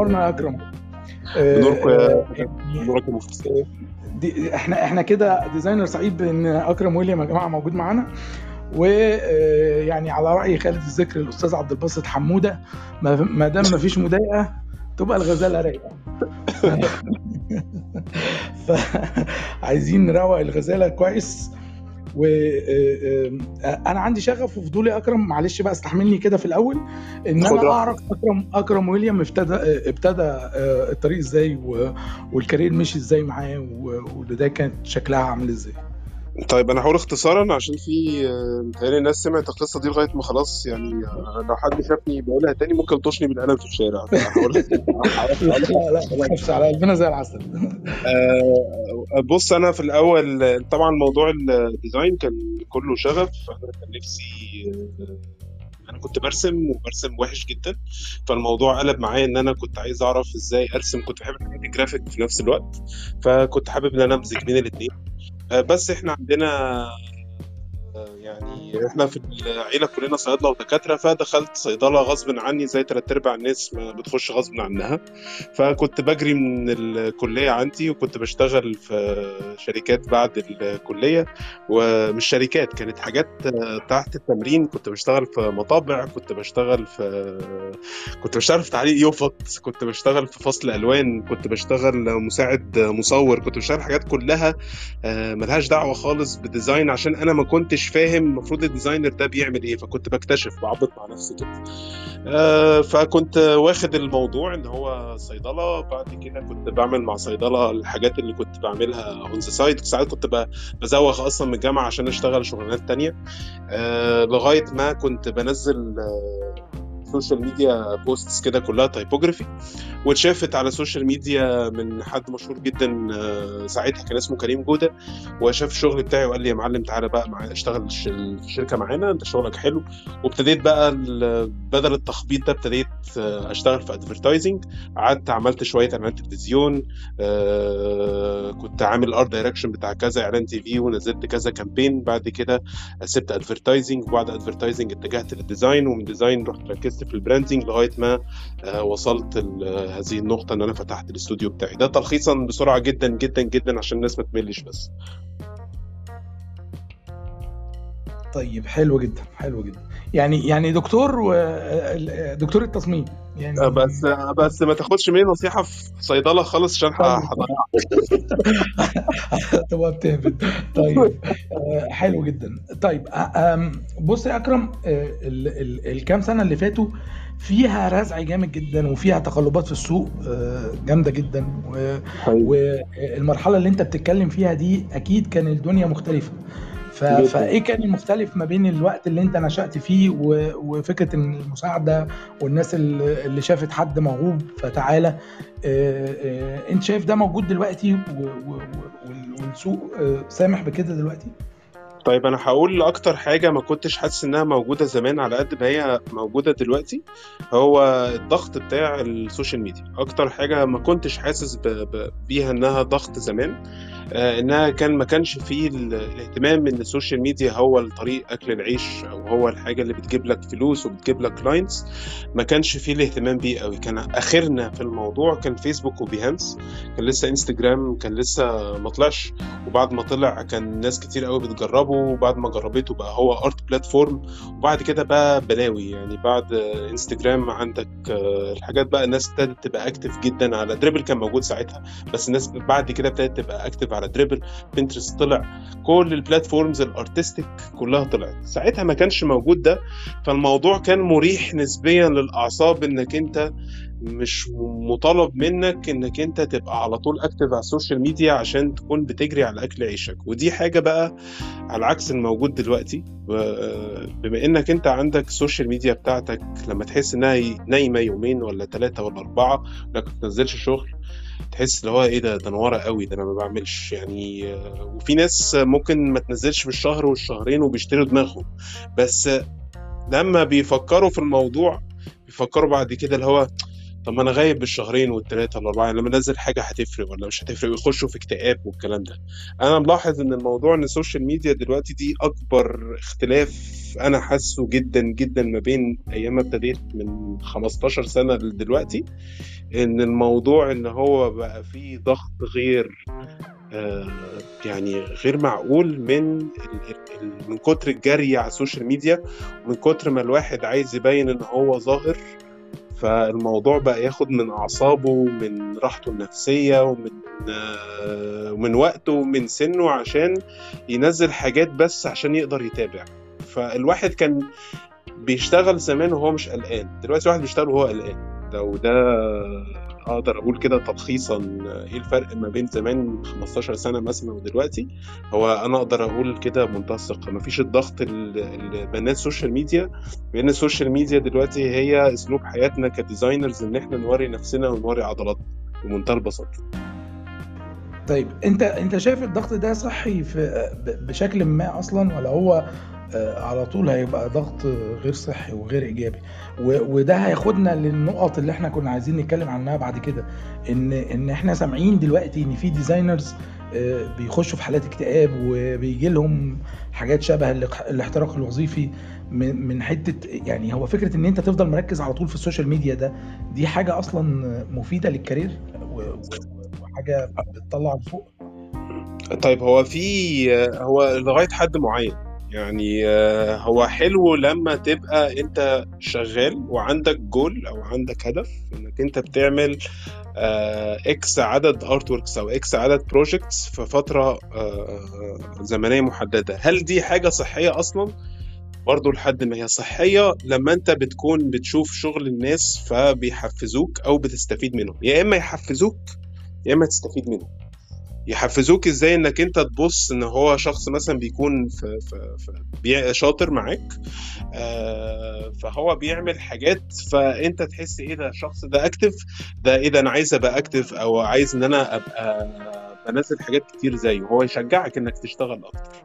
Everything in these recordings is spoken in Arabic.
منورنا يا أكرم. بنوركم يا آه، يا مفتي. دي إحنا إحنا كده ديزاينر سعيد بإن أكرم ويليام يا جماعة موجود معانا. ويعني على رأي خالد الذكر الأستاذ عبد الباسط حمودة ما ما دام ما فيش مضايقة تبقى الغزالة رايقة. فعايزين نروق الغزالة كويس. و آه، آه، عندي شغف وفضول يا أكرم. معلش بقى استحملني كده في الأول. إن أنا. أعرف أكرم أكرم ويليام ابتدى ابتدى آه، الطريق إزاي و- وال career مشي إزاي معاه و- والبدايه كانت شكلها عامل إزاي. طيب أنا هقول اختصارا عشان في آه، متهيألي الناس سمعت القصة دي لغاية ما خلاص يعني آه، لو حد شافني بقولها تاني ممكن يطشني بالقلم في الشارع. لا لا لا ما تخافش على قلبنا زي العسل. آه، بص أنا في الأول طبعا موضوع ال design كان كله شغف. أنا كان نفسي أنا كنت برسم وبرسم وحش جدا. فالموضوع قلب معايا إن أنا كنت عايز أعرف إزاي أرسم كنت بحب الحاجات الجرافيك في نفس الوقت. فكنت حابب إن أنا امزج بين الاثنين بس إحنا عندنا آه، يعني إحنا في العيلة كلنا صيادلة ودكاترة فدخلت صيدلة غصب عني زي تلات أرباع الناس ما بتخش غصب عنها. فكنت بجري من الكلية عندي وكنت بشتغل في شركات بعد الكلية. ومش شركات كانت حاجات تحت التمرين. كنت بشتغل في مطابع كنت بشتغل في كنت بشتغل في تعليق يفط كنت بشتغل في فصل ألوان كنت بشتغل مساعد مصور كنت بشتغل حاجات كلها آه، ملهاش دعوة خالص بال design عشان أنا ما كنتش فاهم المفروض ال designer ده بيعمل إيه؟ فكنت بكتشف بعبط مع نفسي كده. آه، فكنت واخد الموضوع إن هو صيدلة بعد كده كنت بعمل مع صيدلة الحاجات اللي كنت بعملها on the side ساعات كنت بزوغ أصلا من الجامعة عشان أشتغل شغلانات تانية. آه، لغاية ما كنت بنزل social media posts كده كلها typography واتشافت على ال social media من حد مشهور جدا آه، ساعتها كان اسمه كريم جودة. وشاف الشغل بتاعي وقال لي يا معلم تعالى بقى معايا اشتغل الشركة معانا انت شغلك حلو. وابتديت بقى بدل التخبيط ده ابتديت آه، اشتغل في advertising قعدت عملت شوية اعلانات تلفزيون آه، كنت عامل ال art direction بتاع كذا اعلان TV ونزلت كذا campaign بعد كده سبت advertising وبعد advertising اتجهت لل design ومن design رحت ركزت في ال branding لغاية ما آه، وصلت ل- هذه النقطة إن أنا فتحت الاستوديو بتاعي. ده تلخيصا بسرعة جدا جدا جدا عشان الناس ما تملش بس. طيب حلو جدا حلو جدا. يعني يعني دكتور و... دكتور التصميم يعني. آه، بس آه، بس ما تاخدش مني نصيحة في صيدلة خالص عشان ه- هضيعك تبقى بتهبد طيب آه، حلو جدا. طيب بص يا أكرم ال- ال- الكام سنة اللي فاتوا فيها رزع جامد جدا وفيها تقلبات في السوق جامدة جدا. و- والمرحلة اللي أنت بتتكلم فيها دي أكيد كان الدنيا مختلفة. فإيه كان المختلف ما بين الوقت اللي أنت نشأت فيه. وفكرة إن المساعدة والناس اللي شافت حد موهوب فتعالى آه، آه، أنت شايف ده موجود دلوقتي والسوق آه، سامح بكده دلوقتي طيب أنا هقول أكتر حاجة ما كنتش حاسس إنها موجودة زمان على قد ما هي موجودة دلوقتي هو الضغط بتاع ال social media أكتر حاجة ما كنتش حاسس ب... ب... بيها إنها ضغط زمان إنها كان ما كانش فيه ال- الاهتمام إن ال social media هو الطريق أكل العيش أو هو الحاجة اللي بتجيب لك فلوس وبتجيب لك clients ما كانش فيه الاهتمام بيه قوي. كان آخرنا في الموضوع كان فيسبوك وبيهانس كان لسه انستجرام كان لسه ما طلعش. وبعد ما طلع كان ناس كتير قوي بتجربه. وبعد ما جربته بقى هو art platform وبعد كده بقى بلاوي. يعني بعد آه، انستجرام عندك آه، الحاجات بقى الناس ابتدت تبقى active جدا على دريبل كان موجود ساعتها. بس الناس بعد كده ابتدت تبقى active على دريبل بنترست طلع كل ال platforms ال artistic كلها طلعت. ساعتها ما كانش موجود ده فالموضوع كان مريح نسبيا للأعصاب إنك أنت مش مطالب منك إنك أنت تبقى على طول active على ال social media عشان تكون بتجري على أكل عيشك. ودي حاجة بقى على عكس الموجود دلوقتي. و- بما إنك أنت عندك ال social media بتاعتك لما تحس إنها نايمة يومين ولا ثلاثة ولا أربعة انك ما بتنزلش شغل تحس اللي هو إيه ده ده أنا ورا قوي ده أنا ما بعملش يعني وفي ناس ممكن ما تنزلش بالشهر والشهرين وبيشتروا دماغهم بس لما بيفكروا في الموضوع بيفكروا بعد كده اللي هو طب ما أنا غايب بالشهرين والثلاثه والأربعة لما أنزل حاجة هتفرق ولا مش هتفرق؟ ويخشوا في اكتئاب والكلام ده. أنا ملاحظ إن الموضوع إن ال social media دلوقتي دي أكبر اختلاف أنا حاسه جدا جدا ما بين أيام ما ابتديت من 15 سنة لدلوقتي إن الموضوع إن هو بقى فيه ضغط غير آه يعني غير معقول من ال- ال- من كتر الجري على ال social media ومن كتر ما الواحد عايز يبين إن هو ظاهر فالموضوع بقى ياخد من أعصابه ومن راحته النفسية ومن آه، ومن وقته ومن سنه عشان ينزل حاجات بس عشان يقدر يتابع. فالواحد كان بيشتغل زمان وهو مش قلقان. دلوقتي الواحد بيشتغل وهو قلقان. لو ده أقدر أقول كده تلخيصا إيه الفرق ما بين زمان 15 سنة مثلا ودلوقتي؟ هو أنا أقدر أقول كده بمنتهى الثقه مفيش الضغط اللي بناه ال social media لأن ال social media دلوقتي هي أسلوب حياتنا ك designers إن إحنا نوري نفسنا ونوري عضلاتنا بمنتهى البساطة. طيب أنت أنت شايف الضغط ده صحي في بشكل ما أصلا ولا هو على طول هيبقى ضغط غير صحي وغير إيجابي. وده هياخدنا للنقط اللي إحنا كنا عايزين نتكلم عنها بعد كده. ان إن إحنا سامعين دلوقتي إن في designers آه، بيخشوا في حالات اكتئاب وبيجي لهم حاجات شبه الاحتراق الوظيفي من حتة يعني هو فكرة إن أنت تفضل مركز على طول في ال social media ده دي حاجة أصلا مفيدة لل career وحاجة بتطلع لفوق طيب هو في هو لغاية حد معين يعني آه، هو حلو لما تبقى انت شغال وعندك جول أو عندك هدف إنك انت بتعمل آه، X عدد artworks أو X عدد projects في فترة آه، زمنية محددة. هل دي حاجة صحية أصلا؟ برضه لحد ما هي صحية لما انت بتكون بتشوف شغل الناس فبيحفزوك أو بتستفيد منهم. يا إما يحفزوك يا إما تستفيد منهم. يحفزوك إزاي انك انت تبص ان هو شخص مثلا بيكون في في في شاطر معاك آه، فهو بيعمل حاجات فانت تحس إيه ده الشخص ده active ده إيه ده أنا عايز ابقى active أو عايز ان أنا ابقى بنزل حاجات كتير زيه. هو يشجعك إنك تشتغل أكتر.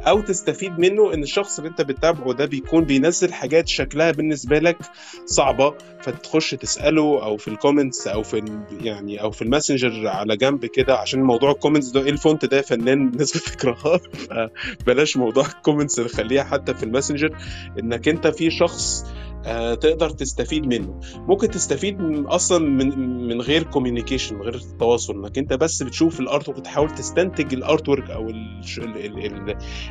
أو تستفيد منه إن الشخص اللي أنت بتتابعه ده بيكون بينزل حاجات شكلها بالنسبة لك صعبة فتخش تسأله أو في ال comments أو في يعني أو في ال Messenger على جنب كده عشان موضوع ال comments ده إيه ال font ده يا فنان؟ الناس بتكرهها بلاش موضوع ال comments نخليها حتى في ال Messenger. إنك أنت في شخص تقدر تستفيد منه. ممكن تستفيد أصلا من من غير communication من غير التواصل إنك أنت بس بتشوف ال artwork وتحاول تستنتج ال artwork أو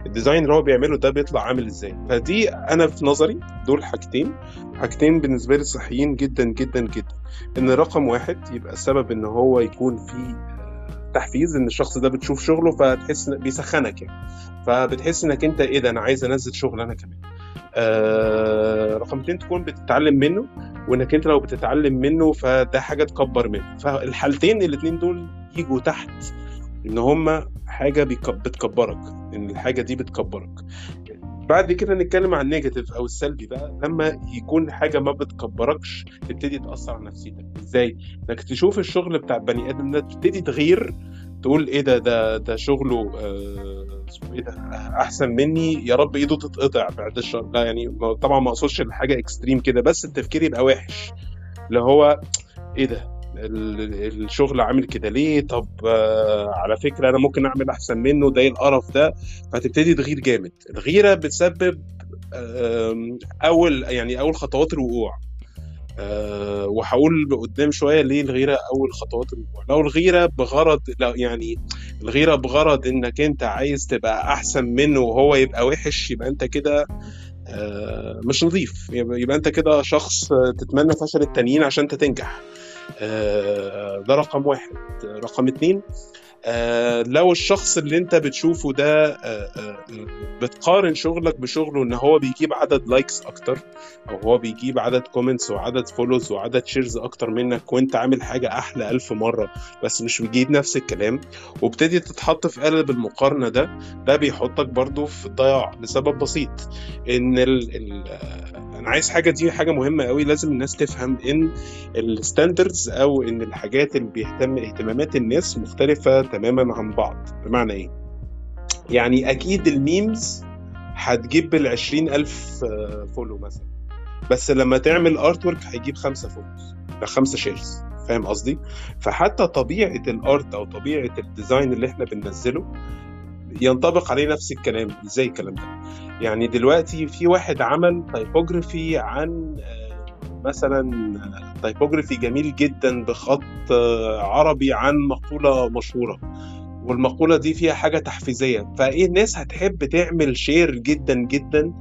ال design اللي هو بيعمله ده بيطلع عامل إزاي. فدي أنا في نظري دول حاجتين. حاجتين بالنسبة لي صحيين جدا جدا جدا. إن رقم واحد يبقى السبب إن هو يكون في تحفيز إن الشخص ده بتشوف شغله فتحس بيسخنك يعني. فبتحس إنك أنت إيه ده أنا عايز أنزل شغل أنا كمان. آه رقم اتنين تكون بتتعلم منه وإنك أنت لو بتتعلم منه فده حاجة تكبر منه. فالحالتين الاتنين دول يجوا تحت إن هما حاجة بتكبرك إن الحاجة دي بتكبرك. بعد كده نتكلم عن النيجاتيف أو السلبي بقى. لما يكون حاجة ما بتكبركش تبتدي تأثر على نفسيتك. إزاي؟ إنك تشوف الشغل بتاع البني آدم ده تبتدي تغير تقول إيه ده ده ده شغله آه أحسن مني يا رب إيده تتقطع بعد الشر لا يعني طبعا ما أقصدش حاجة اكستريم كده بس التفكير يبقى وحش. اللي هو إيه ده؟ ال- الشغل عامل كده ليه؟ طب آه على فكرة أنا ممكن أعمل أحسن منه ده إيه القرف ده؟ فتبتدي تغير جامد. الغيرة بتسبب أول يعني أول خطوات الوقوع. أه وهقول قدام شوية ليه الغيرة أول خطوات لو الغيرة بغرض لا يعني الغيرة بغرض إنك أنت عايز تبقى أحسن منه وهو يبقى وحش يبقى أنت كده آه، مش نظيف. يبقى أنت كده شخص آه، تتمنى فشل التانيين عشان انت تنجح. آه، ده رقم واحد. رقم اتنين آه، لو الشخص اللي انت بتشوفه ده آه، آه، بتقارن شغلك بشغله ان هو بيجيب عدد likes أكتر أو هو بيجيب عدد comments وعدد follows وعدد shares أكتر منك وانت عامل حاجة أحلى ألف مرة بس مش بيجيب نفس الكلام وابتدي تتحط في قالب المقارنة ده ده بيحطك برضو في الضياع لسبب بسيط إن ال ال أنا عايز حاجة دي حاجة مهمة قوي لازم الناس تفهم إن ال standards أو إن الحاجات اللي بيهتم اهتمامات الناس مختلفة تماما عن بعض. بمعنى إيه؟ يعني أكيد ال memes هتجيب بال 20000 follow مثلا. بس لما تعمل artwork هيجيب خمسة follows خمسة shares فاهم قصدي؟ فحتى طبيعة ال art أو طبيعة ال design اللي إحنا بننزله ينطبق عليه نفس الكلام إزاي الكلام ده. يعني دلوقتي في واحد عمل typography عن مثلا typography جميل جدا بخط عربي عن مقولة مشهورة. والمقولة دي فيها حاجة تحفيزية. فإيه الناس هتحب تعمل share جدا جدا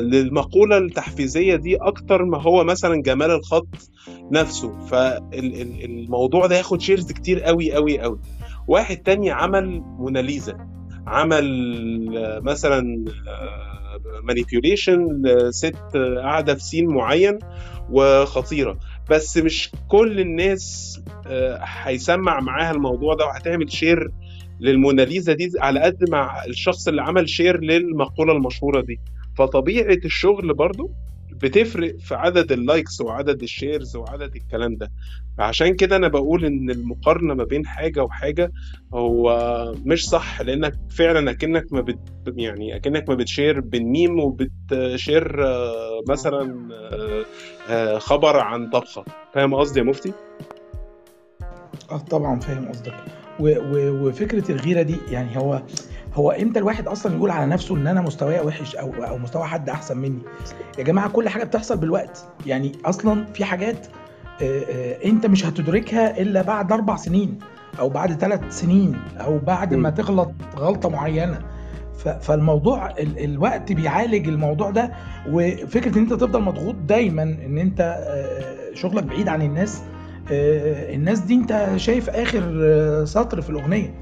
للمقولة التحفيزية دي أكتر ما هو مثلا جمال الخط نفسه. فالموضوع ده ياخد shares كتير قوي قوي قوي واحد تاني عمل موناليزا. عمل مثلا manipulation لست قاعدة في scene معين وخطيرة. بس مش كل الناس هيسمع معاها الموضوع ده وهتعمل share للموناليزا دي على قد مع الشخص اللي عمل share للمقولة المشهورة دي. فطبيعة الشغل برضو بتفرق في عدد ال likes وعدد ال shares وعدد الكلام ده. فعشان كده أنا بقول إن المقارنة ما بين حاجة وحاجة هو مش صح لأنك فعلا أكنك ما بت يعني أكنك ما بت share بال meme وبت share مثلا خبر عن طبخة. فاهم قصدي يا مفتي؟ آه طبعا فاهم قصدك. وفكرة الغيرة دي يعني هو هو إمتى الواحد أصلا يقول على نفسه ان أنا مستواي وحش أو أو مستوى حد احسن مني؟ يا جماعة كل حاجة بتحصل بالوقت. يعني أصلا في حاجات انت مش هتدركها إلا بعد أربع سنين أو بعد ثلاث سنين أو بعد ما تغلط غلطة معينة. فالموضوع الوقت بيعالج الموضوع ده. وفكرة إن أنت تفضل مضغوط دايما إن أنت شغلك بعيد عن الناس الناس دي أنت شايف آخر سطر في الأغنية.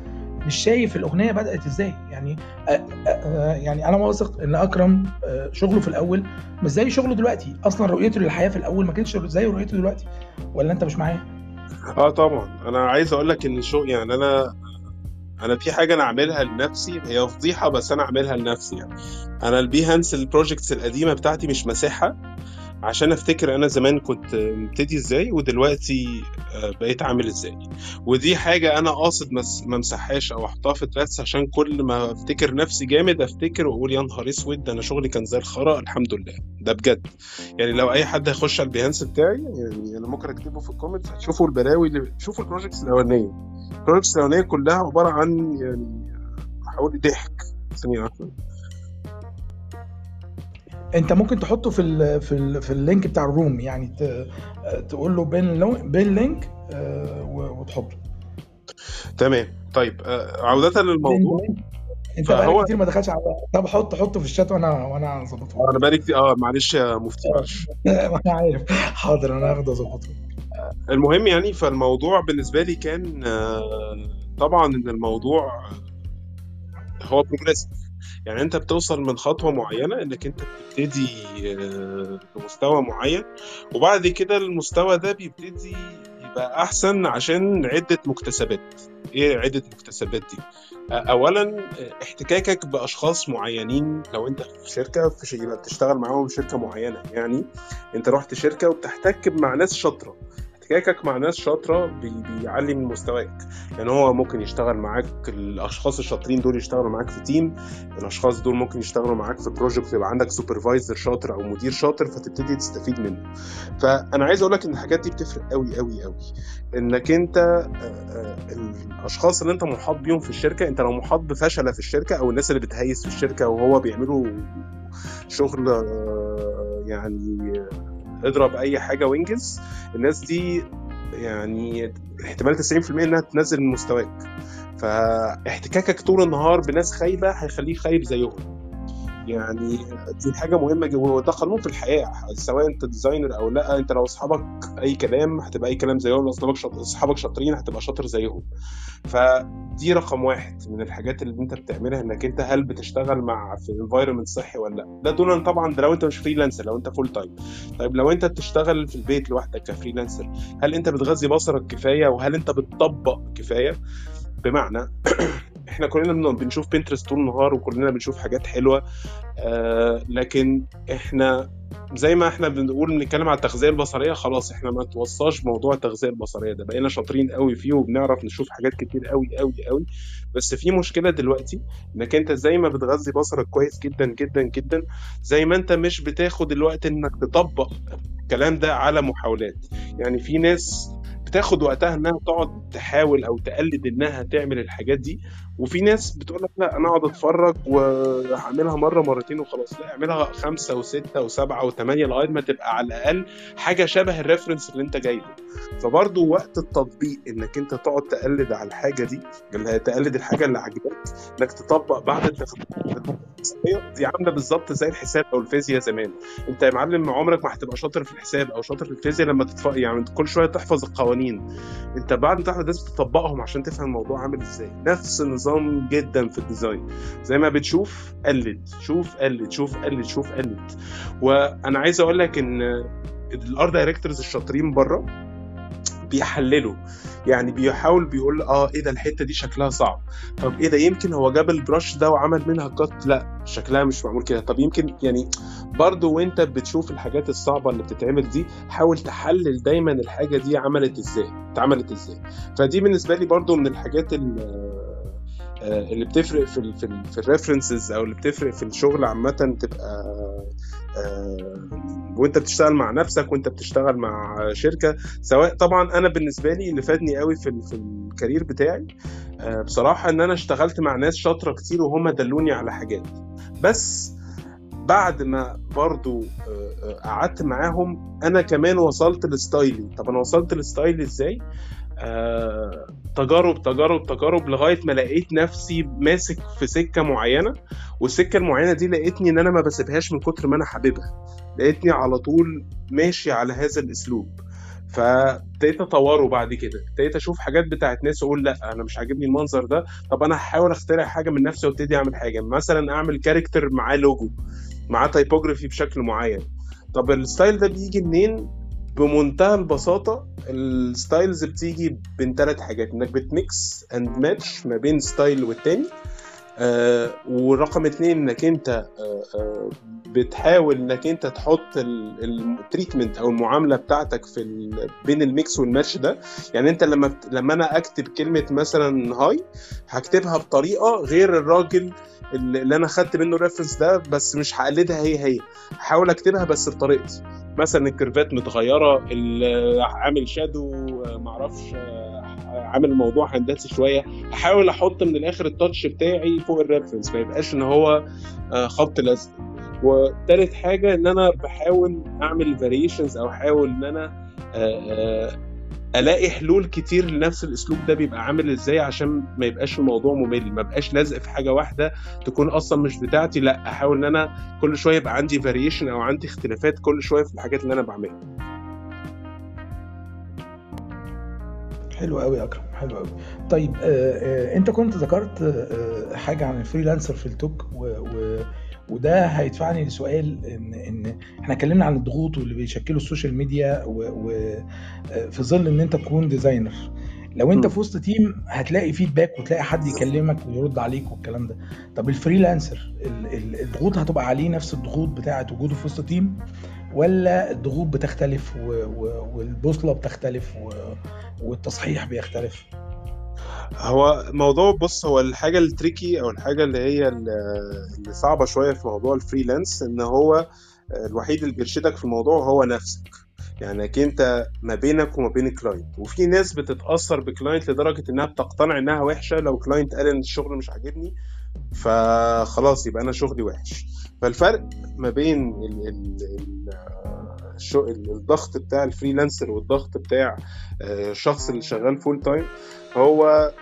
مش شايف الأغنية بدأت إزاي. يعني يعني أنا واثق إن أكرم شغله في الأول مش زي شغله دلوقتي. أصلا رؤيته للحياة في الأول ما كانتش زي رؤيته دلوقتي. ولا أنت مش معايا؟ آه طبعا. أنا عايز أقول لك إن شو يعني أنا أنا في حاجة أنا اعملها لنفسي هي فضيحة بس أنا اعملها لنفسي يعني. أنا ال Behance ال projects القديمة بتاعتي مش مسحها. عشان افتكر أنا زمان كنت مبتدي إزاي ودلوقتي بقيت عامل إزاي. ودي حاجة أنا قاصد ما أمسحهاش أو احطها في trash عشان كل ما أفتكر نفسي جامد أفتكر وأقول يا نهار أسود ده أنا شغلي كان زي الخرا الحمد لله. ده بجد. يعني لو أي حد هيخش على ال Behance بتاعي يعني أنا ممكن أكتبه في ال comments هتشوفوا البلاوي اللي شوفوا ال projects الأولانية. ال projects الأولانية كلها عبارة عن يعني حوالي ضحك. ثانية واحدة. انت ممكن تحطه في ال في ال في ال link بتاع ال room يعني تقول له pin pin link وتحطه. تمام. طيب عودة للموضوع. انت بقالك كتير ما دخلش على طب حط حطه في الشات وأنا وأنا اظبطه أنا بقالي كتير آه معلش يا مفتي معلش. أنا عارف. حاضر أنا هاخده اظبطه المهم يعني فالموضوع بالنسبة لي كان طبعا إن الموضوع هو بروجريسيف يعني انت بتوصل من خطوة معينة انك انت بتبتدي بمستوى معين وبعد كده المستوى ده بيبتدي يبقى أحسن عشان عدة مكتسبات. إيه عدة مكتسبات دي؟ اولا احتكاكك بأشخاص معينين. لو انت في شركة في يبقى بتشتغل معاهم شركة معينة يعني انت رحت شركة وبتحتك مع ناس شاطرة. احتكاكك مع ناس شاطرة بي بيعلي من مستواك. لأن هو ممكن يشتغل معاك الأشخاص الشاطرين دول يشتغلوا معاك في team الأشخاص دول ممكن يشتغلوا معاك في project يبقى عندك supervisor شاطر أو مدير شاطر فتبتدي تستفيد منه. فأنا عايز أقول لك إن الحاجات دي بتفرق قوي قوي قوي إنك أنت الأشخاص اللي أنت محاط بيهم في الشركة أنت لو محاط بفشلة في الشركة أو الناس اللي بتهيس في الشركة وهو بيعملوا شغل يعني اضرب اي حاجة وانجز. الناس دي يعني احتمال 90% انها تنزل من مستواك. فاحتكاكك طول النهار بناس خايبة هيخليك خايب زيهم. يعني دي حاجة مهمة جدا وده قانون في الحياة سواء أنت designer أو لأ أنت لو أصحابك أي كلام هتبقى أي كلام زيهم لو أصحابك أصحابك شاطرين هتبقى شاطر زيهم. فدي رقم واحد من الحاجات اللي أنت بتعملها إنك أنت هل بتشتغل مع في environment صحي ولا لأ. ده دولا طبعا ده لو أنت مش freelancer لو أنت full time طيب لو أنت بتشتغل في البيت لوحدك كفريلانسر هل أنت بتغذي بصرك كفاية؟ وهل أنت بتطبق كفاية؟ بمعنى إحنا كلنا بنشوف بنترست طول النهار وكلنا بنشوف حاجات حلوة آه لكن إحنا زي ما إحنا بنقول بنتكلم على التغذية البصرية خلاص إحنا ما توصاش موضوع التغذية البصرية ده بقينا شاطرين قوي فيه وبنعرف نشوف حاجات كتير قوي قوي قوي. بس في مشكلة دلوقتي إنك أنت زي ما بتغذي بصرك كويس جدا جدا جدا زي ما أنت مش بتاخد الوقت إنك تطبق الكلام ده على محاولات. يعني في ناس بتاخد وقتها إنها تقعد تحاول أو تقلد إنها تعمل الحاجات دي وفي ناس بتقول لك لا أنا أقعد أتفرج وهعملها مرة مرتين وخلاص. لا اعملها خمسة وستة وسبعة وثمانيه لغاية ما تبقى على الأقل حاجة شبه الريفرنس اللي أنت جايبه. فبرضه وقت التطبيق إنك أنت تقعد تقلد على الحاجة دي اللي تقلد الحاجة اللي عجبك إنك تطبق بعد التخطيط دي عاملة بالظبط زي الحساب أو الفيزياء زمان. أنت يا معلم عمرك ما هتبقى شاطر في الحساب أو شاطر في الفيزياء لما تتف... يعني كل شوية تحفظ القوانين. أنت بعد ما تحفظ لازم تطبقهم عشان تفهم الموضوع عامل إزاي. نفس النظام جدا في ال design زي ما بتشوف قلد شوف قلد شوف قلد شوف قلد وأنا عايز أقول لك إن ال art directors الشاطرين بره بيحللوا. يعني بيحاول بيقول آه إيه ده الحتة دي شكلها صعب. طب إيه ده يمكن هو جاب البرش ده وعمل منها cut لا شكلها مش معمول كده. طب يمكن يعني برضو وأنت بتشوف الحاجات الصعبة اللي بتتعمل دي حاول تحلل دايما الحاجة دي عملت إزاي اتعملت إزاي. فدي بالنسبة لي برضو من الحاجات اللي اللي بتفرق في ال في, ال في ال references أو اللي بتفرق في الشغل عامة تبقى وأنت بتشتغل مع نفسك وأنت بتشتغل مع شركة. سواء طبعا أنا بالنسبة لي اللي فادني قوي في في ال career بتاعي بصراحة إن أنا اشتغلت مع ناس شاطرة كتير وهم دلوني على حاجات. بس بعد ما برضو قعدت معاهم أنا كمان وصلت ل style ي. طب أنا وصلت ل style ي إزاي؟ آه، تجارب تجارب تجارب لغاية ما لقيت نفسي ماسك في سكة معينة والسكة المعينة دي لقيتني إن أنا ما بسيبهاش من كتر ما أنا حاببها. لقيتني على طول ماشي على هذا الأسلوب. فابتديت أطوره بعد كده. ابتديت أشوف حاجات بتاعت ناس أقول لأ أنا مش عاجبني المنظر ده. طب أنا هحاول أخترع حاجة من نفسي وأبتدي أعمل حاجة. مثلا أعمل character معاه لوجو معاه typography بشكل معين. طب ال style ده بيجي منين؟ بمنتهى البساطة ال styles بتيجي بين ثلاث حاجات إنك بت mix and match ما بين style والتاني. آه ورقم اتنين إنك أنت آه آه بتحاول إنك أنت تحط ال treatment أو المعاملة بتاعتك في بين ال mix وال match ده. يعني أنت لما. لما أنا أكتب كلمة مثلا hi هكتبها بطريقة غير الراجل اللي أنا خدت منه ال reference ده بس مش هقلدها هي هي. هحاول أكتبها بس بطريقتي. مثلا ال curve ات متغيرة عامل shadow معرفش عامل الموضوع هندسي شوية. احاول أحط من الآخر ال touch بتاعي فوق ال reference ما يبقاش إن هو خط لزق وتالت حاجة إن أنا بحاول أعمل variations أو أحاول إن أنا ألاقي حلول كتير لنفس الأسلوب ده بيبقى عامل إزاي عشان ما يبقاش الموضوع ممل ما بقاش لازق في حاجة واحدة تكون أصلا مش بتاعتي لأ أحاول إن أنا كل شوية يبقى عندي variation أو عندي اختلافات كل شوية في الحاجات اللي أنا بعملها. حلو قوي يا أكرم حلو قوي طيب آه آه أنت كنت ذكرت آه حاجة عن ال freelancer في ال talk و, و وده هيدفعني لسؤال إن إن إحنا اتكلمنا عن الضغوط واللي بيشكلوا ال social media وفي ظل إن أنت تكون designer لو أنت في وسط team هتلاقي feedback وتلاقي حد يكلمك ويرد عليك والكلام ده. طب ال freelancer الضغوط هتبقى عليه نفس الضغوط بتاعة وجوده في وسط team ولا الضغوط بتختلف والبوصلة بتختلف والتصحيح بيختلف؟ هو موضوع بص هو الحاجة ال tricky أو الحاجة اللي هي اللي صعبة شوية في موضوع ال freelance إن هو الوحيد اللي بيرشدك في الموضوع هو نفسك. يعني أنت ما بينك وما بين ال client وفي ناس بتتأثر ب client لدرجة إنها بتقتنع إنها وحشة. لو client قال إن الشغل مش عاجبني فخلاص يبقى أنا شغلي وحش. فالفرق ما بين ال ال ال الضغط بتاع ال freelancer والضغط بتاع الشخص اللي شغال full time هو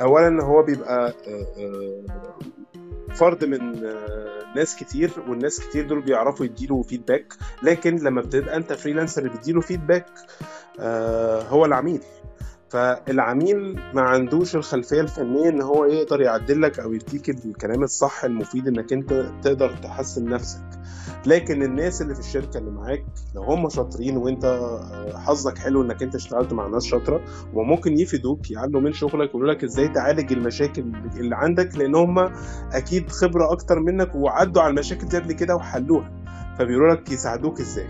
اولا هو بيبقى فرد من ناس كتير والناس كتير دول بيعرفوا يديله feedback لكن لما بتبقى أنت freelancer اللي feedback هو العميل. فالعميل ما عندوش الخلفية الفنية إن هو يقدر يعدل لك أو يديك الكلام الصح المفيد إنك أنت تقدر تحسن نفسك. لكن الناس اللي في الشركة اللي معاك لو هم شاطرين وأنت حظك حلو إنك أنت اشتغلت مع ناس شاطرة وممكن يفيدوك يعلوا من شغلك ويقولوا لك إزاي تعالج المشاكل اللي عندك لأن هم أكيد خبرة أكتر منك وعدوا على المشاكل دي قبل كده وحلوها. فبيقولوا لك يساعدوك إزاي.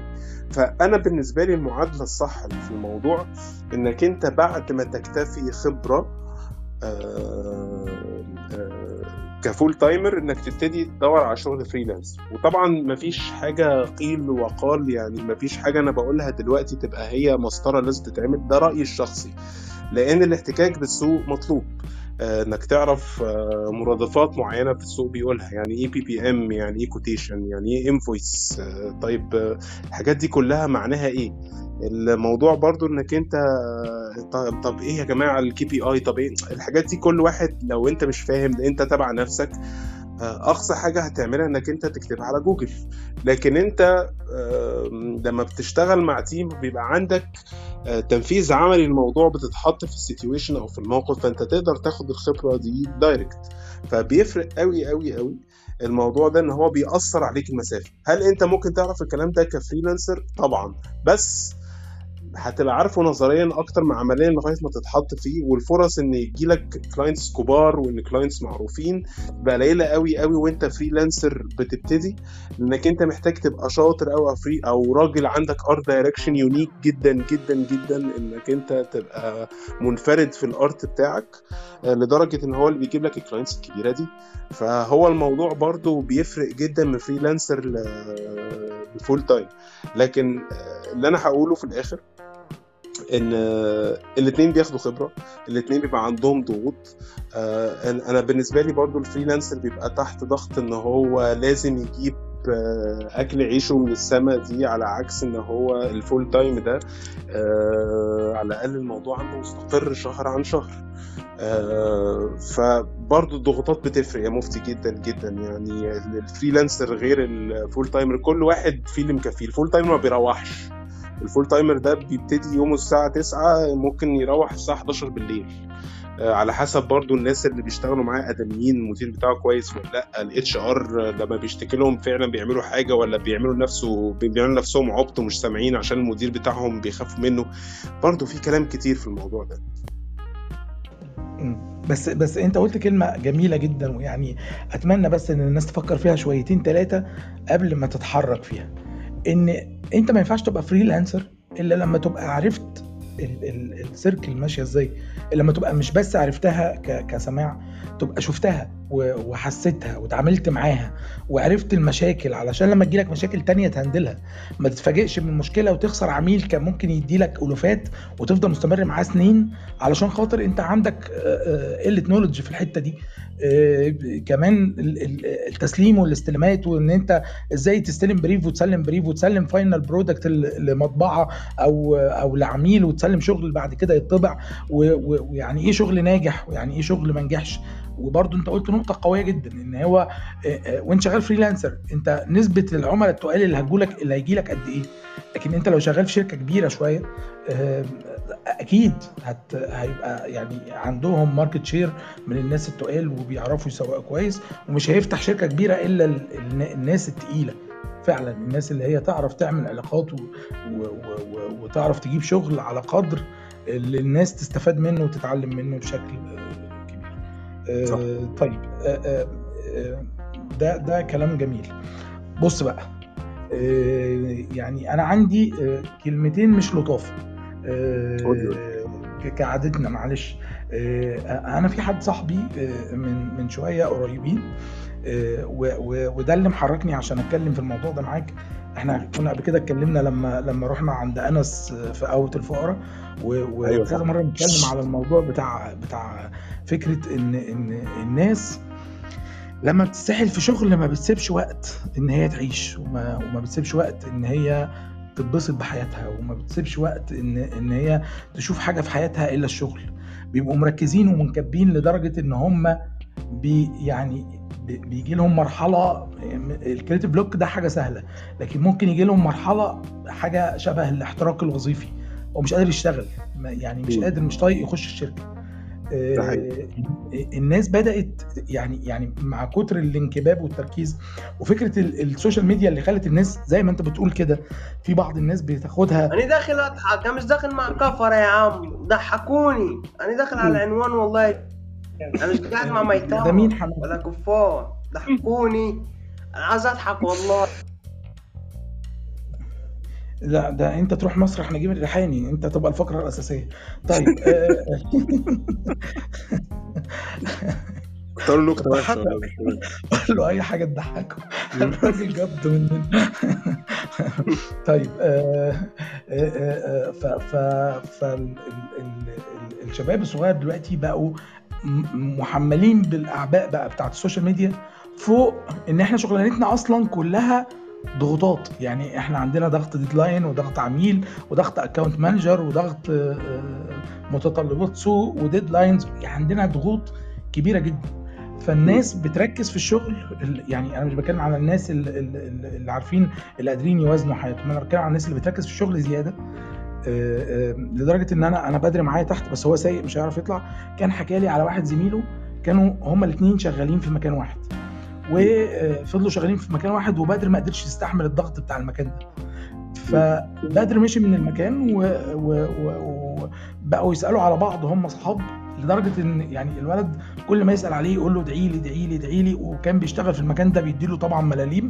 فأنا بالنسبة لي المعادلة الصح في الموضوع إنك أنت بعد ما تكتفي خبرة آه، آه، ك full timer إنك تبتدي تدور على شغل freelance. وطبعا مفيش حاجة قيل وقال يعني مفيش حاجة أنا بقولها دلوقتي تبقى هي مسطرة لازم تتعمل. ده رأيي الشخصي لأن الاحتكاك بالسوق مطلوب. إنك تعرف آه، مرادفات معينة في السوق بيقولها. يعني إيه BPM يعني إيه quotation يعني إيه invoice طيب الحاجات دي كلها معناها إيه؟ الموضوع برضو إنك أنت طب, طب إيه يا جماعة ال KPI طب إيه؟ الحاجات دي كل واحد لو أنت مش فاهم أنت تبع نفسك. أقصى حاجة هتعملها إنك أنت تكتبها على جوجل. لكن أنت لما بتشتغل مع team بيبقى عندك تنفيذ عملي الموضوع بتتحط في ال situation أو في الموقف فأنت تقدر تاخد الخبرة دي direct فبيفرق قوي قوي قوي الموضوع ده إن هو بيأثر عليك المسافة. هل أنت ممكن تعرف الكلام ده ك freelancer طبعا. بس هتبقى عارفه نظريا أكتر من عمليا لغاية ما تتحط فيه والفرص إن يجي لك clients كبار وإن clients معروفين بقى قليلة قوي قوي وأنت freelancer بتبتدي لأنك أنت محتاج تبقى شاطر أو free أو راجل عندك art direction unique جدا جدا جدا إنك أنت تبقى منفرد في ال art بتاعك لدرجة إن هو اللي بيجيب لك ال clients الكبيرة دي. فهو الموضوع برضو بيفرق جدا من freelancer ل full time لكن اللي أنا هقوله في الآخر إن الاثنين بياخدوا خبرة الاثنين بيبقى عندهم ضغوط. أنا بالنسبة لي برضو ال freelancer بيبقى تحت ضغط إن هو لازم يجيب أكل عيشه من السما دي على عكس إن هو ال full time ده. على الأقل الموضوع عنده مستقر شهر عن شهر. فبرضه الضغوطات بتفرق يا مفتي جدا جدا. يعني ال freelancer غير ال full timer كل واحد فيه اللي مكفيه ال full timer ما بيروحش. ال full timer ده بيبتدي يومه الساعة 9 ممكن يروح الساعة 11 بالليل. على حسب برضو الناس اللي بيشتغلوا معاه ادميين المدير بتاعه كويس ولا لأ ال HR لما بيشتكي لهم فعلا بيعملوا حاجة ولا بيعملوا نفسه بيعملوا نفسهم عبط ومش سامعين عشان المدير بتاعهم بيخافوا منه. برضو في كلام كتير في الموضوع ده. بس بس انت قلت كلمة جميلة جدا ويعني أتمنى بس إن الناس تفكر فيها شويتين ثلاثة قبل ما تتحرك فيها. إن أنت ما ينفعش تبقى فريلانسر إلا لما تبقى عرفت السيركل ماشية إزاي. لما تبقى مش بس عرفتها كسماع تبقى شفتها وحسيتها وتعاملت معاها وعرفت المشاكل علشان لما تجيلك مشاكل تانية تهندلها. ما تتفاجئش من مشكلة وتخسر عميل كان ممكن يديلك ألوفات وتفضل مستمر معاه سنين علشان خاطر أنت عندك قلة knowledge في الحتة دي. كمان التسليم والاستلامات وإن أنت إزاي تستلم brief وتسلم brief وتسلم final product لمطبعة أو أو لعميل وتسلم شغل بعد كده يطبع ويعني إيه شغل ناجح ويعني إيه شغل ما نجحش. وبرضه أنت قلت نقطة قوية جدا إن هو وأنت شغال freelancer أنت نسبة العملاء التقال اللي هتجولك اللي هيجي لك قد إيه؟ لكن أنت لو شغال في شركة كبيرة شوية أكيد هت... هيبقى يعني عندهم market share من الناس التقال وبيعرفوا يسوقوا كويس ومش هيفتح شركة كبيرة إلا ال... الناس التقيلة. فعلا الناس اللي هي تعرف تعمل علاقات و... و... و... وتعرف تجيب شغل على قدر اللي الناس تستفاد منه وتتعلم منه بشكل كبير. صح. آه طيب آه آه ده ده كلام جميل. بص بقى يعني أنا عندي كلمتين مش لطاف. آه كعادتنا معلش. آه أنا في حد صاحبي آه من من شوية قريبين وده اللي محركني عشان أتكلم في الموضوع ده معاك. إحنا كنا قبل كده اتكلمنا لما لما رحنا عند أنس في قهوه الفقراء وكذا مرة بنتكلم على الموضوع بتاع بتاع فكرة إن إن الناس لما بتسحل في شغل ما بتسيبش وقت إن هي تعيش وما, وما بتسيبش وقت إن هي تتبسط بحياتها وما بتسيبش وقت إن إن هي تشوف حاجة في حياتها إلا الشغل. بيبقوا مركزين ومنكبين لدرجة إن هم بي يعني بيجي لهم مرحلة ال creative block ده حاجة سهلة لكن ممكن يجي لهم مرحلة حاجة شبه الاحتراق الوظيفي هو مش قادر يشتغل يعني مش قادر مش طايق يخش الشركة. الناس بدأت يعني يعني مع كتر الانكباب والتركيز وفكرة السوشيال ميديا اللي خلت الناس زي ما انت بتقول كده في بعض الناس بتاخدها. أنا داخل أضحك أنا مش داخل مع كفرة يا عم ضحكوني. أنا داخل على العنوان والله. أنا مش قاعد مع ميتام ده مين حمد؟ ولا كفار. ضحكوني. أنا عايز أضحك والله. لا ده انت تروح مسرح نجيب الريحاني. انت تبقى الفقرة الأساسية. طيب اختار له نكته ولا قول له أي حاجة تضحكه. الراجل جد مننا طيب ف الشباب الصغير دلوقتي بقوا محملين بالأعباء بقى بتاعت السوشيال ميديا فوق إن إحنا شغلانتنا أصلا كلها ضغوطات. يعني إحنا عندنا ضغط deadline وضغط عميل وضغط account manager وضغط متطلبات سوق و deadlines. يعني عندنا ضغوط كبيرة جدا. فالناس بتركز في الشغل يعني أنا مش بتكلم على الناس اللي, اللي عارفين اللي قادرين يوازنوا حياتهم. أنا بتكلم على الناس اللي بتركز في الشغل زيادة. لدرجة إن أنا أنا بدري معايا تحت بس هو سايق مش هيعرف يطلع. كان حكى لي على واحد زميله كانوا هما الاثنين شغالين في مكان واحد. وفضلوا شغالين في مكان واحد وبدر ما قدرش يستحمل الضغط بتاع المكان ده. فبدر مشي من المكان وبقوا يسألوا على بعض هم أصحاب لدرجة إن يعني الولد كل ما يسأل عليه يقول له ادعي لي ادعي لي ادعي لي وكان بيشتغل في المكان ده بيديله طبعا ملاليم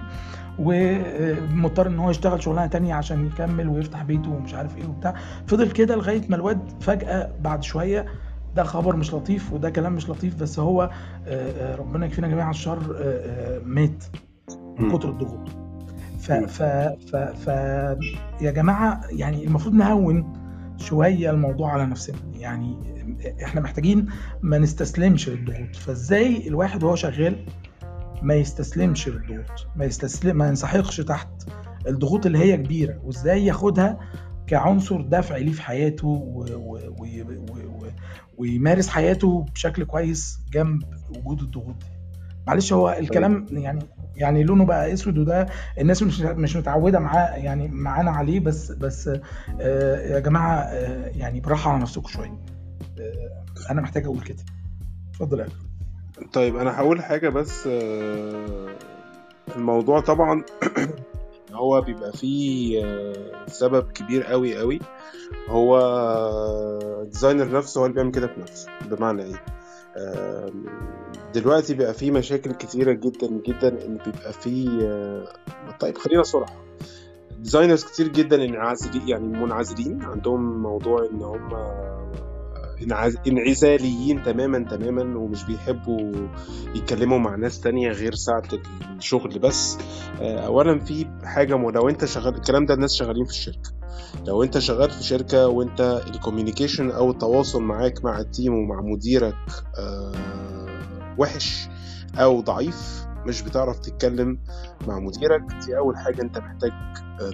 ومضطر إن هو يشتغل شغلانة تانية عشان يكمل ويفتح بيته ومش عارف إيه وبتاع. فضل كده لغاية ما الواد فجأة بعد شوية ده خبر مش لطيف وده كلام مش لطيف بس هو ربنا يكفينا جميعا الشر مات من كتر الضغوط. ف ف ف ف يا جماعة يعني المفروض نهون شوية الموضوع على نفسنا. يعني إحنا محتاجين ما نستسلمش للضغوط. فازاي الواحد وهو شغال ما يستسلمش للضغوط؟ ما يستسلم ما ينسحقش تحت الضغوط اللي هي كبيرة. وازاي ياخدها كعنصر دفع ليه في حياته و... و... و... و... ويمارس حياته بشكل كويس جنب وجود الضغوط دي. معلش هو الكلام يعني يعني لونه بقى أسود وده الناس مش مش متعودة معاه يعني معانا عليه بس بس آه يا جماعة آه يعني براحة على نفسكم شوية. آه أنا محتاج أقول كده. اتفضل يا طيب أنا هقول حاجة بس الموضوع طبعا هو بيبقى فيه سبب كبير قوي قوي. هو ال designer نفسه هو اللي بيعمل كده بنفسه. بمعنى إيه؟ دلوقتي بقى فيه مشاكل كتيرة جدا جدا إن بيبقى فيه طيب خلينا صراحة. designers كتير جدا انعزالي يعني منعزلين. عندهم موضوع إن هم انعزاليين تماما تماما ومش بيحبوا يتكلموا مع ناس تانية غير ساعة الشغل بس. اولا في حاجة لو انت شغال الكلام ده الناس شغالين في الشركة. لو انت شغال في شركة وانت ال communication أو التواصل معاك مع ال team ومع مديرك وحش أو ضعيف مش بتعرف تتكلم مع مديرك دي أول حاجة أنت محتاج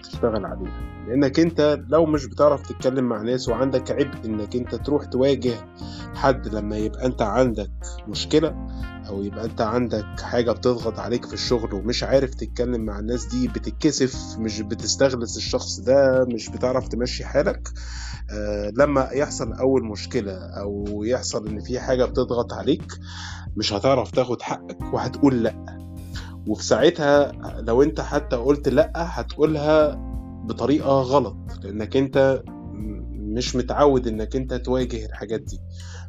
تشتغل عليها. لأنك أنت لو مش بتعرف تتكلم مع ناس وعندك عبء إنك أنت تروح تواجه حد لما يبقى أنت عندك مشكلة أو يبقى أنت عندك حاجة بتضغط عليك في الشغل ومش عارف تتكلم مع الناس دي بتتكسف مش بتستغلس الشخص ده مش بتعرف تمشي حالك آه لما يحصل أول مشكلة أو يحصل إن في حاجة بتضغط عليك مش هتعرف تاخد حقك وهتقول لأ. وفي ساعتها لو أنت حتى قلت لأ هتقولها بطريقة غلط لأنك أنت مش متعود إنك أنت تواجه الحاجات دي.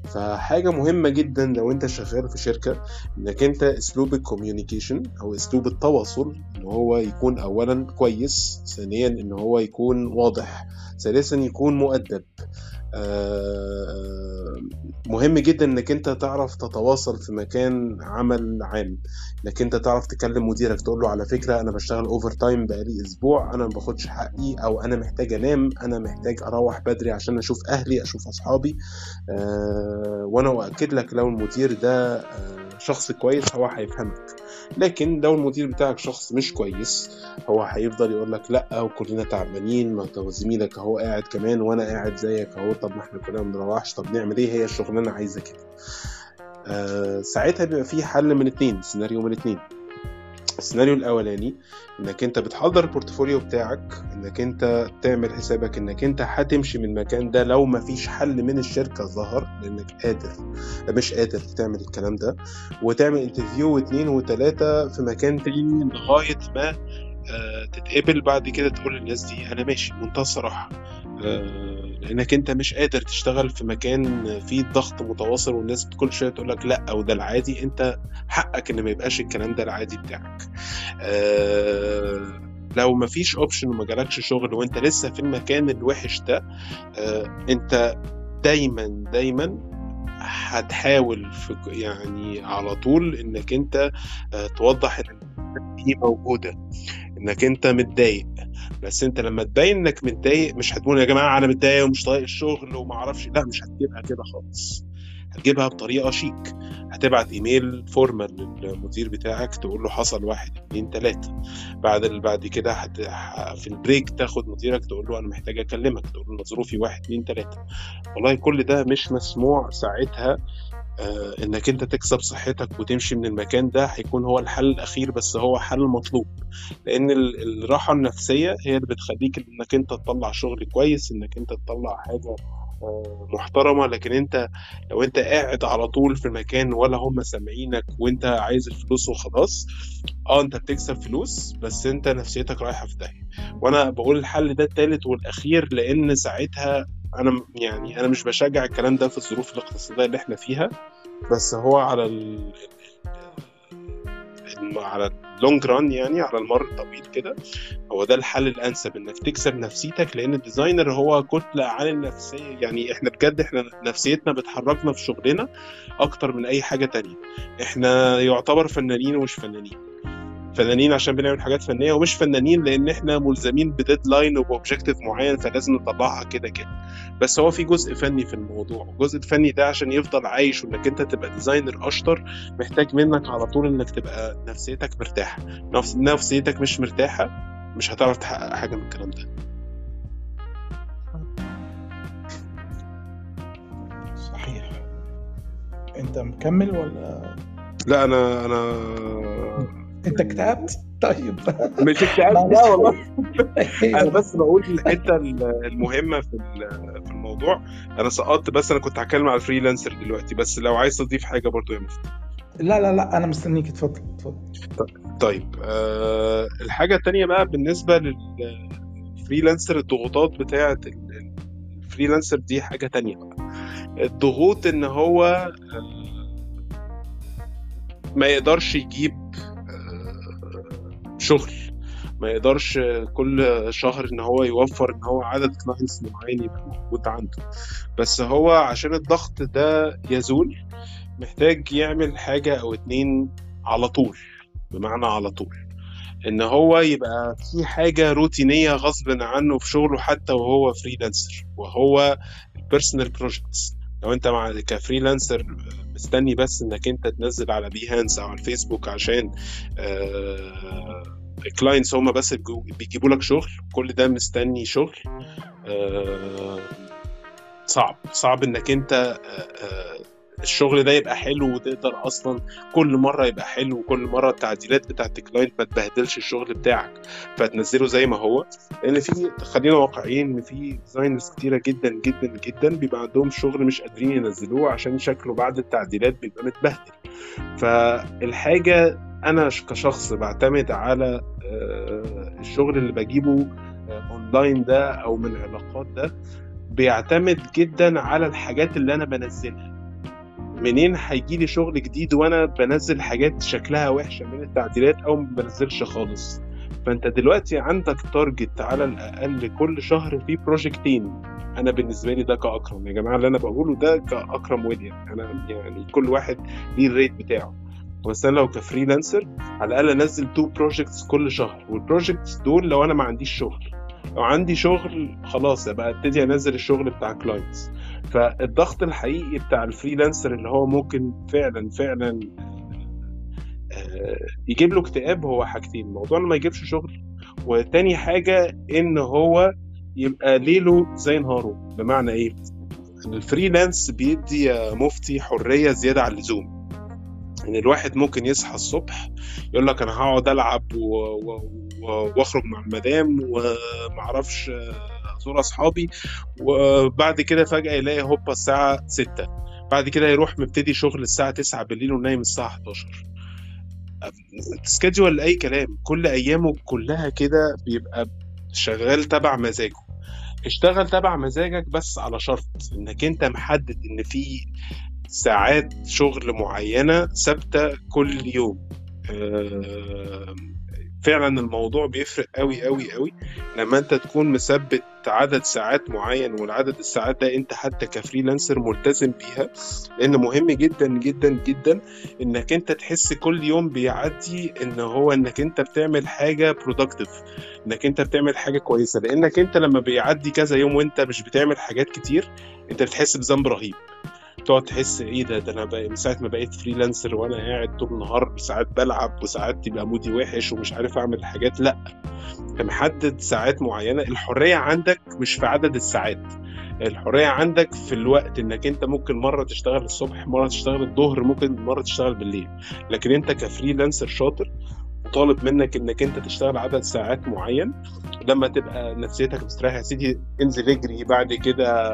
فحاجة مهمة جدا لو أنت شغال في شركة إنك أنت أسلوب ال communication أو أسلوب التواصل إن هو يكون اولا كويس ثانيا إن هو يكون واضح ثالثا يكون مؤدب. مهم جدا إنك أنت تعرف تتواصل في مكان عمل عام. إنك أنت تعرف تكلم مديرك تقول له على فكرة أنا بشتغل overtime بقالي أسبوع أنا ما باخدش حقي أو أنا محتاج أنام أنا محتاج أروح بدري عشان أشوف أهلي أشوف أصحابي. أه وأنا أؤكد لك لو المدير ده أه شخص كويس هو هيفهمك. لكن لو المدير بتاعك شخص مش كويس هو هيفضل يقول لك لأ وكلنا تعبانين ما زميلك اهو قاعد كمان وأنا قاعد زيك اهو طب ما إحنا كلنا بنروحش طب نعمل إيه؟ هي الشغلانة عايزة كده. آه ساعتها بيبقى في حل من اتنين سيناريو من اتنين. السيناريو الأولاني إنك أنت بتحضر ال portfolio بتاعك إنك أنت تعمل حسابك إنك أنت هتمشي من المكان ده لو مفيش حل من الشركة ظهر لأنك قادر مش قادر تعمل الكلام ده وتعمل interview واثنين وثلاثه في مكان تاني لغاية ما تتقبل بعد كده تقول للناس دي أنا ماشي بمنتهى الصراحة. آه، لأنك أنت مش قادر تشتغل في مكان فيه ضغط متواصل والناس كل شوية تقول لك لأ أو ده العادي أنت حقك إن ما يبقاش الكلام ده العادي بتاعك. آه، لو مفيش option وما جالكش شغل وأنت لسه في المكان الوحش ده آه، أنت دايما دايما هتحاول يعني على طول إنك أنت آه، توضح إن دي موجودة. إنك أنت متضايق. بس أنت لما تبين إنك متضايق مش هتقول يا جماعة أنا متضايق ومش طايق الشغل وما أعرفش. لا مش هتجيبها كده خالص. هتجيبها بطريقة شيك. هتبعت إيميل فورمال للمدير بتاعك تقول له حصل واحد اتنين تلاتة. بعد بعد كده هت... في البريك تاخد مديرك تقول له أنا محتاج أكلمك. تقول له ظروفي واحد اتنين تلاتة. والله كل ده مش مسموع ساعتها. إنك أنت تكسب صحتك وتمشي من المكان ده هيكون هو الحل الأخير بس هو حل مطلوب. لأن الراحة النفسية هي اللي بتخليك إنك أنت تطلع شغل كويس إنك أنت تطلع حاجة محترمة. لكن أنت لو أنت قاعد على طول في المكان ولا هم سامعينك وأنت عايز الفلوس وخلاص آه أنت بتكسب فلوس بس أنت نفسيتك رايحة في داهية. وأنا بقول الحل ده الثالث والأخير لأن ساعتها أنا يعني أنا مش بشجع الكلام ده في الظروف الاقتصادية اللي إحنا فيها بس هو على ال... على ال long run يعني على المر الطويل كده هو ده الحل الأنسب إنك تكسب نفسيتك لأن ال designer هو كتلة عن النفسية يعني إحنا بجد إحنا نفسيتنا بتحركنا في شغلنا أكتر من أي حاجة تانية. إحنا يعتبر فنانين ومش فنانين. فنانين عشان بنعمل حاجات فنية ومش فنانين لأن إحنا ملزمين ب deadline وب objective معين فلازم نطلعها كده كده. بس هو في جزء فني في الموضوع. الجزء الفني ده عشان يفضل عايش وإنك أنت تبقى designer أشطر محتاج منك على طول إنك تبقى نفسيتك مرتاحة. نفس نفسيتك مش مرتاحة مش هتعرف تحقق حاجة من الكلام ده. صحيح. أنت مكمل ولا؟ لا أنا أنا انت اكتئبت؟ طيب. مش اكتئاب لا والله. أنا بس بقول الحتة المهمة في في الموضوع. أنا سقطت بس أنا كنت هتكلم على ال freelancer دلوقتي بس لو عايز تضيف حاجة برضو يا مفتي. لا لا لا أنا مستنيك. اتفضل اتفضل. طيب أه الحاجة الثانية بقى بالنسبة لل freelancer الضغوطات بتاعة ال freelancer دي حاجة تانية بقى. الضغوط إن هو ما يقدرش يجيب شغل. ما يقدرش كل شهر إن هو يوفر إن هو عدد clients معين يبقى موجود عنده. بس هو عشان الضغط ده يزول محتاج يعمل حاجة أو اتنين على طول. بمعنى على طول. إن هو يبقى في حاجة روتينية غصب عنه في شغله حتى وهو freelancer وهو ال personal projects لو أنت مع ك freelancer مستني بس إنك أنت تنزل على Behance أو على الفيسبوك عشان ال clients هم بس بيجيبوا لك شغل كل ده مستني شغل. صعب صعب إنك أنت الشغل ده يبقى حلو وتقدر أصلا كل مرة يبقى حلو وكل مرة التعديلات بتاعت ال client ما تبهدلش الشغل بتاعك فتنزله زي ما هو. لأن في خلينا واقعيين إن في designers كتيرة جدا جدا جدا بيبقى عندهم شغل مش قادرين ينزلوه عشان شكله بعد التعديلات بيبقى متبهدل. فالحاجة أنا كشخص بعتمد على الشغل اللي بجيبه اونلاين ده أو من العلاقات ده بيعتمد جدا على الحاجات اللي أنا بنزلها. منين هيجي لي شغل جديد وأنا بنزل حاجات شكلها وحشة من التعديلات أو ما بنزلش خالص؟ فانت دلوقتي عندك target على الأقل كل شهر في projectين أنا بالنسبة لي ده كأكرم. يا جماعة اللي أنا بقوله ده كأكرم ويليام. أنا يعني كل واحد ليه ال rate بتاعه. بس أنا لو ك freelancer على الأقل انزل two projects كل شهر. وال projects دول لو أنا ما عنديش شغل عندي شغل خلاص يبقى ابتدي انزل الشغل بتاع clients فالضغط الحقيقي بتاع ال freelancer اللي هو ممكن فعلا فعلا يجيب له اكتئاب هو حاجتين. موضوع إنه ما يجيبش شغل وتاني حاجة إن هو يبقى ليله زي نهاره. بمعنى إيه؟ الفريلانس بيدي مفتي حرية زيادة عن اللزوم. إن الواحد ممكن يصحى الصبح يقول لك أنا هقعد ألعب و... و... واخرج مع المدام ومعرفش آه، ازور اصحابي. وبعد كده فجأة يلاقي هوبا الساعة 6 بعد كده يروح مبتدي شغل الساعة 9 بالليل ونايم الساعة 11 سكادجول أي كلام. كل أيامه كلها كده بيبقى شغال تبع مزاجه. اشتغل تبع مزاجك بس على شرط إنك أنت محدد إن في ساعات شغل معينة ثابتة كل يوم. آه، فعلا الموضوع بيفرق قوي قوي قوي. لما أنت تكون مثبت عدد ساعات معين والعدد الساعات ده أنت حتى كفريلانسر ملتزم بيها لأن مهم جدا جدا جدا إنك أنت تحس كل يوم بيعدي إن هو إنك أنت بتعمل حاجة productive إنك أنت بتعمل حاجة كويسة. لأنك أنت لما بيعدي كذا يوم وأنت مش بتعمل حاجات كتير أنت بتحس بذنب رهيب. تقعد تحس إيه ده؟ ده أنا بقى من ساعة ما بقيت freelancer وأنا قاعد طول النهار ساعات بلعب وساعات تبقى mood ي وحش ومش عارف أعمل حاجات لأ. انت محدد ساعات معينة. الحرية عندك مش في عدد الساعات. الحرية عندك في الوقت إنك أنت ممكن مرة تشتغل الصبح مرة تشتغل الظهر ممكن مرة تشتغل بالليل. لكن أنت ك freelancer شاطر طالب منك إنك أنت تشتغل عدد ساعات معين. لما تبقى نفسيتك مستريحة يا سيدي انزل اجري بعد كده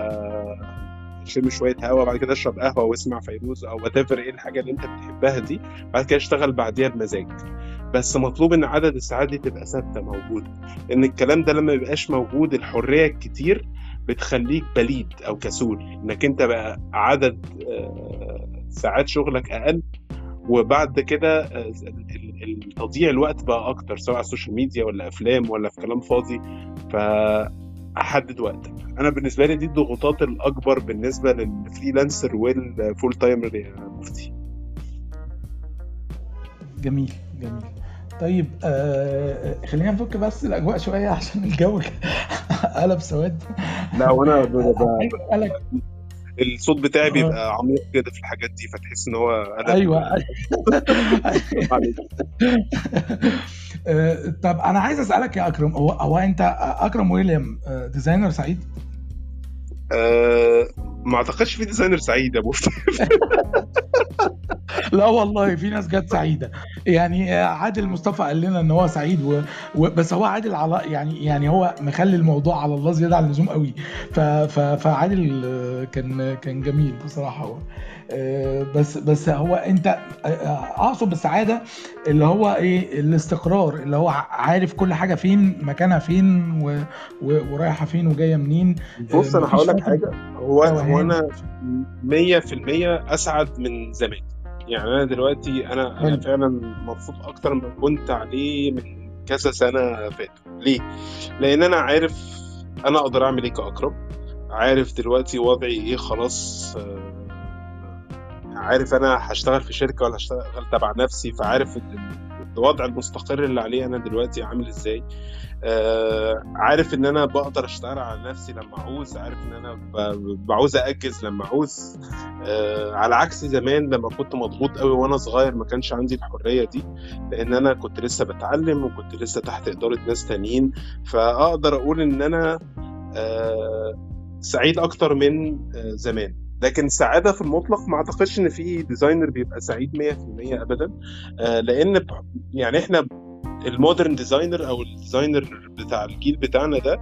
شم شوية هوا بعد كده اشرب قهوة واسمع فيروز أو وات إيه الحاجة اللي أنت بتحبها دي. بعد كده اشتغل بعديها بمزاج. بس مطلوب إن عدد الساعات دي تبقى ثابتة موجوده ان الكلام ده لما يبقاش موجود الحرية الكتير بتخليك بليد أو كسول. إنك أنت بقى عدد آه، ساعات شغلك أقل وبعد كده آه، تضييع الوقت بقى أكتر سواء على ال social media ولا أفلام ولا في كلام فاضي. فاحدد وقتك. أنا بالنسبة لي دي الضغوطات الأكبر بالنسبة لل freelancer وال full timer يا مفتي. جميل جميل. طيب آه خلينا نفك بس الأجواء شوية عشان الجو قلب سواد. لا وأنا الصوت بتاعي بيبقى عميق كده في الحاجات دي فتحس إن هو قلب أيوه. آه، طب أنا عايز أسألك يا أكرم هو هو أنت أكرم ويليام آه، designer سعيد؟ أه ما اعتقدش في designer سعيد يا مفتي لا والله في ناس جت سعيدة. يعني عادل مصطفى قال لنا إن هو سعيد و... و... بس هو عادل على يعني يعني هو مخلي الموضوع على الله زيادة عن اللزوم قوي. ف... ف... فعادل كان كان جميل بصراحة هو. آه، بس بس هو انت آه، اقصد بالسعاده اللي هو إيه الاستقرار اللي هو عارف كل حاجة فين مكانها فين و... و... ورايحه فين وجايه منين. بص أنا هقول لك حاجة هو هو أنا 100% أسعد من زمان. يعني أنا دلوقتي أنا أنا فعلا مبسوط أكتر من كنت عليه من كذا سنة فاتوا ليه؟ لأن أنا عارف أنا أقدر أعمل إيه كاكرم عارف دلوقتي وضعي إيه خلاص آه، عارف أنا هشتغل في شركة ولا هشتغل تبع نفسي فعارف الوضع المستقر اللي عليه أنا دلوقتي عامل إزاي. آه عارف إن أنا بقدر أشتغل على نفسي لما أعوز عارف إن أنا بعوز اأجز لما أعوز. آه على عكس زمان لما كنت مضغوط قوي وأنا صغير ما كانش عندي الحرية دي لأن أنا كنت لسه بتعلم وكنت لسه تحت إدارة ناس تانيين. فأقدر أقول إن أنا آه سعيد أكتر من آه زمان. لكن السعاده في المطلق ما أعتقدش إن في designer بيبقى سعيد 100% ابدا. آه لأن يعني إحنا ال modern designer أو ال designer بتاع الجيل بتاعنا ده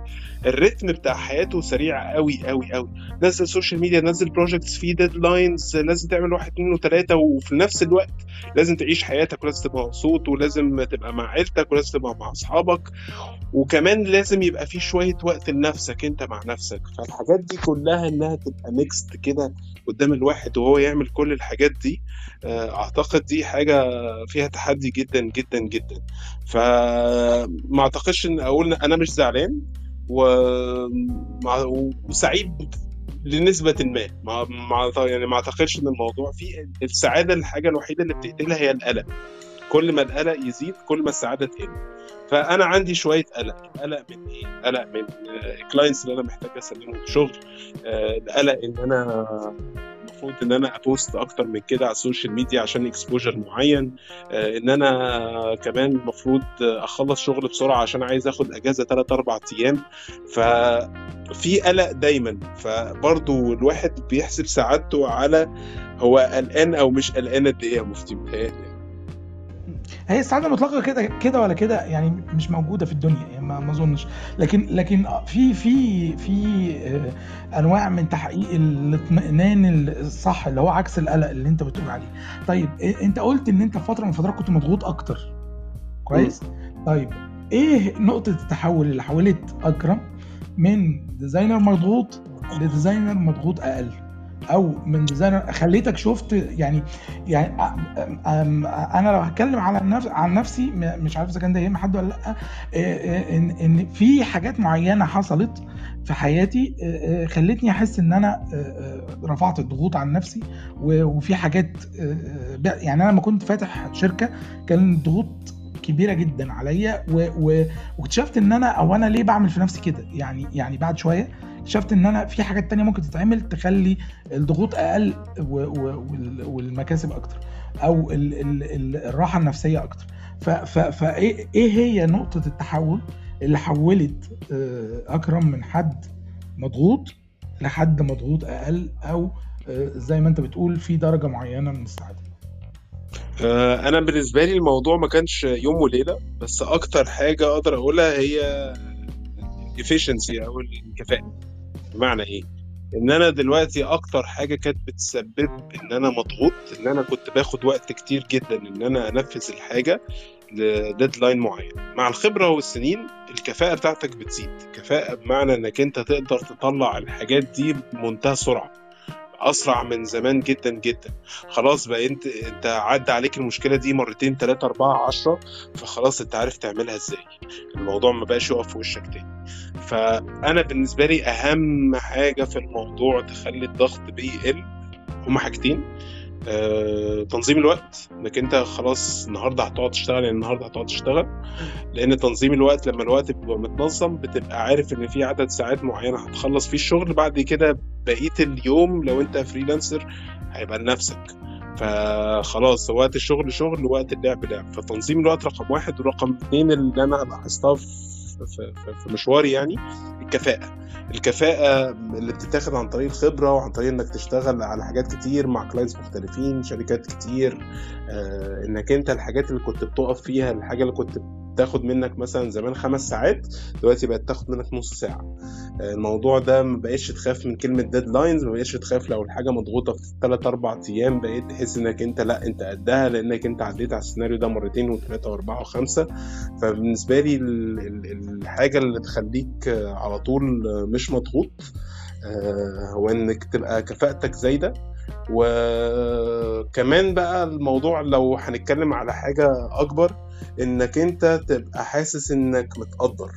ال rhythm بتاع حياته سريع قوي قوي قوي نزل social media نزل projects في deadlines لازم تعمل واحد اثنين وثلاثه وفي نفس الوقت لازم تعيش حياتك ولازم تبقى مبسوط ولازم تبقى مع عيلتك ولازم تبقى مع أصحابك وكمان لازم يبقى في شوية وقت لنفسك أنت مع نفسك. فالحاجات دي كلها إنها تبقى mixed كده قدام الواحد وهو يعمل كل الحاجات دي آه، أعتقد دي حاجة فيها تحدي جدا جدا جدا. فما أعتقدش إن أقول أنا مش زعلان وسعيد لنسبة ما. ما يعني ما أعتقدش إن الموضوع فيه السعادة الحاجة الوحيدة اللي بتقتلها هي القلق. كل ما القلق يزيد كل ما السعادة تقل. فأنا عندي شوية قلق. قلق من إيه؟ قلق من ال clients اللي أنا محتاج أسلمهم شغل القلق إن أنا المفروض إن أنا أ post أكتر من كده على ال social media عشان exposure معين آه، إن أنا كمان المفروض أخلص شغل بسرعة عشان عايز آخد أجازة 3 4 أيام. ففي قلق دايما. فبرضو الواحد بيحسب سعادته على هو قلقان أو مش قلقان قد إيه يا مفتي؟ هي السعادة المطلقه كده كده ولا كده؟ يعني مش موجودة في الدنيا يعني ما ما أظنش. لكن لكن في في في آه، أنواع من تحقيق الاطمئنان الصح اللي هو عكس القلق اللي أنت بتقول عليه. طيب إيه- أنت قلت إن أنت في فترة من الفترات كنت مضغوط أكتر. كويس؟ طيب إيه نقطة التحول اللي حولت أكرم من designer مضغوط ل designer مضغوط أقل؟ أو من designer خليتك شفت يعني يعني أنا لو هتكلم على نفس عن نفسي مش عارف إذا كان ده يهم حد ولا لأ إيه إيه ان إن في حاجات معينة حصلت في حياتي إيه خلتني أحس إن أنا رفعت الضغوط عن نفسي وفي حاجات يعني أنا لما كنت فاتح شركة كان الضغوط كبيرة جدا عليا واكتشفت إن أنا أو أنا ليه بعمل في نفسي كده؟ يعني يعني بعد شوية اكتشفت ان أنا في حاجات تانية ممكن تتعمل تخلي الضغوط أقل والمكاسب أكتر أو ال ال ال الراحة النفسية أكتر. فايه إيه هي نقطة التحول اللي حولت آه، اكرم من حد مضغوط لحد مضغوط أقل أو آه، زي ما انت بتقول في درجة معينة من السعاده آه، أنا بالنسبة لي الموضوع ما كانش يوم وليلة بس أكتر حاجة أقدر اقولها هي efficiency أو الكفاءه بمعنى إيه؟ إن أنا دلوقتي أكتر حاجة كانت بتسبب إن أنا مضغوط إن أنا كنت باخد وقت كتير جدا إن أنا أنفذ الحاجة لديدلاين معين. مع الخبرة والسنين الكفاءة بتاعتك بتزيد. كفاءة بمعنى إنك أنت تقدر تطلع الحاجات دي بمنتهى سرعه أسرع من زمان جدا جدا. خلاص بقى أنت أنت عدى عليك المشكلة دي مرتين ثلاثة أربعة عشرة فخلاص أنت عارف تعملها إزاي. الموضوع ما بقاش يقف في وشك تاني. فأنا بالنسبة لي أهم حاجة في الموضوع تخلي الضغط بيقل هما حاجتين. آه، تنظيم الوقت إنك أنت خلاص النهارده هتقعد تشتغل يعني النهارده هتقعد تشتغل. لأن تنظيم الوقت لما الوقت بيبقى متنظم بتبقى عارف إن في عدد ساعات معينة هتخلص فيه الشغل. بعد كده بقية اليوم لو أنت freelancer هيبقى لنفسك. فخلاص وقت الشغل شغل ووقت اللعب لعب. فتنظيم الوقت رقم واحد ورقم اتنين اللي أنا لاحظتها في, في, مشواري يعني الكفاءة. الكفاءة اللي بتتاخد عن طريق الخبرة وعن طريق إنك تشتغل على حاجات كتير مع clients مختلفين شركات كتير آه إنك أنت الحاجات اللي كنت بتقف فيها الحاجة اللي كنت بتاخد منك مثلا زمان خمس ساعات دلوقتي بقت تاخد منك نص ساعة. آه الموضوع ده ما بقاش تخاف من كلمة ديدلاينز ما بقاش تخاف لو الحاجة مضغوطة في 3 4 أيام بقيت تحس إنك أنت لأ أنت قدها لأنك أنت عديت على السيناريو ده مرتين وثلاثة وأربعة وخمسة. فبالنسبة لي ال- ال- الحاجة اللي تخليك آه، على طول آه، مش مضغوط هو إنك تبقى كفاءتك زايدة. وكمان بقى الموضوع لو هنتكلم على حاجة أكبر إنك أنت تبقى حاسس إنك متقدر.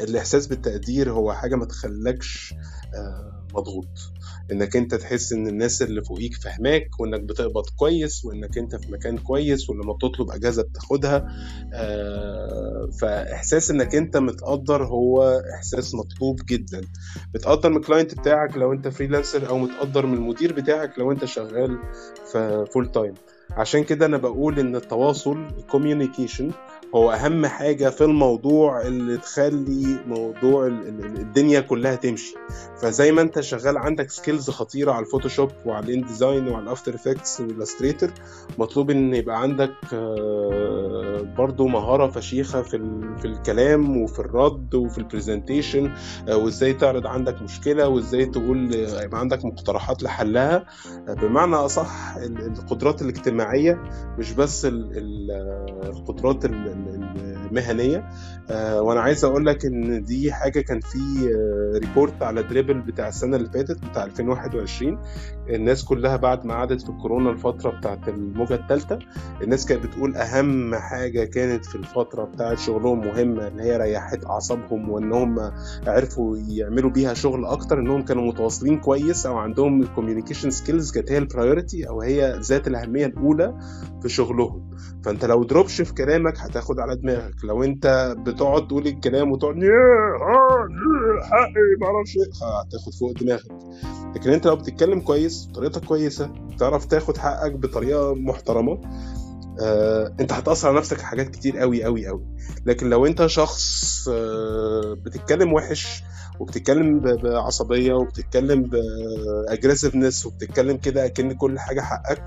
الإحساس بالتقدير هو حاجة ما تخلكش آه، مضغوط. إنك أنت تحس إن الناس اللي فوقيك فاهماك وإنك بتقبض كويس وإنك أنت في مكان كويس ولما بتطلب أجازة بتاخدها. آه، فإحساس إنك أنت متقدر هو إحساس مطلوب جدا. بتقدر من ال client بتاعك لو أنت freelancer أو بتتقدر من المدير بتاعك لو أنت شغال في full time عشان كده أنا بقول إن التواصل ال communication هو أهم حاجة في الموضوع اللي تخلي موضوع ال- ال- الدنيا كلها تمشي. فزي ما أنت شغال عندك skills خطيرة على ال Photoshop وعلى ال InDesign وعلى ال After Effects وال Illustrator مطلوب إن يبقى عندك آه، برضو مهارة فشيخة في ال- في الكلام وفي الرد وفي ال presentation وإزاي تعرض عندك مشكلة وإزاي تقول آه، يبقى عندك مقترحات لحلها. آه، بمعنى ال- القدرات الاجتماعية مش بس ال- ال- آه، القدرات ال- ال- المهنية. آه، وأنا عايز أقول لك إن دي حاجة كان في آه، report على Dribbble بتاع السنة اللي فاتت بتاع 2021 الناس كلها بعد ما عادت في الكورونا الفترة بتاعت الموجة الثالثه الناس كانت بتقول أهم حاجة كانت في الفترة بتاعت شغلهم مهمة إن هي ريحت أعصابهم وإن هم عرفوا يعملوا بيها شغل أكتر إنهم كانوا متواصلين كويس أو عندهم ال communication skills كانت هي ال priority أو هي ذات الأهمية الأولى في شغلهم. فأنت لو دروبش في كلامك هتاخد على دماغك. لو أنت بتقعد تقول الكلام وتقعد "ياه، آه، حقي معرفش إيه. هتاخد فوق دماغك. لكن أنت لو بتتكلم كويس طريقتك كويسة تعرف تاخد حقك بطريقة محترمة. آه، انت هتأثر على نفسك في حاجات كتير قوي قوي قوي. لكن لو انت شخص آه، بتتكلم وحش وبتتكلم بعصبية وبتتكلم باجريسفنس وبتتكلم كده أكن كل حاجة حقك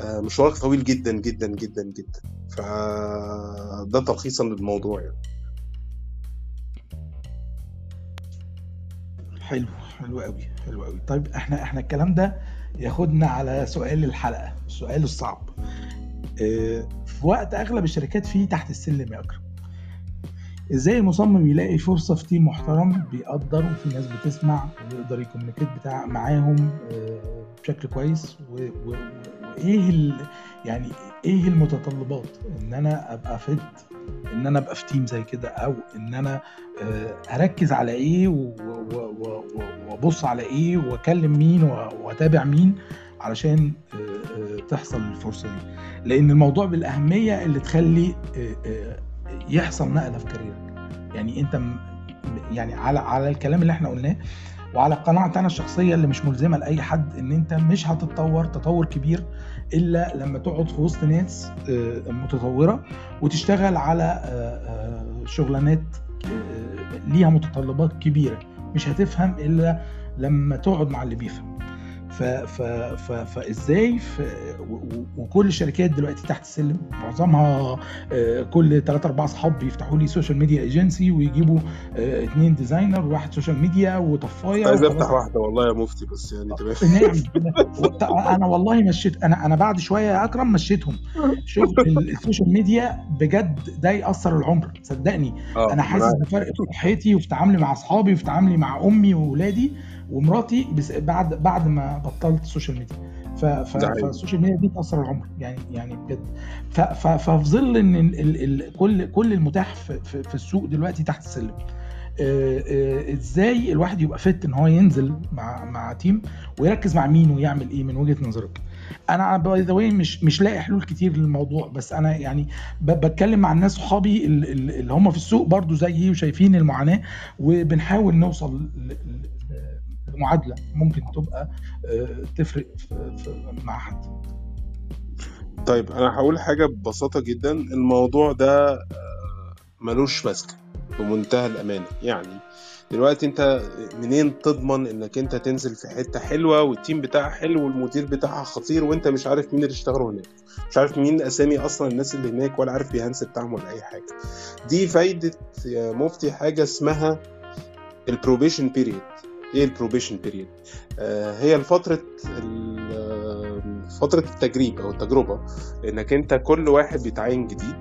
آه، مشوارك طويل جدا جدا جدا جدا. فده تلخيصا للموضوع يعني. حلو. حلو قوي حلو قوي. طيب إحنا إحنا الكلام ده ياخدنا على سؤال الحلقة السؤال الصعب. آه، في وقت أغلب الشركات فيه تحت السلم يا أكرم. إزاي المصمم يلاقي فرصة في تيم محترم بيقدر وفي ناس بتسمع ويقدر يكومينيكيت بتاع معاهم آه، بشكل كويس؟ وإيه يعني إيه المتطلبات؟ إن أنا أبقى فت إن أنا أبقى في تيم زي كده أو إن أنا آه، أركز على إيه وأبص على إيه وأكلم مين وأتابع مين علشان آه، آه، تحصل الفرصة دي. لأن الموضوع بالأهمية اللي تخلي يحصل نقلة في كاريرك. يعني أنت يعني على على الكلام اللي إحنا قلناه وعلى قناعتي أنا الشخصية اللي مش ملزمة لأي حد إن أنت مش هتتطور تطور كبير إلا لما تقعد في وسط ناس آه، متطورة وتشتغل على آه، آه، شغلانات ليها متطلبات كبيرة. مش هتفهم إلا لما تقعد مع اللي بيفهم. ف ف ف فازاي وكل الشركات دلوقتي تحت السلم معظمها آه، كل 3 4 اصحاب بيفتحوا لي social media agency ويجيبوا آه، اتنين designer وواحد social media وطفايه عايز. افتح واحدة والله يا مفتي بس يعني تمام. نعم أنا والله مشيت أنا أنا بعد شوية يا اكرم مشيتهم. شغل ال- ال social media بجد ده يقصر العمر صدقني. آه أنا حاسس بفرق في صحتي وفي تعاملي مع أصحابي وفي تعاملي مع أمي واولادي ومراتي بس بعد بعد ما بطلت ال social media. ف ف. فال social media دي تقصر العمر يعني يعني بجد. ف ف ففي ظل إن ال ال كل كل المتاح في, في, في السوق دلوقتي تحت السلم آه، آه، إزاي الواحد يبقى فت إن هو ينزل مع مع team ويركز مع مين ويعمل إيه من وجهة نظرك؟ أنا by the way مش مش لاقي حلول كتير للموضوع بس أنا يعني ب- بتكلم مع الناس صحابي ال- ال- اللي هم في السوق برضو زيي وشايفين المعاناة وبنحاول نوصل لمعادله ممكن تبقى آه، تفرق مع حد. طيب أنا هقول حاجة ببساطة جدا. الموضوع ده آه، ملوش ماسكه بمنتهى الأمانة. يعني دلوقتي أنت منين تضمن إنك أنت تنزل في حتة حلوة والتيم بتاعها حلو والمدير بتاعها خطير وأنت مش عارف مين اللي اشتغلوا هناك؟ مش عارف مين أسامي أصلا الناس اللي هناك ولا عارف بيهانس بتاعهم ولا أي حاجة. دي فايدة يا مفتي حاجة اسمها ال probation period إيه ال probation period آه هي الفترة ال- آه، فترة التجريب أو التجربة إنك أنت كل واحد بيتعين جديد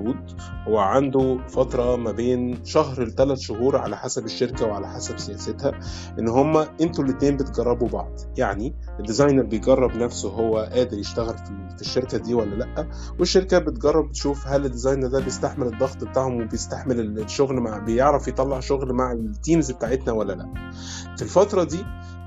المفروض هو عنده فترة ما بين شهر لثلاث شهور على حسب الشركة وعلى حسب سياستها إن هما أنتوا الاتنين بتجربوا بعض. يعني ال designer بيجرب نفسه هو قادر يشتغل في الشركة دي ولا لأ والشركة بتجرب تشوف هل ال designer ده بيستحمل الضغط بتاعهم وبيستحمل الشغل مع بيعرف يطلع شغل مع ال teams بتاعتنا ولا لأ. في الفترة دي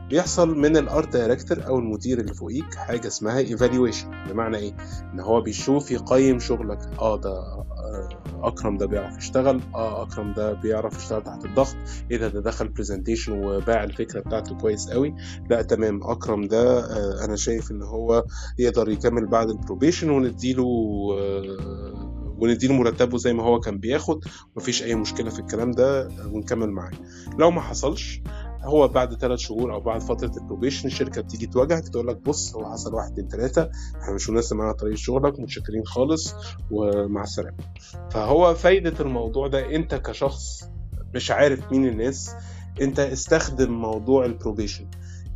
بيحصل من ال art director أو المدير اللي فوقيك حاجة اسمها evaluation بمعنى إيه؟ إن هو بيشوف يقيم شغلك. آه ده آه، أكرم ده بيعرف يشتغل. آه أكرم ده بيعرف يشتغل تحت الضغط. إيه ده؟ ده دخل presentation وباع الفكرة بتاعته كويس قوي. لا تمام. أكرم ده آه، أنا شايف إن هو يقدر يكمل بعد ال probation ونديله آه، ونديله مرتبه زي ما هو كان بياخد. مفيش أي مشكلة في الكلام ده. آه، ونكمل معاه. لو ما حصلش هو بعد ثلاث شهور أو بعد فترة ال probation الشركة بتيجي تواجهك تقول لك بص هو حصل واحد اتنين ثلاثة إحنا مش مناسب معانا طريقه شغلك متشكرين خالص ومع السلامة. فهو فايدة الموضوع ده أنت كشخص مش عارف مين الناس أنت استخدم موضوع ال probation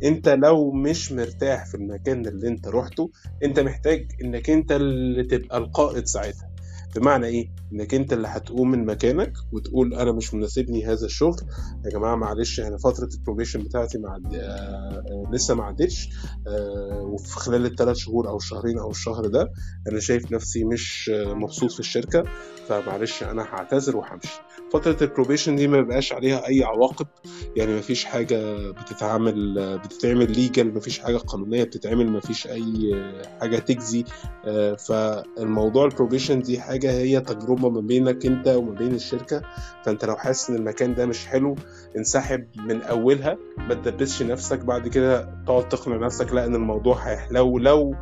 أنت لو مش مرتاح في المكان اللي أنت روحته أنت محتاج إنك أنت اللي تبقى القائد ساعتها. بمعنى إيه؟ إنك أنت اللي هتقوم من مكانك وتقول أنا مش مناسبني هذا الشغل. يا جماعة معلش أنا فترة ال probation بتاعتي مع آه آه لسه ما عدتش. آه وفي خلال الثلاث شهور أو الشهرين أو الشهر ده أنا شايف نفسي مش مبسوط في الشركة. فمعلش أنا هعتذر وهمشي. فترة ال probation دي ما بيبقاش عليها أي عواقب. يعني ما فيش حاجة بتتعمل بتتعمل legal ما فيش حاجة قانونية بتتعمل ما فيش أي حاجة تجزي. آه، فالموضوع ال probation دي حاجة هي تجربة ما بينك أنت وما بين الشركة. فأنت لو حاسس إن المكان ده مش حلو انسحب من أولها ما تدبسش نفسك. بعد كده تقعد تقنع نفسك لأ إن الموضوع هيحلو. لو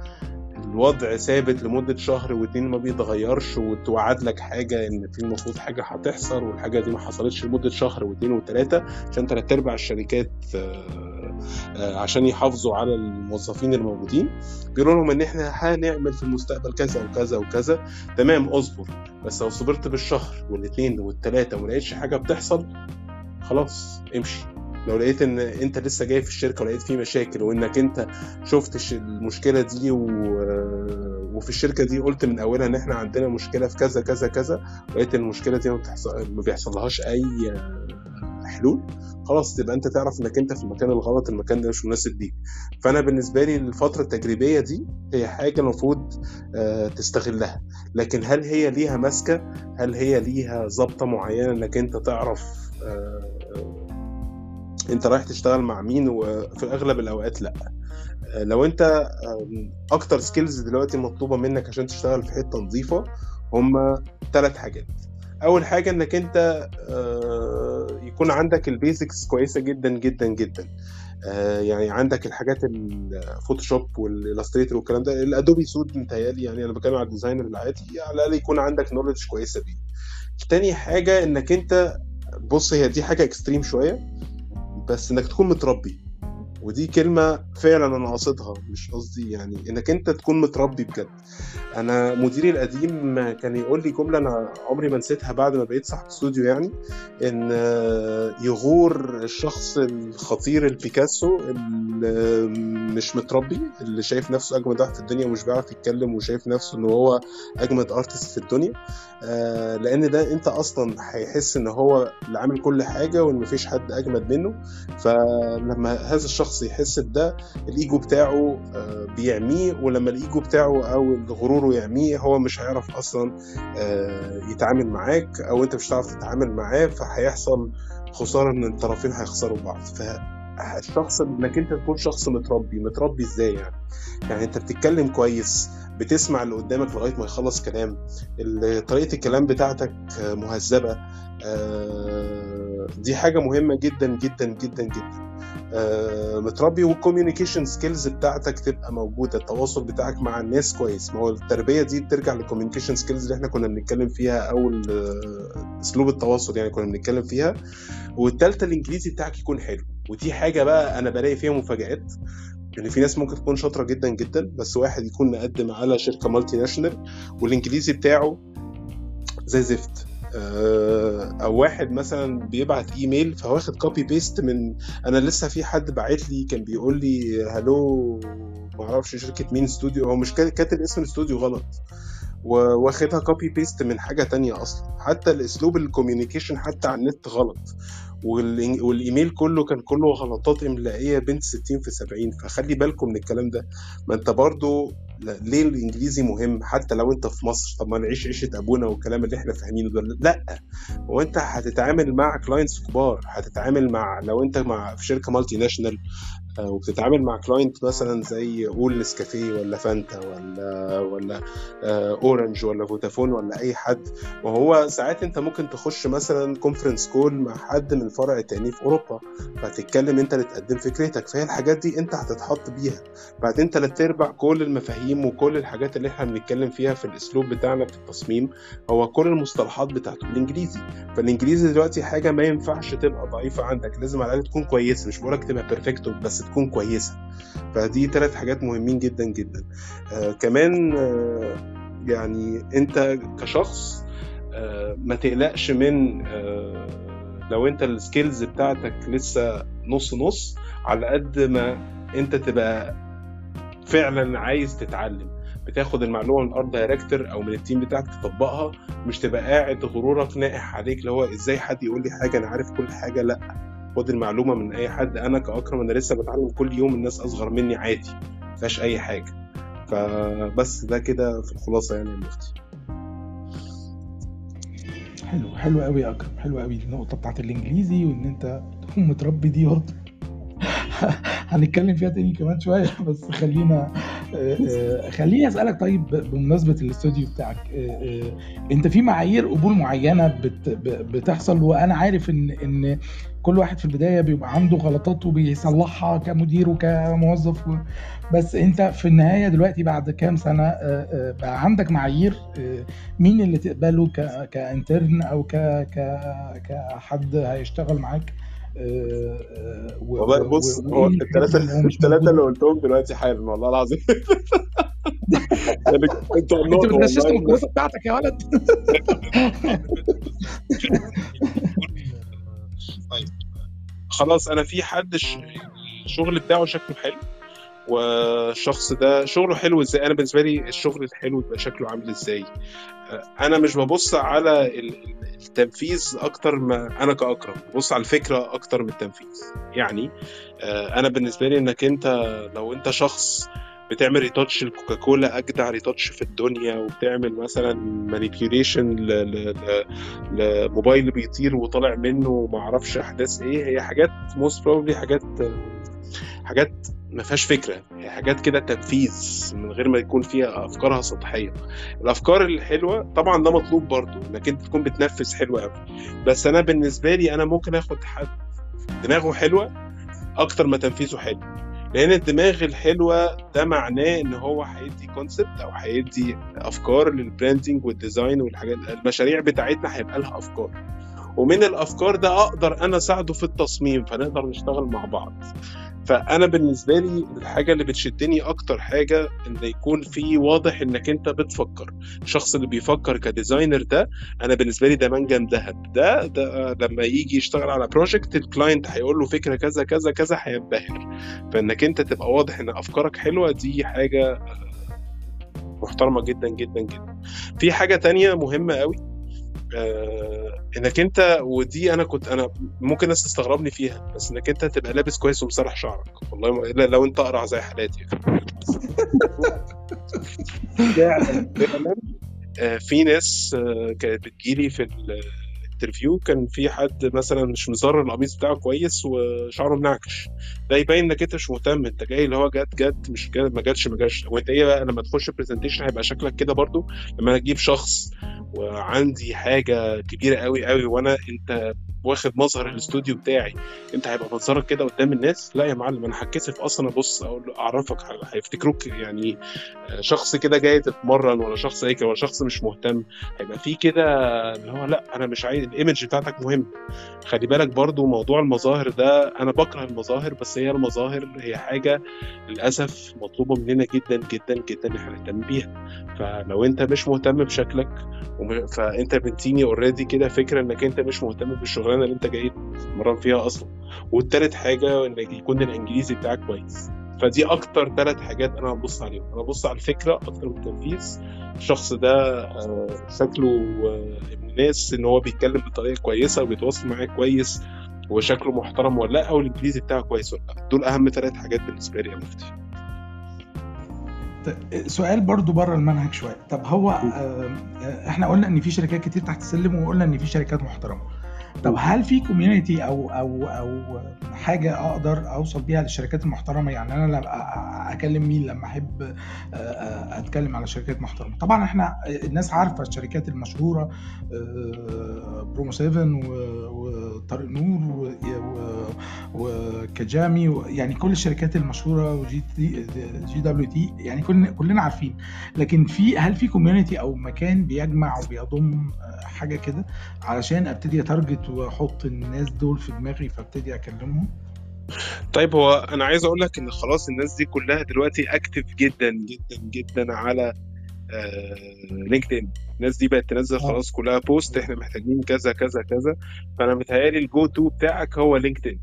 الوضع ثابت لمدة شهر واتنين ما بيتغيرش وتوعد لك حاجة إن في المفروض حاجة هتحصل والحاجة دي ما حصلتش لمدة شهر واتنين وتلاتة عشان تلات أرباع الشركات آه، آه، عشان يحافظوا على الموظفين الموجودين. بيقولوا لهم إن إحنا هنعمل في المستقبل كذا وكذا وكذا. تمام أصبر. بس لو صبرت بالشهر والاتنين والتلاتة وما لقيتش حاجة بتحصل خلاص امشي. لو لقيت إن أنت لسه جاي في الشركة ولقيت في مشاكل وإنك أنت شفت المشكلة دي و... وفي الشركة دي قلت من أولها إن إحنا عندنا مشكلة في كذا كذا كذا ولقيت المشكلة دي ما, بتحصل... بيحصلهاش أي حلول خلاص تبقى أنت تعرف إنك أنت في المكان الغلط المكان ده مش مناسب ليك. فأنا بالنسبة لي الفترة التجريبية دي هي حاجة المفروض آه، تستغلها. لكن هل هي ليها ماسكة؟ هل هي ليها ظابطة معينة إنك أنت تعرف آه، انت رايح تشتغل مع مين وفي اغلب الاوقات لا. آه، لو انت أكتر skills دلوقتي مطلوبة منك عشان تشتغل في حتة نظيفة هم ثلاث حاجات. أول حاجة إنك أنت آه، يكون عندك ال basics كويسة جدا جدا جدا. آه، يعني عندك الحاجات ال Photoshop وال Illustrator والكلام ده. ال Adobe suite متهيألي يعني أنا بتكلم على ال designer العادي على الأقل يكون عندك knowledge كويسة بيه. تاني حاجة إنك أنت بص هي دي حاجة extreme شوية. بس إنك تكون متربي. ودي كلمة فعلا أنا قاصدها مش قصدي يعني إنك أنت تكون متربي بجد. أنا مديري القديم كان يقول لي جملة أنا عمري ما نسيتها بعد ما بقيت صاحب استوديو يعني إن يغور الشخص الخطير البيكاسو اللي مش متربي اللي شايف نفسه أجمد واحد في الدنيا ومش بيعرف يتكلم وشايف نفسه إن هو أجمد أرتست في الدنيا. آه، لأن ده أنت أصلا هيحس إن هو اللي عامل كل حاجة وإن مفيش حد أجمد منه. فلما هذا الشخص يحس بده الإيجو بتاعه آه، بيعميه ولما الإيجو بتاعه أو غروره يعميه هو مش هيعرف أصلا آه، يتعامل معاك أو أنت مش هتعرف تتعامل معاه فهيحصل خسارة ان الطرفين هيخسروا بعض. فالشخص إنك أنت تكون شخص متربي متربي إزاي يعني؟ يعني أنت بتتكلم كويس بتسمع اللي قدامك لغاية ما يخلص كلام طريقة الكلام بتاعتك مهذبة آه، دي حاجة مهمة جدا جدا جدا جدا. آه، متربي وال communication skills بتاعتك تبقى موجودة التواصل بتاعك مع الناس كويس. ما هو التربية دي بترجع لل communication skills اللي إحنا كنا بنتكلم فيها أو أسلوب التواصل يعني كنا بنتكلم فيها. والثالثه الإنجليزي بتاعك يكون حلو. ودي حاجة بقى أنا بلاقي فيها مفاجآت. يعني في ناس ممكن تكون شاطرة جدا جدا بس واحد يكون مقدم على شركة multinational والإنجليزي بتاعه زي زفت. آه، أو واحد مثلا بيبعت إيميل فواخد copy paste من أنا لسه في حد باعت لي كان بيقول لي hello ما أعرفش شركة مين استوديو هو مش كاتب اسم الاستوديو غلط. واخدها copy paste من حاجة تانية أصلا. حتى الأسلوب ال communication حتى على النت غلط. والإيميل كله كان كله غلطات إملائية بنت 60 في 70 فخلي بالكم من الكلام ده. ما أنت برضو ليه الإنجليزي مهم؟ حتى لو أنت في مصر طب ما نعيش عيشة أبونا والكلام اللي إحنا فاهمينه ده. لا هو أنت هتتعامل مع clients كبار. هتتعامل مع لو أنت مع في شركة multinational وبتتعامل مع client مثلا زي قول نسكافيه ولا فانتا ولا ولا اورنج آه، ولا فودافون ولا أي حد. وهو ساعات أنت ممكن تخش مثلا conference call مع حد من فرع تاني في أوروبا فتتكلم أنت اللي تقدم فكرتك. فهي الحاجات دي أنت هتتحط بيها. بعدين تلات أرباع كل المفاهيم وكل الحاجات اللي إحنا بنتكلم فيها في الأسلوب بتاعنا في التصميم هو كل المصطلحات بتاعته بالإنجليزي. فالإنجليزي دلوقتي حاجة ما ينفعش تبقى ضعيفة عندك. لازم على الأقل تكون كويسه مش بقولك تبقى perfecto بس تكون كويسة. فدي ثلاث حاجات مهمين جدا جدا. آه كمان آه يعني أنت كشخص آه ما تقلقش من آه لو أنت ال skills بتاعتك لسه نص نص على قد ما أنت تبقى فعلا عايز تتعلم. بتاخد المعلومة من ال art director أو من ال team بتاعك تطبقها مش تبقى قاعد غرورك نائح عليك اللي هو إزاي حد يقول لي حاجة أنا عارف كل حاجة لأ. خد المعلومة من أي حد. أنا كأكرم أنا لسه بتعلم كل يوم الناس أصغر مني عادي مفيهاش أي حاجة. فبس ده كده في الخلاصة يعني يا مفتي. حلو حلو قوي يا أكرم. حلو قوي النقطة بتاعت الإنجليزي وإن أنت تكون متربي دي برضه. هنتكلم فيها تاني كمان شوية بس خلينا آه، آه، خليني أسألك طيب بمناسبة الاستوديو بتاعك آه، أنت في معايير قبول معينة بت بتحصل؟ وأنا عارف إن إن كل واحد في البداية بيبقى عنده غلطات وبيصلحها كمدير وكموظف بس أنت في النهاية دلوقتي بعد كام سنة بقى عندك معايير مين اللي تقبله كانترن أو كحد هيشتغل معاك؟ والله بص هو الثلاثه الثلاثه اللي قلتهم دلوقتي حالا والله العظيم. انت انت بتغششت من الكوسة بتاعتك يا ولد. طيب خلاص أنا في حد الشغل بتاعه شكله حلو. والشخص ده شغله حلو إزاي؟ أنا بالنسبة لي الشغل الحلو يبقى شكله عامل إزاي؟ أنا مش ببص على التنفيذ أكتر ما أنا كاكرم ببص على الفكرة أكتر من التنفيذ. يعني آه، أنا بالنسبة لي إنك أنت لو أنت شخص بتعمل retouch لكوكاكولا أجدع retouch في الدنيا وبتعمل مثلا manipulation لموبايل بيطير وطالع منه وما أعرفش أحداث إيه هي حاجات most probably حاجات حاجات ما فيهاش فكرة. هي حاجات كده تنفيذ من غير ما يكون فيها أفكارها سطحية. الأفكار الحلوة طبعا ده مطلوب برضو إنك أنت تكون بتنفذ حلو قوي بس أنا بالنسبة لي أنا ممكن آخد حد دماغه حلوة أكتر ما تنفيذه حلو. لأن الدماغ الحلوة ده معناه إن هو هيدي concept أو هيدي أفكار لل branding وال design والحاجات المشاريع بتاعتنا هيبقى لها أفكار. ومن الأفكار ده أقدر أنا أساعده في التصميم فنقدر نشتغل مع بعض. فأنا بالنسبة لي الحاجة اللي بتشدني أكتر حاجة إن يكون في واضح إنك أنت بتفكر. الشخص اللي بيفكر ك designer ده أنا بالنسبة لي ده منجم ذهب. ده ده لما يجي يشتغل على project ال client هيقول له فكرة كذا كذا كذا هينبهر. فإنك أنت تبقى واضح إن أفكارك حلوة دي حاجة محترمة جدا جدا جدا. في حاجة تانية مهمة قوي آه إنك أنت ودي أنا كنت أنا ممكن الناس تستغربني فيها بس إنك أنت تبقى لابس كويس ومسرح شعرك. والله إلا لو أنت أقرع زي حالاتي. فعلا. آه في ناس آه كانت بتجيلي في interview كان في حد مثلا مش مزرر القميص بتاعه كويس وشعره منعكش. ده يبين إنك أنت مش مهتم أنت جاي اللي هو جت جت مش جات ما جاتش ما جاتش وأنت إيه بقى؟ لما تخش presentation هيبقى شكلك كده برضو لما أجيب شخص وعندي حاجة كبيرة قوي قوي وأنا أنت واخد مظهر الاستوديو بتاعي. انت هيبقى منظرك كده قدام الناس. لا يا معلم أنا هتكسف أصلا ابص أقول اعرفك هيفتكروك يعني شخص كده جاي تتمرن ولا شخص هيك ولا شخص مش مهتم. هيبقى في كده اللي هو لا أنا مش عايز الايمج بتاعتك مهم. خلي بالك برضو موضوع المظاهر ده أنا بكره المظاهر بس هي المظاهر هي حاجة للأسف مطلوبة مننا جدا جدا جدا ان إحنا نهتم بيها. فلو انت مش مهتم بشكلك فانت بنتيني اوريدي كده فكرة إنك انت مش مهتم بالشغلانه اللي انت جاي تتمرن فيها أصلا. والتالت حاجة إنك يكون الإنجليزي بتاعك كويس. فدي أكتر ثلاث حاجات أنا ببص عليهم. أنا ببص على الفكرة أكتر من التنفيذ. الشخص ده آه، شكله ابن آه، ناس إن هو بيتكلم بطريقة كويسة وبيتواصل معاك كويس وشكله محترم ولا لأ أو الانجليزي بتاعه كويس ولا لأ. دول أهم ثلاث حاجات بالنسبة لي يا مفتي. سؤال برضو بره المنهج شوية. طب هو آه، إحنا قلنا إن في شركات كتير تحت السلم وقلنا إن في شركات محترمة. طب هل في كوميونتي أو أو أو حاجة أقدر أوصل بيها للشركات المحترمة؟ يعني أنا أكلم مين لما أحب أتكلم على شركات محترمة. طبعا إحنا الناس عارفة الشركات المشهورة برومو 7 وطارق نور و Kijamii يعني كل الشركات المشهورة و J JWT يعني كلنا عارفين. لكن في هل في community أو مكان بيجمع وبيضم حاجة كده علشان أبتدي أ target واحط الناس دول في دماغي فابتدي أكلمهم. طيب هو أنا عايز أقول لك إن خلاص الناس دي كلها دلوقتي active جدا جدا جدا على LinkedIn الناس دي بقت تنزل آه. خلاص كلها post إحنا محتاجين كذا كذا كذا. فأنا متهيألي ال go-to بتاعك هو LinkedIn و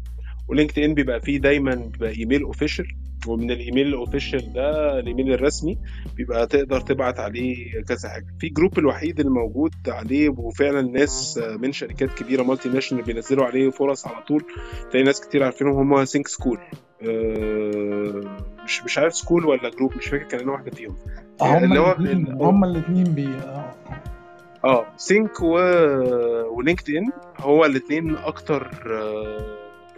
LinkedIn بيبقى فيه دايما بيبقى email official ومن ال email ال official ده الايميل الرسمي بيبقى تقدر تبعت عليه كذا حاجة. في group الوحيد الموجود عليه وفعلا ناس من شركات كبيرة multinational بينزلوا عليه فرص على طول. تلاقي ناس كتير عارفينهم هم Think School أه مش مش عارف school ولا group مش فاكر كان واحدة فيهم. هم اللي هو هم الاثنين بي آه. Think و... و LinkedIn هو الاثنين أكتر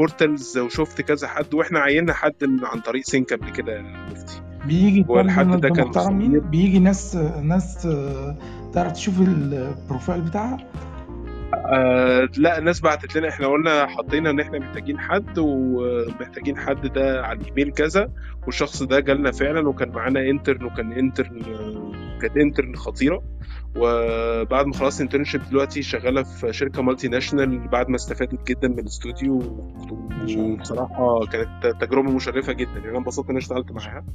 portals وشفت كذا حد وإحنا عيننا حد عن طريق Think قبل كده مفتي. بيجي هو الحد كام ده كان. بيجي ناس ناس آه، تعرف تشوف ال profile بتاعها؟ آه لا الناس بعتت لنا إحنا قلنا حطينا إن إحنا محتاجين حد ومحتاجين حد ده على الإيميل كذا والشخص ده جالنا فعلا وكان معانا intern وكان intern كانت intern خطيرة. وبعد ما خلصت internship دلوقتي شغالة في شركة multinational بعد ما استفادت جدا من الاستوديو. وبصراحة كانت تجربة مشرفة جدا. يعني أنا انبسطت إن أنا اشتغلت معاها.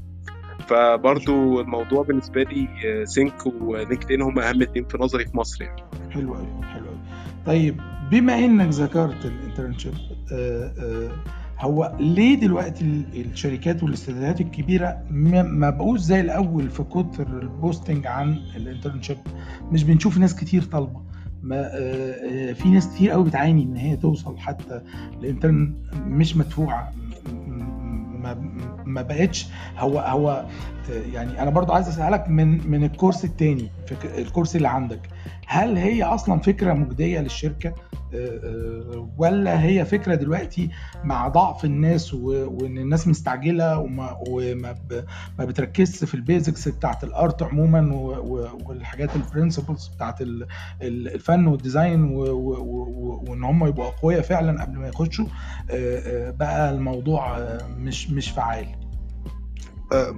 فبرضو الموضوع بالنسبة لي Think و LinkedIn هم أهم اتنين في نظري في مصر يعني. حلو قوي حلو قوي طيب بما إنك ذكرت ال internship آه، آه، هو ليه دلوقتي ال- الشركات والاستوديوهات الكبيرة ما بقوش زي الأول في كتر ال posting عن ال internship؟ مش بنشوف ناس كتير طالبة. ما آه، آه، في ناس كتير قوي بتعاني إن هي توصل حتى ل intern مش مدفوعة. ما بقتش. هو هو يعني أنا برضو عايز أسألك من من الكرسي التاني فك- الكرسي اللي عندك. هل هي أصلا فكرة مجدية للشركة؟ آه، آه، ولا هي فكرة دلوقتي مع ضعف الناس وإن الناس مستعجلة وما وما ما بتركزش في ال basics بتاعت ال art عموما والحاجات ال principles بتاعت ال- ال- الفن وال design وإن هم يبقوا أقوياء فعلا قبل ما يخشوا آه، بقى الموضوع مش مش فعال.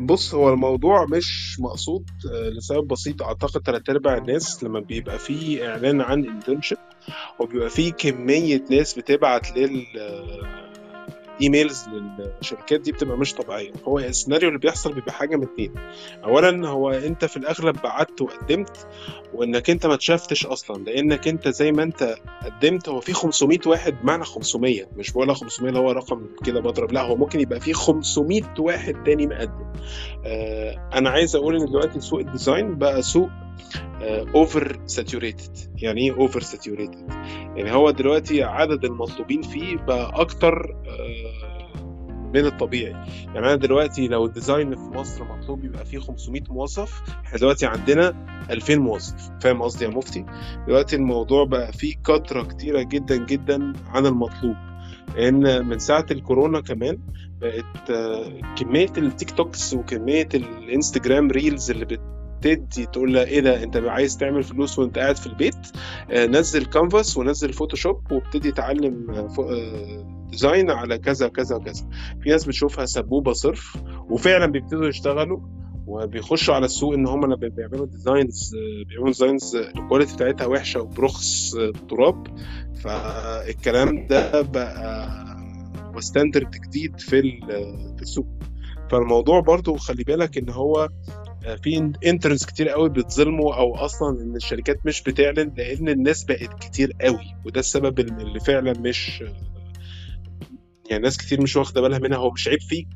بص هو الموضوع مش مقصود آه، لسبب بسيط. أعتقد تلات أرباع الناس لما بيبقى فيه إعلان عن internship وبيبقى فيه كمية ناس بتبعت لل آه، emails للشركات دي بتبقى مش طبيعية. هو السيناريو اللي بيحصل بيبقى حاجة من اتنين. اولا هو أنت في الأغلب بعت وقدمت وإنك أنت ما اتشافتش أصلا لأنك أنت زي ما أنت قدمت هو في 500 واحد بمعنى 500 مش بقول 500 اللي هو رقم كده بضرب لا هو ممكن يبقى في 500 واحد تاني مقدم. آه أنا عايز أقول إن دلوقتي سوق ال design بقى سوق oversaturated يعني إيه oversaturated يعني هو دلوقتي عدد المطلوبين فيه بقى أكتر آه، من الطبيعي. يعني أنا دلوقتي لو ال design في مصر مطلوب يبقى فيه 500 موظف إحنا دلوقتي عندنا 2000 موظف. فاهم قصدي يا مفتي؟ دلوقتي الموضوع بقى فيه كترة كتيرة جدا جدا عن المطلوب. لأن من ساعة الكورونا كمان بقت آه، كمية ال TikToks وكمية ال Instagram reels اللي بت تدي تقول لها إيه ده أنت عايز تعمل فلوس وأنت قاعد في البيت؟ آه، نزل Canva ونزل Photoshop وابتدي فو- آه، design على كذا كذا وكذا في ناس بتشوفها سبوبة صرف وفعلا بيبتدوا يشتغلوا وبيخشوا على السوق إن هم لما بيعملوا designs بيعملوا designs ال quality بتاعتها وحشة وبرخص تراب فالكلام ده بقى هو standard جديد في ال- في السوق. فالموضوع برضو خلي بالك إن هو في interns كتير قوي بيتظلموا أو أصلا إن الشركات مش بتعلن لأن الناس بقت كتير قوي وده السبب اللي فعلا مش يعني ناس كتير مش واخدة بالها منها هو مش عيب فيك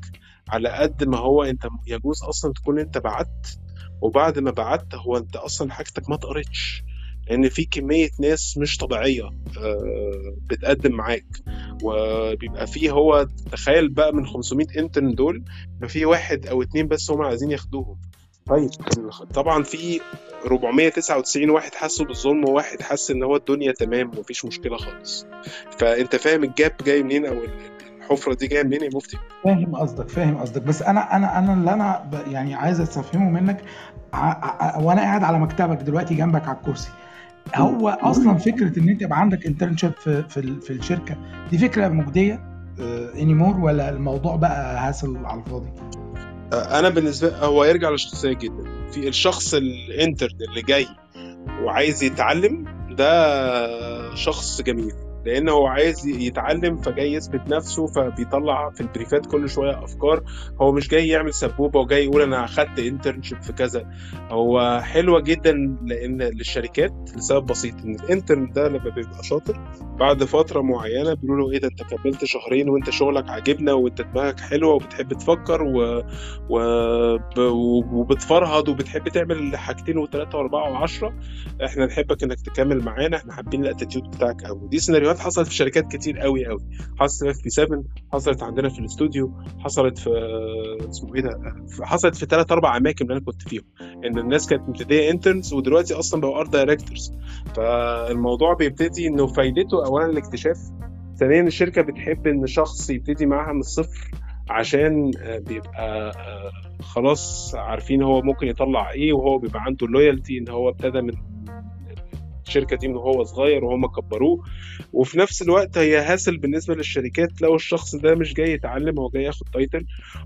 على قد ما هو انت يجوز أصلا تكون انت بعت وبعد ما بعت هو انت أصلا حاجتك ما اتقرتش. لأن في كمية ناس مش طبيعية آه، بتقدم معاك. وبيبقى فيه هو تخيل بقى من 500 انترن دول يبقى في واحد أو اتنين بس هم عايزين ياخدوهم. طيب. طبعا في 499 واحد حسوا بالظلم وواحد حس إن هو الدنيا تمام ومفيش مشكلة خالص. فأنت فاهم الجاب جاي منين أو الحفره دي جاية منين يا مفتي؟ فاهم قصدك فاهم قصدك. بس أنا أنا أنا اللي أنا يعني عايز أستفهمه منك وأنا قاعد على مكتبك دلوقتي جنبك على الكرسي. هو أصلا فكرة إن أنت يبقى عندك internship في في, في الشركة دي فكرة مجدية؟ anymore ولا الموضوع بقى hassle على الفاضي؟ أنا بالنسبة هو يرجع لشخصيه جدا. في الشخص ال intern اللي جاي وعايز يتعلم ده شخص جميل. لأن هو عايز يتعلم فجاي يثبت نفسه فبيطلع في ال brief ات كل شوية أفكار. هو مش جاي يعمل سبوبة وجاي يقول أنا أخدت internship في كذا. هو حلوة جدا لأن للشركات لسبب بسيط إن ال intern ده لما بيبقى شاطر بعد فترة معينة بيقولوا له إيه ده أنت كملت شهرين وأنت شغلك عاجبنا وأنت دماغك حلوة وبتحب تفكر و... و... وبتفرهد وبتحب تعمل حاجتين وثلاثه وأربعة وعشرة إحنا نحبك إنك تكمل معانا إحنا حابين ال attitude بتاعك قوي دي سيناريوهات design ات حصلت في شركات كتير قوي قوي. حصلت في 7 حصلت عندنا في الاستوديو حصلت في اسمه إيه ده حصلت في ثلاث أربع اماكن اللي أنا كنت فيهم. ان الناس كانت مبتدئة interns ودلوقتي أصلا بقوا art directors فالموضوع بيبتدي انه فايدته اولا الاكتشاف ثانيا الشركة بتحب إن شخص يبتدي معاها من الصفر عشان بيبقى خلاص عارفين هو ممكن يطلع إيه وهو بيبقى عنده ال loyalty إن هو ابتدى من الشركة دي من هو صغير وهم كبروه. وفي نفس الوقت هي hassle بالنسبة للشركات لو الشخص ده مش جاي يتعلم هو جاي ياخد title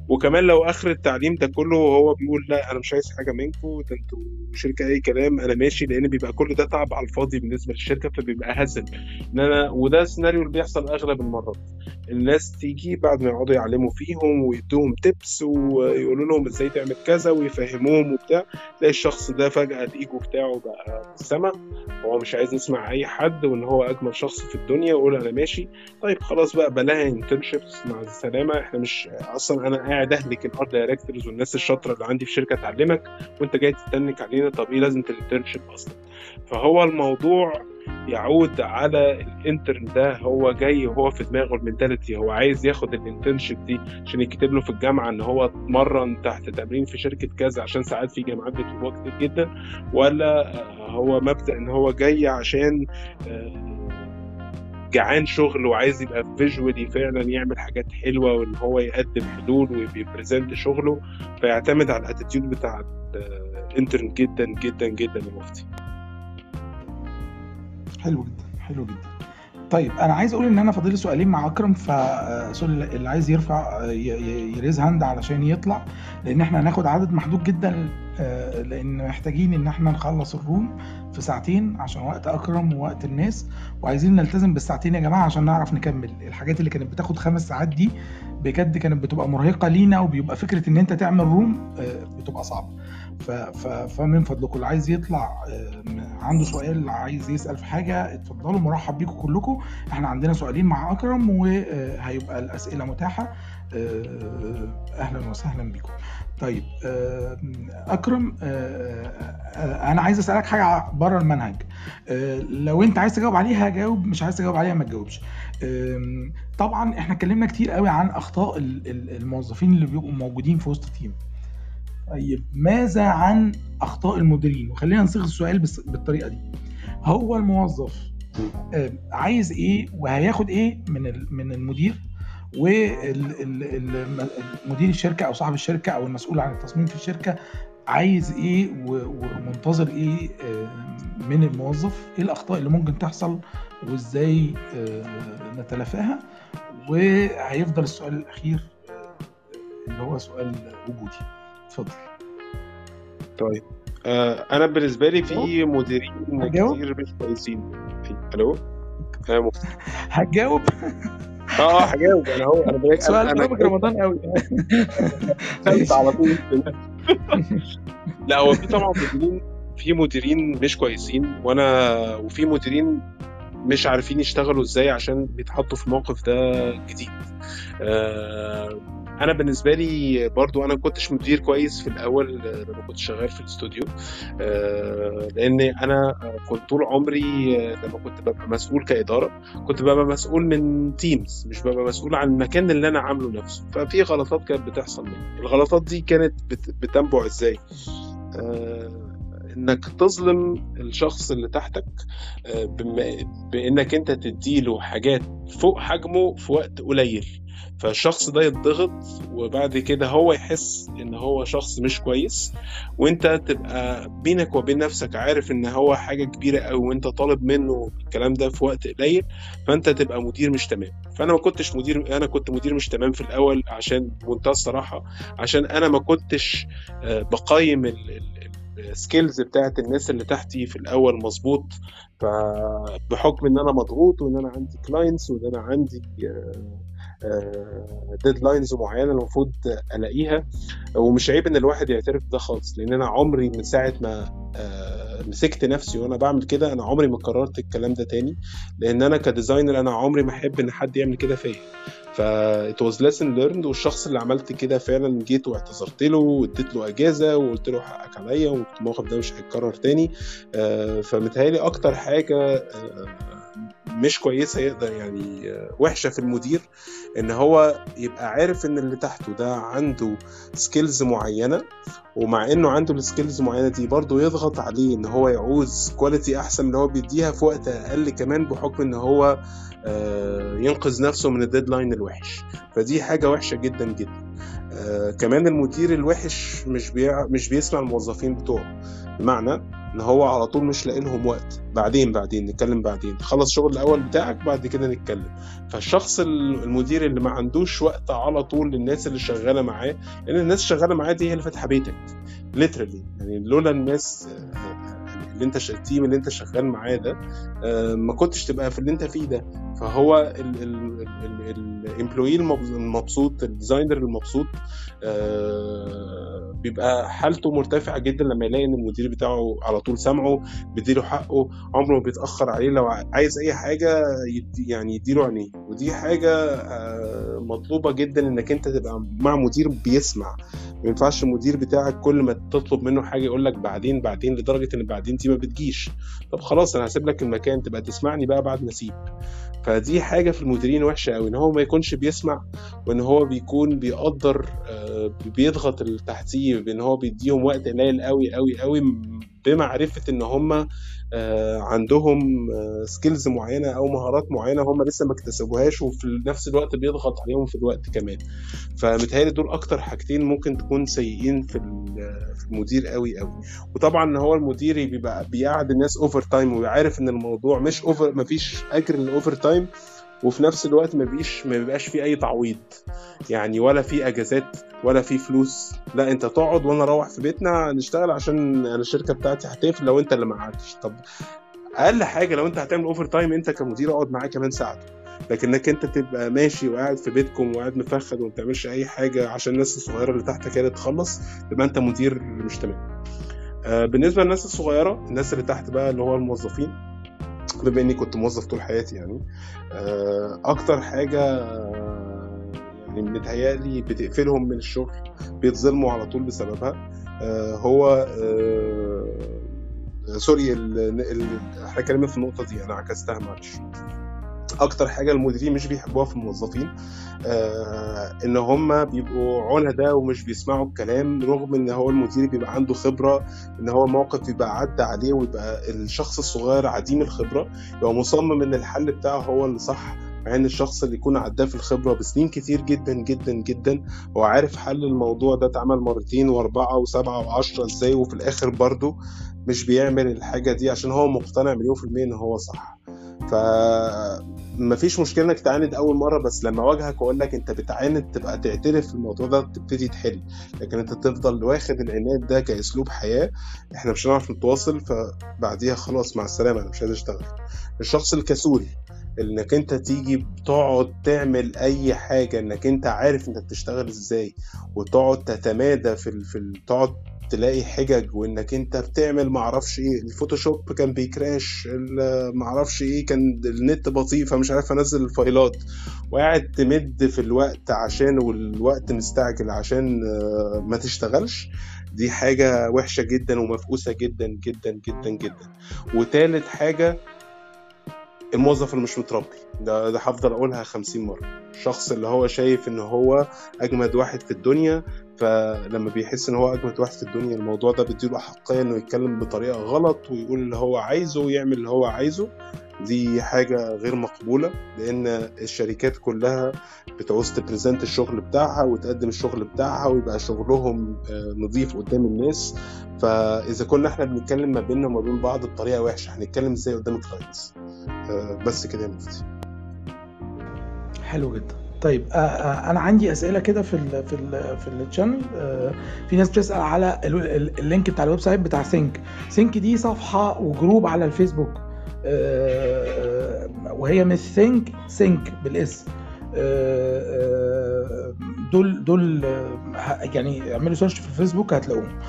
وكمان لو آخر التعليم ده كله وهو بيقول لا أنا مش عايز حاجة منكم ده أنتوا شركة أي كلام أنا ماشي لأن بيبقى كل ده تعب على الفاضي بالنسبة للشركة فبيبقى hassle. إن أنا وده السيناريو اللي بيحصل أغلب المرات. الناس تيجي بعد ما يقعدوا يعلموا فيهم ويدوهم tips ويقولوا لهم إزاي تعمل كذا ويفهموهم وبتاع تلاقي الشخص ده فجأة الايجو بتاعه بقى في السما هو مش عايز يسمع أي حد وإن هو أجمل شخص في الدنيا ويقول أنا ماشي. طيب خلاص بقى بلاها internships مع السلامة. إحنا مش أصلا أنا قاعد أهلك ال art directors والناس الشاطرة اللي عندي في شركة تعلمك وأنت جاي تتنك علينا. طب إيه لازمة ال internship أصلا؟ فهو الموضوع يعود على ال intern ده هو جاي وهو في دماغه ال mentality هو عايز ياخد ال internship دي عشان يكتب له في الجامعة إن هو اتمرن تحت تمرين في شركة كذا عشان ساعات في جامعات بيطلبوها كتير جدا ولا هو مبدأ إن هو جاي عشان جعان شغل وعايز يبقى visually فعلا يعمل حاجات حلوة وإن هو يقدم حلول وي present شغله فيعتمد على ال attitude بتاع ال intern جدا جدا جدا يا مفتي. حلو جدا حلو جدا. طيب أنا عايز أقول إن أنا فاضل لي سؤالين مع أكرم ف sorry اللي عايز يرفع ي raise hand علشان يطلع لأن إحنا هناخد عدد محدود جدا لأن محتاجين إن إحنا نخلص ال room في ساعتين عشان وقت أكرم ووقت الناس وعايزين نلتزم بالساعتين يا جماعة عشان نعرف نكمل. الحاجات اللي كانت بتاخد خمس ساعات دي بجد كانت بتبقى مرهقة لينا وبيبقى فكرة إن أنت تعمل room بتبقى صعبة. فمن فضلكم. اللي عايز يطلع عنده سؤال عايز يسأل في حاجة اتفضلوا مرحب بيكم كلكم. إحنا عندنا سؤالين مع أكرم وهيبقى الأسئلة متاحة. أهلا وسهلا بكم طيب أكرم أنا عايز أسألك حاجة بره المنهج. لو أنت عايز تجاوب عليها جاوب مش عايز تجاوب عليها ما تجاوبش. طبعا إحنا اتكلمنا كتير قوي عن أخطاء الموظفين اللي بيبقوا موجودين في وسط تيم طيب ماذا عن أخطاء المديرين؟ وخلينا نصيغ السؤال بالطريقة دي. هو الموظف عايز إيه وهياخد إيه من من المدير؟ ومدير الشركة أو صاحب الشركة أو المسؤول عن التصميم في الشركة عايز إيه ومنتظر إيه من الموظف؟ إيه الأخطاء اللي ممكن تحصل وإزاي نتلافاها؟ وهيفضل السؤال الأخير اللي هو سؤال وجودي. اتفضل. طيب. آه أنا بالنسبة لي في مديرين؟ كتير مش كويسين. ألو؟ آه. هتجاوب آه هجاوب. أنا هو أنا بلاقي سؤال أنا رمضان قوي. على طول لا هو في طبعا مديرين في مديرين مش كويسين وأنا وفي مديرين مش عارفين يشتغلوا إزاي عشان بيتحطوا في الموقف ده جديد. آه أنا بالنسبة لي برضو أنا كنتش مدير كويس في الأول لما كنت شغال في الاستوديو آه، لأن أنا كنت طول عمري آه، لما كنت ببقى مسؤول كإدارة كنت ببقى مسؤول من تيمز مش ببقى مسؤول عن المكان اللي أنا عامله نفسه. ففي غلطات كانت بتحصل مني. الغلطات دي كانت بت- بتنبع إزاي؟ آه، إنك تظلم الشخص اللي تحتك آه، بإنك أنت تديله حاجات فوق حجمه في وقت قليل. فالشخص ده يتضغط وبعد كده هو يحس إن هو شخص مش كويس وأنت تبقى بينك وبين نفسك عارف إن هو حاجة كبيرة قوي وأنت طالب منه الكلام ده في وقت قليل فأنت تبقى مدير مش تمام. فأنا ما كنتش مدير أنا كنت مدير مش تمام في الأول عشان بمنتهى الصراحة عشان أنا ما كنتش آه، بقيم ال skills بتاعت الناس اللي تحتي في الأول مظبوط. فبحكم إن أنا مضغوط وإن أنا عندي clients وإن أنا عندي deadlines معينة المفروض ألاقيها. ومش عيب إن الواحد يعترف بده خالص لأن أنا عمري من ساعة ما آه، مسكت نفسي وأنا بعمل كده أنا عمري ما قررت الكلام ده تاني. لأن أنا ك designer أنا عمري ما أحب إن حد يعمل كده فيا. ف it was lesson learned والشخص اللي عملت كده فعلا جيت واعتذرت له واديت له أجازة وقلت له حقك عليا والموقف ده مش هيتكرر تاني. آه، فمتهيألي أكتر حاجة آه، مش كويسة يقدر يعني وحشة في المدير إن هو يبقى عارف إن اللي تحته ده عنده skills معينة ومع إنه عنده ال skills معينة دي برضه يضغط عليه إن هو يعوز quality أحسن اللي هو بيديها في وقت أقل كمان بحكم إن هو ينقذ نفسه من ال deadline الوحش. فدي حاجة وحشة جدا جدا. آه كمان المدير الوحش مش بيع... مش بيسمع الموظفين بتوعه. بمعنى إن هو على طول مش لاقي لهم وقت. بعدين بعدين نتكلم بعدين. خلص شغل الأول بتاعك بعد كده نتكلم. فالشخص المدير اللي ما عندوش وقت على طول للناس اللي شغالة معاه لأن الناس اللي شغالة معاه دي هي اللي فاتحة بيتك. literally يعني لولا الناس اللي أنت ال team اللي أنت شغال معاه ده ما كنتش تبقى في اللي أنت فيه ده. فهو ال employee المبسوط ال designer المبسوط بيبقى حالته مرتفعة جدا لما يلاقي إن المدير بتاعه على طول سامعه بيديله حقه عمره ما بيتأخر عليه لو عايز أي حاجة يعني يديله عينيه. ودي حاجة مطلوبة جدا إنك أنت تبقى مع مدير بيسمع. ما ينفعش المدير بتاعك كل ما تطلب منه حاجة يقول لك بعدين بعدين لدرجة إن بعدين دي ما بتجيش. طب خلاص أنا هسيب لك المكان تبقى تسمعني بقى بعد ما أسيب. فدي حاجة في المديرين وحشة قوي إن هو ما يكونش بيسمع وإن هو بيكون بيقدر بيضغط اللي تحتيه بإن هو بيديهم وقت قليل قوي قوي قوي بمعرفة إن هم عندهم skills معينة أو مهارات معينة هم لسه ما اكتسبوهاش وفي نفس الوقت بيضغط عليهم في الوقت كمان. فمتهيألي دول أكتر حاجتين ممكن تكون سيئين في المدير قوي قوي. وطبعا ان هو المدير بيبقى بيقعد الناس overtime وعارف إن الموضوع مش over ما فيش أجر لل overtime وفي نفس الوقت ما بيش ما بيبقاش فيه أي تعويض. يعني ولا في أجازات ولا في فلوس. لا أنت تقعد وأنا أروح في بيتنا نشتغل عشان أنا الشركة بتاعتي هتقفل لو أنت اللي ما قعدتش. طب أقل حاجة لو أنت هتعمل overtime أنت كمدير اقعد معاه كمان ساعة. لكنك أنت تبقى ماشي وقاعد في بيتكم وقاعد مفخد وما بتعملش أي حاجة عشان الناس الصغيرة اللي تحتك هي تخلص تبقى أنت مدير مش تمام آه بالنسبة للناس الصغيرة الناس اللي تحت بقى اللي هو الموظفين بما اني كنت موظف طول حياتي يعني. أكتر حاجة يعني متهيألي بتقفلهم من الشغل بيتظلموا على طول بسببها هو سوري إحنا اتكلمنا في النقطة دي أنا عكستها معلش أكتر حاجة المديرين مش بيحبوها في الموظفين آه إن هم بيبقوا عنده ومش بيسمعوا الكلام رغم إن هو المدير بيبقى عنده خبرة إن هو موقف يبقى عدى عليه ويبقى الشخص الصغير عديم الخبرة يبقى مصمم إن الحل بتاعه هو اللي صح مع إن الشخص اللي يكون عداه في الخبرة بسنين كتير جدا جدا جدا هو عارف حل الموضوع ده اتعمل مرتين وأربعة وسبعة وعشرة إزاي وفي الآخر برضه مش بيعمل الحاجة دي عشان هو مقتنع مليون في المية إن هو صح. ف مفيش مشكلة إنك تعاند أول مرة بس لما واجهك وأقول لك أنت بتعاند تبقى تعترف في الموضوع ده تبتدي تحل لكن أنت تفضل واخد العناد ده كأسلوب حياة إحنا مش هنعرف نتواصل فبعديها خلاص مع السلامة أنا مش عايز أشتغل الشخص الكسول إنك أنت تيجي بتقعد تعمل أي حاجة إنك أنت عارف أنت بتشتغل إزاي وتقعد تتمادى في ال... في. تقعد تلاقي حجج وإنك أنت بتعمل معرفش إيه. الفوتوشوب كان بيكراش معرفش إيه كان النت بطيء فمش عارف أنزل الفايلات. وقاعد تمد في الوقت عشان والوقت مستعجل عشان ما تشتغلش. دي حاجة وحشة جدا ومفقوسة جدا جدا جدا جدا. وتالت حاجة الموظف اللي مش متربي. ده ده هفضل أقولها خمسين مرة. الشخص اللي هو شايف إن هو أجمد واحد في الدنيا فلما بيحس إن هو أجمد واحد في الدنيا الموضوع ده بيديله أحقية إنه يتكلم بطريقة غلط ويقول اللي هو عايزه ويعمل اللي هو عايزه. دي حاجة غير مقبولة لأن الشركات كلها بتعوز ت present الشغل بتاعها وتقدم الشغل بتاعها ويبقى شغلهم نظيف قدام الناس. فإذا كنا إحنا بنتكلم ما بيننا وما بين بعض بطريقة وحشة هنتكلم إزاي قدام ال clients؟ بس كده يا مفتي. حلو جدا. طيب آه آه أنا عندي أسئلة كده في ال في ال في ال channel آه في ناس بتسأل على ال link بتاع ال website بتاع سينك سينك دي صفحة وجروب على الفيسبوك. وهي مش ثينك سينك بالاسم دول دول يعني اعملوا search في الفيسبوك هتلاقوهم.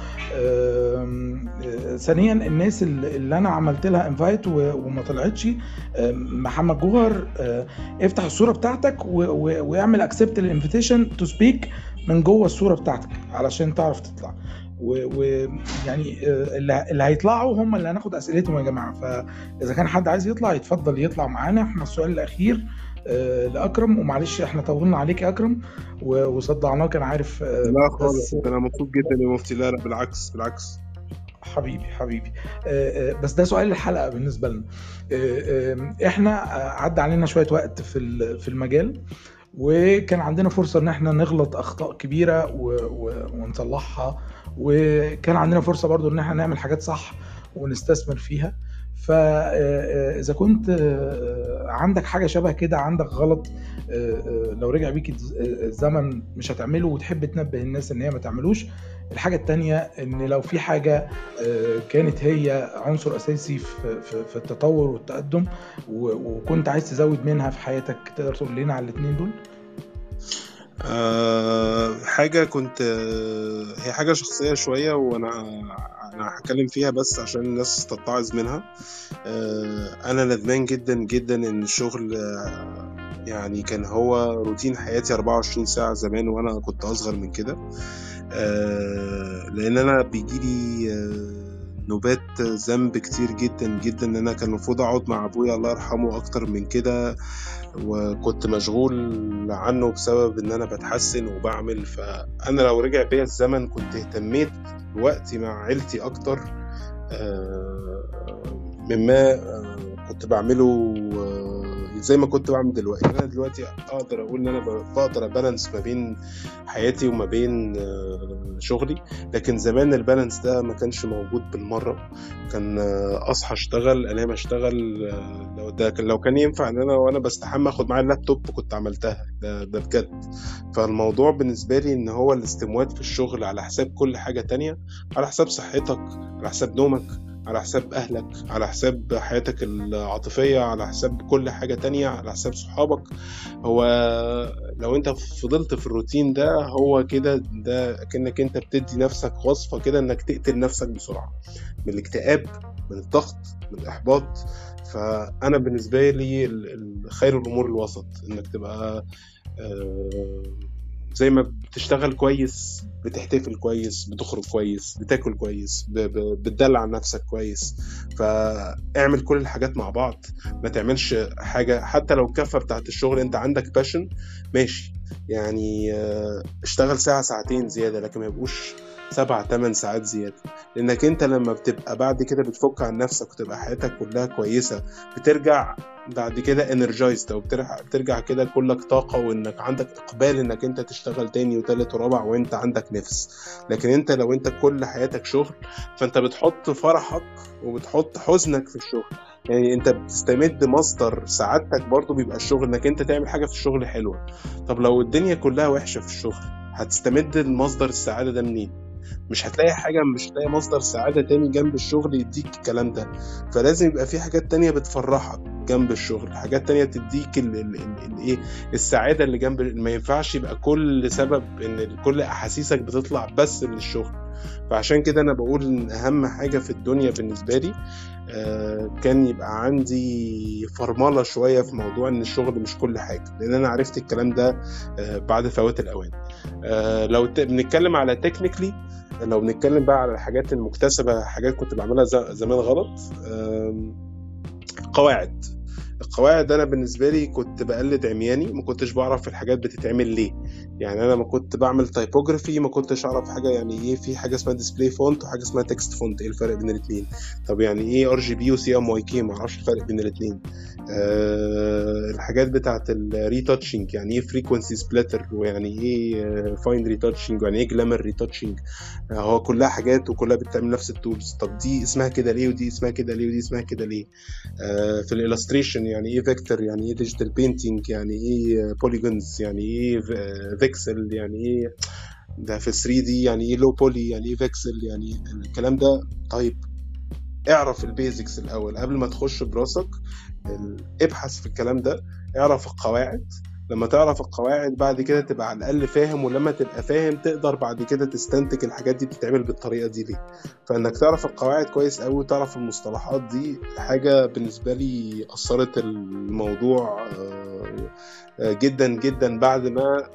ثانيا الناس اللي أنا عملت لها invite وما طلعتش محمد جوهر افتح الصورة بتاعتك واعمل accept ال invitation to speak من جوه الصورة بتاعتك علشان تعرف تطلع. ويعني اللي هيطلعوا هم اللي هناخد أسئلتهم يا جماعة. فإذا كان حد عايز يطلع يتفضل يطلع معانا. إحنا السؤال الأخير آه، لأكرم. ومعلش إحنا طولنا عليك يا أكرم وصدعناك أنا عارف آه، لا خالص. أنا مبسوط جدا يا مفتي. لا لا بالعكس بالعكس. حبيبي حبيبي. آه، آه، بس ده سؤال الحلقة بالنسبة لنا. آه، آه، إحنا آه، عدى علينا شوية وقت في في المجال وكان عندنا فرصة إن إحنا نغلط أخطاء كبيرة ونصلحها. وكان عندنا فرصة برضو إن إحنا نعمل حاجات صح ونستثمر فيها. فاذا كنت آه، عندك حاجة شبه كده عندك غلط آه، آه، لو رجع بيك الز- الزمن مش هتعمله وتحب تنبه الناس إن هي ما تعملوش الحاجة التانية إن لو في حاجة آه، كانت هي عنصر أساسي في التطور والتقدم وكنت عايز تزود منها في حياتك تقدر تقول لنا على الاتنين دول؟ أه حاجة كنت آه، هي حاجة شخصية شوية وأنا أنا هتكلم فيها بس عشان الناس تتعظ منها. أه أنا ندمان جدا جدا إن الشغل آه، يعني كان هو روتين حياتي 24 ساعة زمان وأنا كنت أصغر من كده. أه لأن أنا بيجيلي آه، نوبات ذنب كتير جدا جدا إن أنا كان المفروض أقعد مع أبويا الله يرحمه أكتر من كده وكنت مشغول عنه بسبب إن أنا بتحسن وبعمل. فأنا لو رجع بيا الزمن كنت اهتميت بوقتي مع عيلتي أكتر آه، مما آه، كنت بعمله آه، زي ما كنت بعمل دلوقتي. أنا دلوقتي أقدر أقول إن أنا بقدر أبالانس ما بين حياتي وما بين آه، شغلي. لكن زمان البالانس ده ما كانش موجود بالمرة. كان آه، أصحى أشتغل أنام أشتغل آه، لو ده لو كان ينفع إن أنا وأنا بستحمى آخد معايا اللابتوب كنت عملتها. ده, ده بجد. فالموضوع بالنسبة لي إن هو الاستموات في الشغل على حساب كل حاجة تانية على حساب صحتك على حساب نومك على حساب أهلك على حساب حياتك العاطفية على حساب كل حاجة تانية على حساب صحابك. هو لو أنت فضلت في الروتين ده هو كده ده كأنك أنت بتدي نفسك وصفة كده إنك تقتل نفسك بسرعة. من الاكتئاب من الضغط من الإحباط. فأنا بالنسبة لي خير الأمور الوسط. إنك تبقى آه، زي ما بتشتغل كويس بتحتفل كويس بتخرج كويس بتاكل كويس بتدلع نفسك كويس. فاعمل كل الحاجات مع بعض. ما تعملش حاجة حتى لو الكفة بتاعت الشغل انت عندك باشن ماشي. يعني آه، اشتغل ساعة ساعتين زيادة لكن ما يبقوش سبع تمن ساعات زيادة. لأنك أنت لما بتبقى بعد كده بتفك عن نفسك وتبقى حياتك كلها كويسة بترجع بعد كده انرجايزد أو بترجع, كده كلك طاقة وإنك عندك إقبال إنك أنت تشتغل تاني وتالت ورابع وأنت عندك نفس. لكن أنت لو أنت كل حياتك شغل فأنت بتحط فرحك وبتحط حزنك في الشغل. يعني أنت بتستمد مصدر سعادتك برضو بيبقى الشغل إنك أنت تعمل حاجة في الشغل حلوة. طب لو الدنيا كلها وحشة في الشغل هتستمد المصدر السعادة ده منين؟ مش هتلاقي حاجة مش هتلاقي مصدر سعادة تاني جنب الشغل يديك الكلام ده. فلازم يبقى في حاجات تانية بتفرحك جنب الشغل حاجات تانية تديك ال- ال- ال- الايه السعادة اللي جنب ما ينفعش يبقى كل سبب إن كل أحاسيسك بتطلع بس من الشغل. فعشان كده أنا بقول إن أهم حاجة في الدنيا بالنسبة لي آه، كان يبقى عندي فرملة شوية في موضوع إن الشغل مش كل حاجة لأن أنا عرفت الكلام ده آه، بعد فوات الأوان. لو ت- بنتكلم على تكنيكلي لو بنتكلم بقى على الحاجات المكتسبة حاجات كنت بعملها زمان غلط قواعد. القواعد أنا بالنسبة لي كنت بقلد عمياني ما كنتش بعرف الحاجات بتتعمل ليه. يعني أنا ما كنت بعمل typography ما كنتش أعرف حاجة يعني إيه في حاجة اسمها display font وحاجة اسمها text font إيه الفرق بين الاثنين طب يعني إيه RGB و CMYK ما أعرفش الفرق بين الاثنين أه الحاجات بتاعت ال retouching يعني إيه frequency splitter ويعني إيه fine retouching ويعني إيه glamour retouching هو كلها حاجات وكلها بتعمل نفس ال tools طب دي اسمها كده ليه؟ ودي اسمها كده ليه؟ ودي اسمها كده ليه؟ آه، في ال illustration يعني إيه vector يعني إيه digital painting يعني إيه polygons يعني إيه فيكسل يعني إيه ده في 3D يعني إيه low poly يعني إيه voxel يعني الكلام ده. طيب اعرف ال basics الأول. قبل ما تخش براسك ابحث في الكلام ده. اعرف القواعد. لما تعرف القواعد بعد كده تبقى على الأقل فاهم ولما تبقى فاهم تقدر بعد كده تستنتج الحاجات دي بتتعمل بالطريقة دي ليه. فإنك تعرف القواعد كويس قوي وتعرف المصطلحات دي حاجة بالنسبة لي أثرت الموضوع آه، جدا جدا بعد ما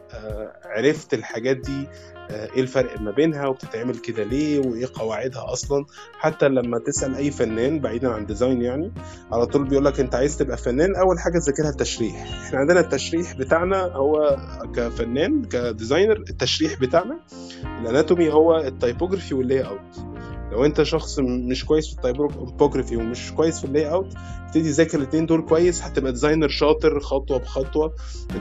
عرفت الحاجات دي آه، إيه الفرق ما بينها وبتتعمل كده ليه وإيه قواعدها أصلا. حتى لما تسأل أي فنان بعيدا عن design يعني على طول بيقول لك أنت عايز تبقى فنان أول حاجة تذاكرها التشريح. إحنا عندنا التشريح بتاعنا هو كفنان ك designer التشريح بتاعنا ال anatomy هو ال typography وال layout لو انت شخص مش كويس في ال typography ومش كويس في ال layout ابتدي ذاكر الاثنين دول كويس هتبقى designer شاطر خطوة بخطوة.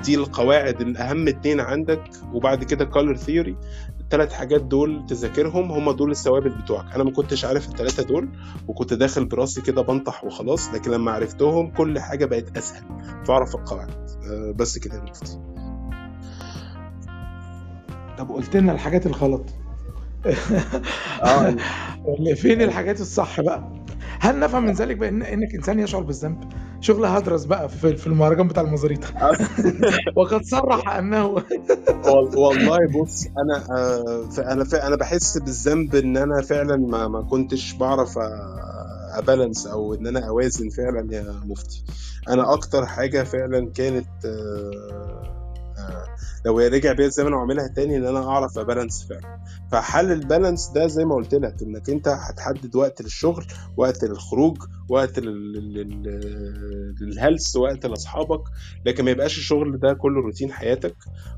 دي القواعد الأهم اتنين عندك وبعد كده color theory الثلاث حاجات دول تذاكرهم هم دول الثوابت بتوعك. أنا ما كنتش عارف الثلاثه دول وكنت داخل براسي كده بنطح وخلاص لكن لما عرفتهم كل حاجة بقت أسهل. فأعرف القواعد. أه بس كده مفتي. طب قلت لنا الحاجات الغلط. آه اللي فين الحاجات الصح بقى؟ هل نفهم من ذلك بان إنك إنسان يشعر بالذنب؟ شغل هدرس بقى في في المهرجان بتاع المزاريطة. وقد صرح أنه وال- والله بص أنا آه، أنا أنا بحس بالذنب إن أنا فعلا ما ما كنتش بعرف آه، أبالانس أو إن أنا أوازن فعلا يا مفتي. أنا أكتر حاجة فعلا كانت آه، آه، لو رجع بيا الزمن واعملها تاني ان أنا اعرف أبالانس فعلا. فحل البالانس ده زي ما قلت لك انك انت هتحدد وقت للشغل وقت للخروج وقت لل- لل- لل- للهلس وقت لأصحابك. لكن ما يبقاش الشغل ده كله روتين حياتك.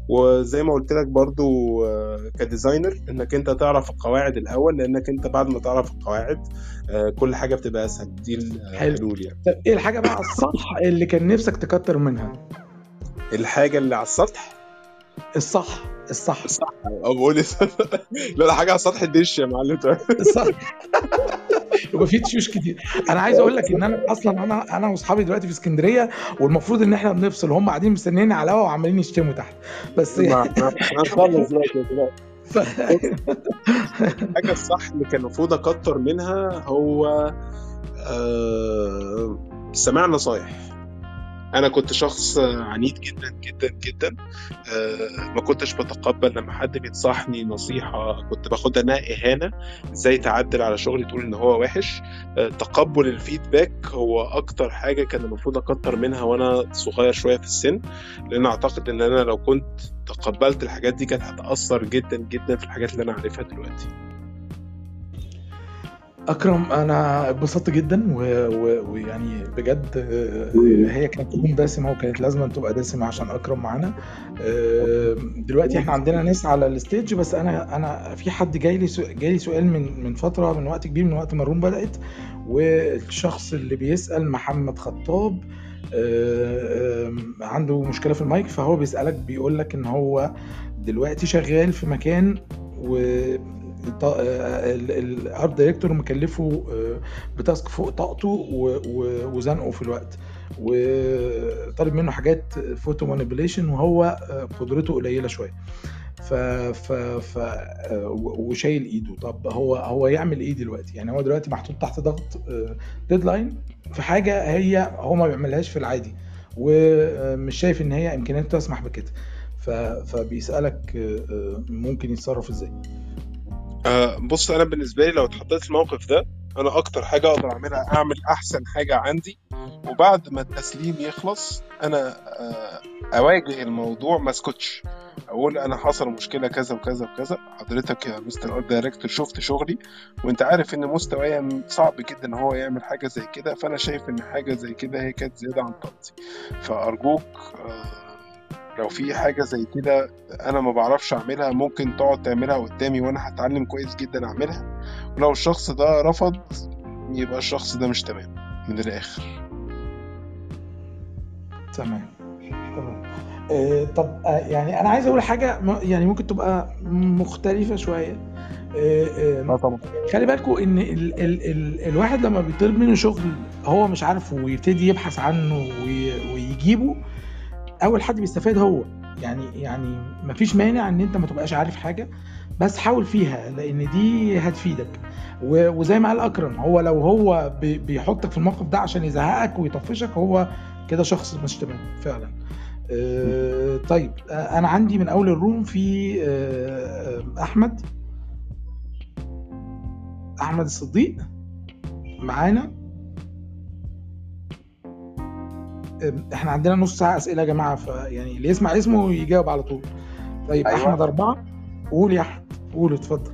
وزي ما قلت لك برضو آه، كديزاينر انك انت تعرف القواعد الأول لأنك انت بعد ما تعرف القواعد آه، كل حاجة بتبقى أسهل. دي حلو. الحلول يعني. طب إيه الحاجة بقى الصح اللي كان نفسك تكتر منها؟ الحاجة اللي على السطح؟ الصح الصح. الصح. أو بقول لا لا حاجة على سطح الدش يا معلم. الصح. يبقى في تشوش كتير. أنا عايز أقول لك إن أنا أصلا أنا أنا وأصحابي دلوقتي في اسكندرية والمفروض إن إحنا بنفصل. هم قاعدين مستنيين على الهوا وعمالين يشتموا تحت. بس هنخلص دلوقتي. الحاجة الصح اللي كان المفروض أكتر منها هو آه، سماع نصايح أنا كنت شخص عنيد جدا جدا جدا. آه، ما كنتش بتقبل لما حد بينصحني نصيحة كنت باخدها إنها إهانة إزاي تعدل على شغلي تقول إن هو وحش. آه، تقبل الفيدباك هو أكتر حاجة كان المفروض أكتر منها وأنا صغير شوية في السن. لأن أعتقد إن أنا لو كنت تقبلت الحاجات دي كانت هتأثر جدا جدا في الحاجات اللي أنا عارفها دلوقتي. أكرم أنا اتبسطت جدا ويعني بجد آه، هي كانت تكون دسمه وكانت لازم تبقى دسمه عشان أكرم معانا. آه، دلوقتي إحنا عندنا ناس على الستيج بس أنا أنا في حد جاي لي جاي لي سؤال من من فترة من وقت كبير من وقت ما الروم بدأت. والشخص اللي بيسأل محمد خطاب آه، عنده مشكلة في المايك فهو بيسألك بيقول لك إن هو دلوقتي شغال في مكان و ال art director مكلفه آه، ب task فوق طاقته وزنقه في الوقت. وطالب منه حاجات photo manipulation وهو آه، قدرته قليلة شوية. ف ف ف آه، وشايل إيده. طب هو هو يعمل إيه دلوقتي؟ يعني هو دلوقتي محطوط تحت ضغط deadline في حاجة هي هو ما بيعملهاش في العادي. ومش شايف إن هي إمكانياته تسمح بكده. فبيسألك آه، آه، ممكن يتصرف إزاي. آه، بص أنا بالنسبة لي لو اتحطيت في الموقف ده أنا أكتر حاجة أقدر أعملها أعمل أحسن حاجة عندي وبعد ما التسليم يخلص أنا آه، أواجه الموضوع ما اسكتش. أقول أنا حصل مشكلة كذا وكذا وكذا حضرتك يا mister art director شفت شغلي وأنت عارف إن مستوايا صعب جدا إن هو يعمل حاجة زي كده فأنا شايف إن حاجة زي كده هي كانت زيادة عن طاقتي. فأرجوك آه، لو في حاجة زي كده أنا ما بعرفش أعملها ممكن تقعد تعملها قدامي وأنا هتعلم كويس جدا أعملها. ولو الشخص ده رفض يبقى الشخص ده مش تمام من الآخر. تمام. تمام آه، طب آه، يعني أنا عايز أقول حاجة يعني ممكن تبقى مختلفة شوية. آه، آه، طبعا. خلي بالكوا إن ال ال ال الواحد لما بيطلب منه شغل هو مش عارفه ويبتدي يبحث عنه وي- ويجيبه أول حد بيستفاد هو. يعني يعني مفيش مانع إن أنت ما تبقاش عارف حاجة بس حاول فيها لأن دي هتفيدك. وزي ما قال أكرم هو لو هو بي- بيحطك في الموقف ده عشان يزهقك ويطفشك هو كده شخص مش تمام فعلا. آه، طيب آه، أنا عندي من أول الروم في آه، أحمد. أحمد الصديق. معانا. إحنا عندنا نص ساعة أسئلة يا جماعة فيعني اللي يسمع اسمه يجاوب على طول. طيب أيوة. أحمد أربعة قول يا أحمد قول اتفضل.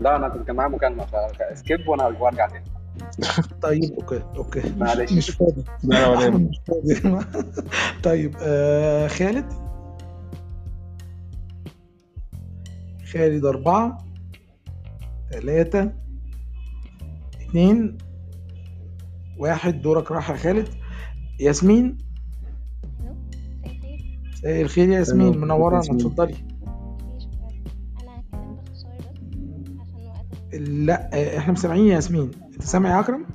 لا أنا كنت كان معايا مكالمة فسكيب وأنا وارجع تاني. طيب okay okay. معلش. مش فاضي. لا ولا. مش فاضي. طيب آه خالد؟ خالد أربعة ثلاثة اتنين واحد دورك راح يا خالد. ياسمين مساء الخير مساء الخير يا ياسمين. منورة. اتفضلي لا إحنا سامعين يا ياسمين أنت سامع يا أكرم؟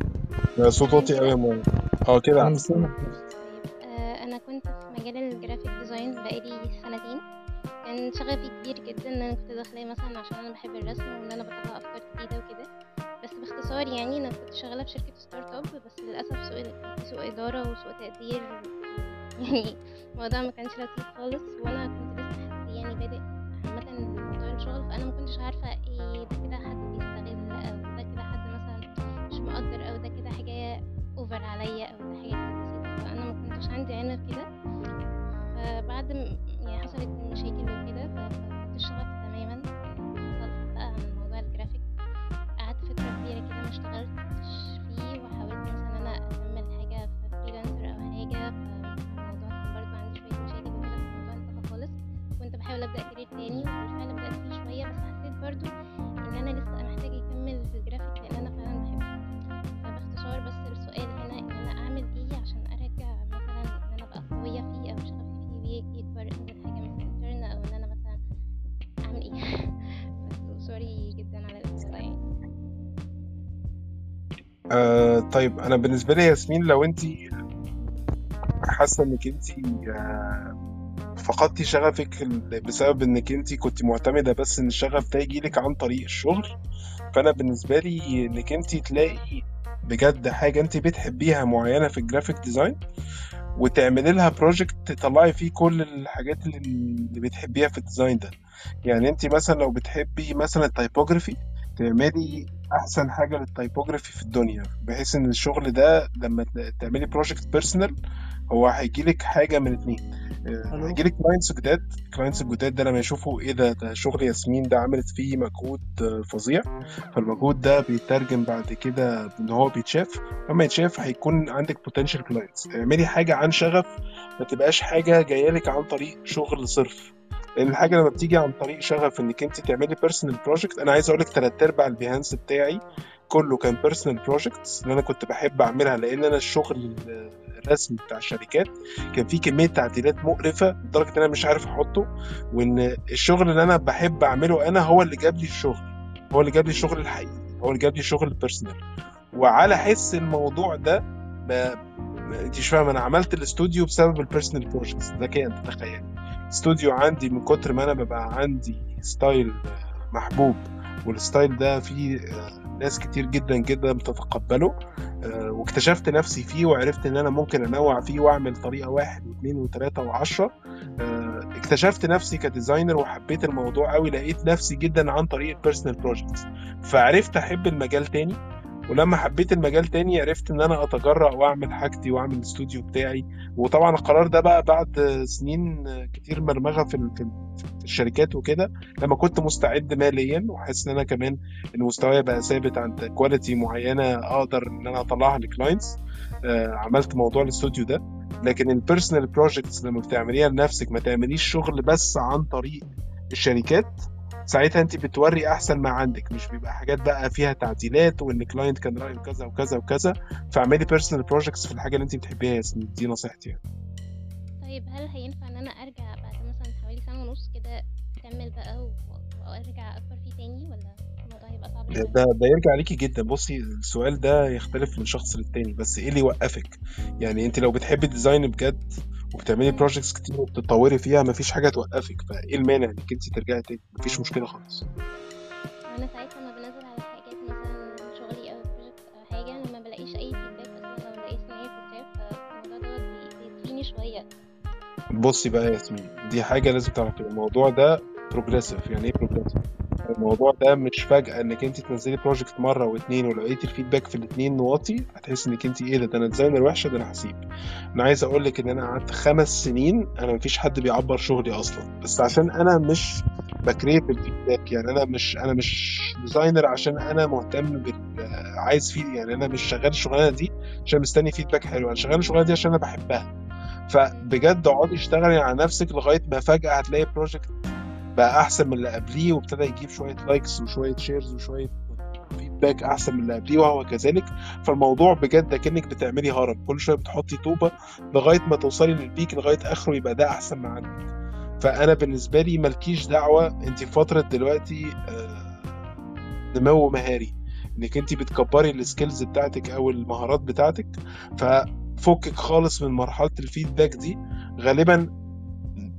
صوت واطي قوي يا ماما أه كده أنا أحسن. مش سامع طيب آه، أنا كنت في مجال ال graphic design بقالي سنتين كان شغفي كبير جدا إن أنا كنت داخلة مثلا عشان أنا بحب الرسم وإن أنا بطلع أفكار جديدة وكده بس باختصار يعني أنا كنت شغالة في شركة startup بس للأسف سوء سوء إدارة وسوء تقدير يعني الموضوع ما كانش لطيف خالص وأنا كنت لسه يعني بادئ عامة موضوع الشغل فأنا ما كنتش عارفة إيه ده كده حد بيستغل أو ده كده حد مثلا مش مقدر أو ده كده حاجة over عليا أو ده حاجة بسيطة فأنا ما كنتش عندي علم بكده فبعد يعني حصلت مشاكل وكده ففقدت الشغف ما اشتغلتش فيه وحاولت مثلا إن أنا أكمل حاجة في freelancer أو حاجة فالموضوع كان برضه عندي شوية مشاكل وكده فالموضوع انتهى خالص. كنت بحاول أبدأ career تاني وبالفعل بدأت فيه شوية بس حسيت برضه إن أنا لسه محتاجة أكمل في الجرافيك لأن أنا فعلا آه طيب أنا بالنسبة لي ياسمين لو انت حاسة إنك انت آه فقدتي شغفك بسبب إنك انت كنت معتمدة بس إن الشغف ده يجيلك عن طريق الشغل فأنا بالنسبة لي إنك انت تلاقي بجد حاجة انت بتحبيها معينة في ال graphic design وتعملي لها project تطلعي فيه كل الحاجات اللي اللي بتحبيها في ال design ده. يعني انت مثلا لو بتحبي مثلا ال typography تعملي أحسن حاجة لل typography في الدنيا بحيث إن الشغل ده لما تعملي project personal هو هيجيلك حاجة من اتنين. آه،؟ هيجيلك clients جداد clients الجداد ده لما يشوفوا إيه ده ده شغل ياسمين ده عملت فيه مجهود آه، فظيع. فالمجهود ده بيترجم بعد كده إن هو بيتشاف. لما يتشاف هيكون عندك potential clients اعملي حاجة عن شغف ما تبقاش حاجة جاية لك عن طريق شغل صرف. لأن الحاجة لما بتيجي عن طريق شغف إنك أنت تعملي personal project أنا عايز أقول لك ثلاث أرباع ال Behance بتاعي كله كان personal projects اللي أنا كنت بحب أعملها لأن أنا الشغل الرسمي بتاع الشركات كان فيه كمية تعديلات مقرفة لدرجة إن أنا مش عارف أحطه وإن الشغل اللي أنا بحب أعمله أنا هو اللي جاب لي الشغل هو اللي جاب لي الشغل الحقيقي هو اللي جاب لي الشغل ال personal وعلى حس الموضوع ده أنت مش فاهم أنا عملت الاستوديو بسبب ال personal projects لك ان تتخيل استوديو عندي من كتر ما أنا ببقى عندي style محبوب وال style ده فيه ناس كتير جدا جدا بتتقبله آه، واكتشفت نفسي فيه وعرفت إن أنا ممكن أنوع فيه وأعمل طريقة واحد واثنين وثلاثة وعشرة آه، اكتشفت نفسي ك designer وحبيت الموضوع قوي لقيت نفسي جدا عن طريق ال personal projects فعرفت أحب المجال تاني ولما حبيت المجال تاني عرفت إن أنا أتجرأ وأعمل حاجتي وأعمل الاستوديو بتاعي. وطبعا القرار ده بقى بعد سنين كتير مرمغة في في ال- في الشركات وكده لما كنت مستعد ماليا وحاسس إن أنا كمان إن مستواي بقى ثابت عند quality معينة أقدر إن أنا أطلعها ل clients عملت موضوع الاستوديو ده. لكن ال personal projects لما بتعمليها لنفسك ما تعمليش شغل بس عن طريق الشركات ساعتها انت بتوري احسن ما عندك مش بيبقى حاجات بقى فيها تعديلات وان client كان رأيه كذا وكذا وكذا. فاعملي personal projects في الحاجة اللي انت بتحبيها يا ياسمين دي نصيحتي يعني. طيب هل هينفع ان أنا ارجع بعد مثلا حوالي سنة ونص كده اكمل بقى وارجع اكبر فيه تاني ولا الموضوع هيبقى صعب ده ده يرجع ليكي جدا. بصي السؤال ده يختلف من شخص للتاني بس إيه اللي يوقفك؟ يعني انت لو بتحبي ال design بجد وبتعملي projects كتير وبتتطوري فيها مفيش حاجة توقفك. فإيه المانع إنك انت ترجعي تاني؟ مفيش مشكلة خالص. وأنا ساعات لما بنزل على حاجات مثلا شغلي أو project أو حاجة لما بلاقيش أي feedback أصلا لو لقيت إن هي بتتشاف فالموضوع دوت بي- بيطفيني شوية. بصي بقى يا ياسمين دي حاجة لازم تعرفي الموضوع ده progressive يعني إيه progressive الموضوع ده مش فجأة إنك أنت تنزلي project مرة واتنين ولو لقيتي ال feedback في الاتنين واطي هتحس إنك أنت إيه ده ده أنا designer وحشة ده أنا هسيب. أنا عايز أقول لك إن أنا قعدت خمس سنين أنا مفيش حد بيعبر شغلي أصلا. بس عشان أنا مش ب create ال feedback يعني أنا مش أنا مش designer عشان أنا مهتم بال عايز feed يعني أنا مش شغال الشغلانة دي عشان مستني feedback حلو أنا شغال الشغلانة دي عشان أنا بحبها. فبجد اقعدي اشتغلي على نفسك لغاية ما فجأة هتلاقي project بقى أحسن من اللي قبليه وابتدى يجيب شوية likes وشوية shares وشوية feedback أحسن من اللي قبليه وهو كذلك. فالموضوع بجد كأنك بتعملي هرم. كل شوية بتحطي طوبة لغاية ما توصلي لل peak لغاية آخره يبقى ده أحسن ما عندك. فأنا بالنسبة لي مالكيش دعوة أنت في فترة دلوقتي آه، نمو مهاري. إنك أنت بتكبري ال skills بتاعتك أو المهارات بتاعتك ففكك خالص من مرحلة ال feedback دي. غالبا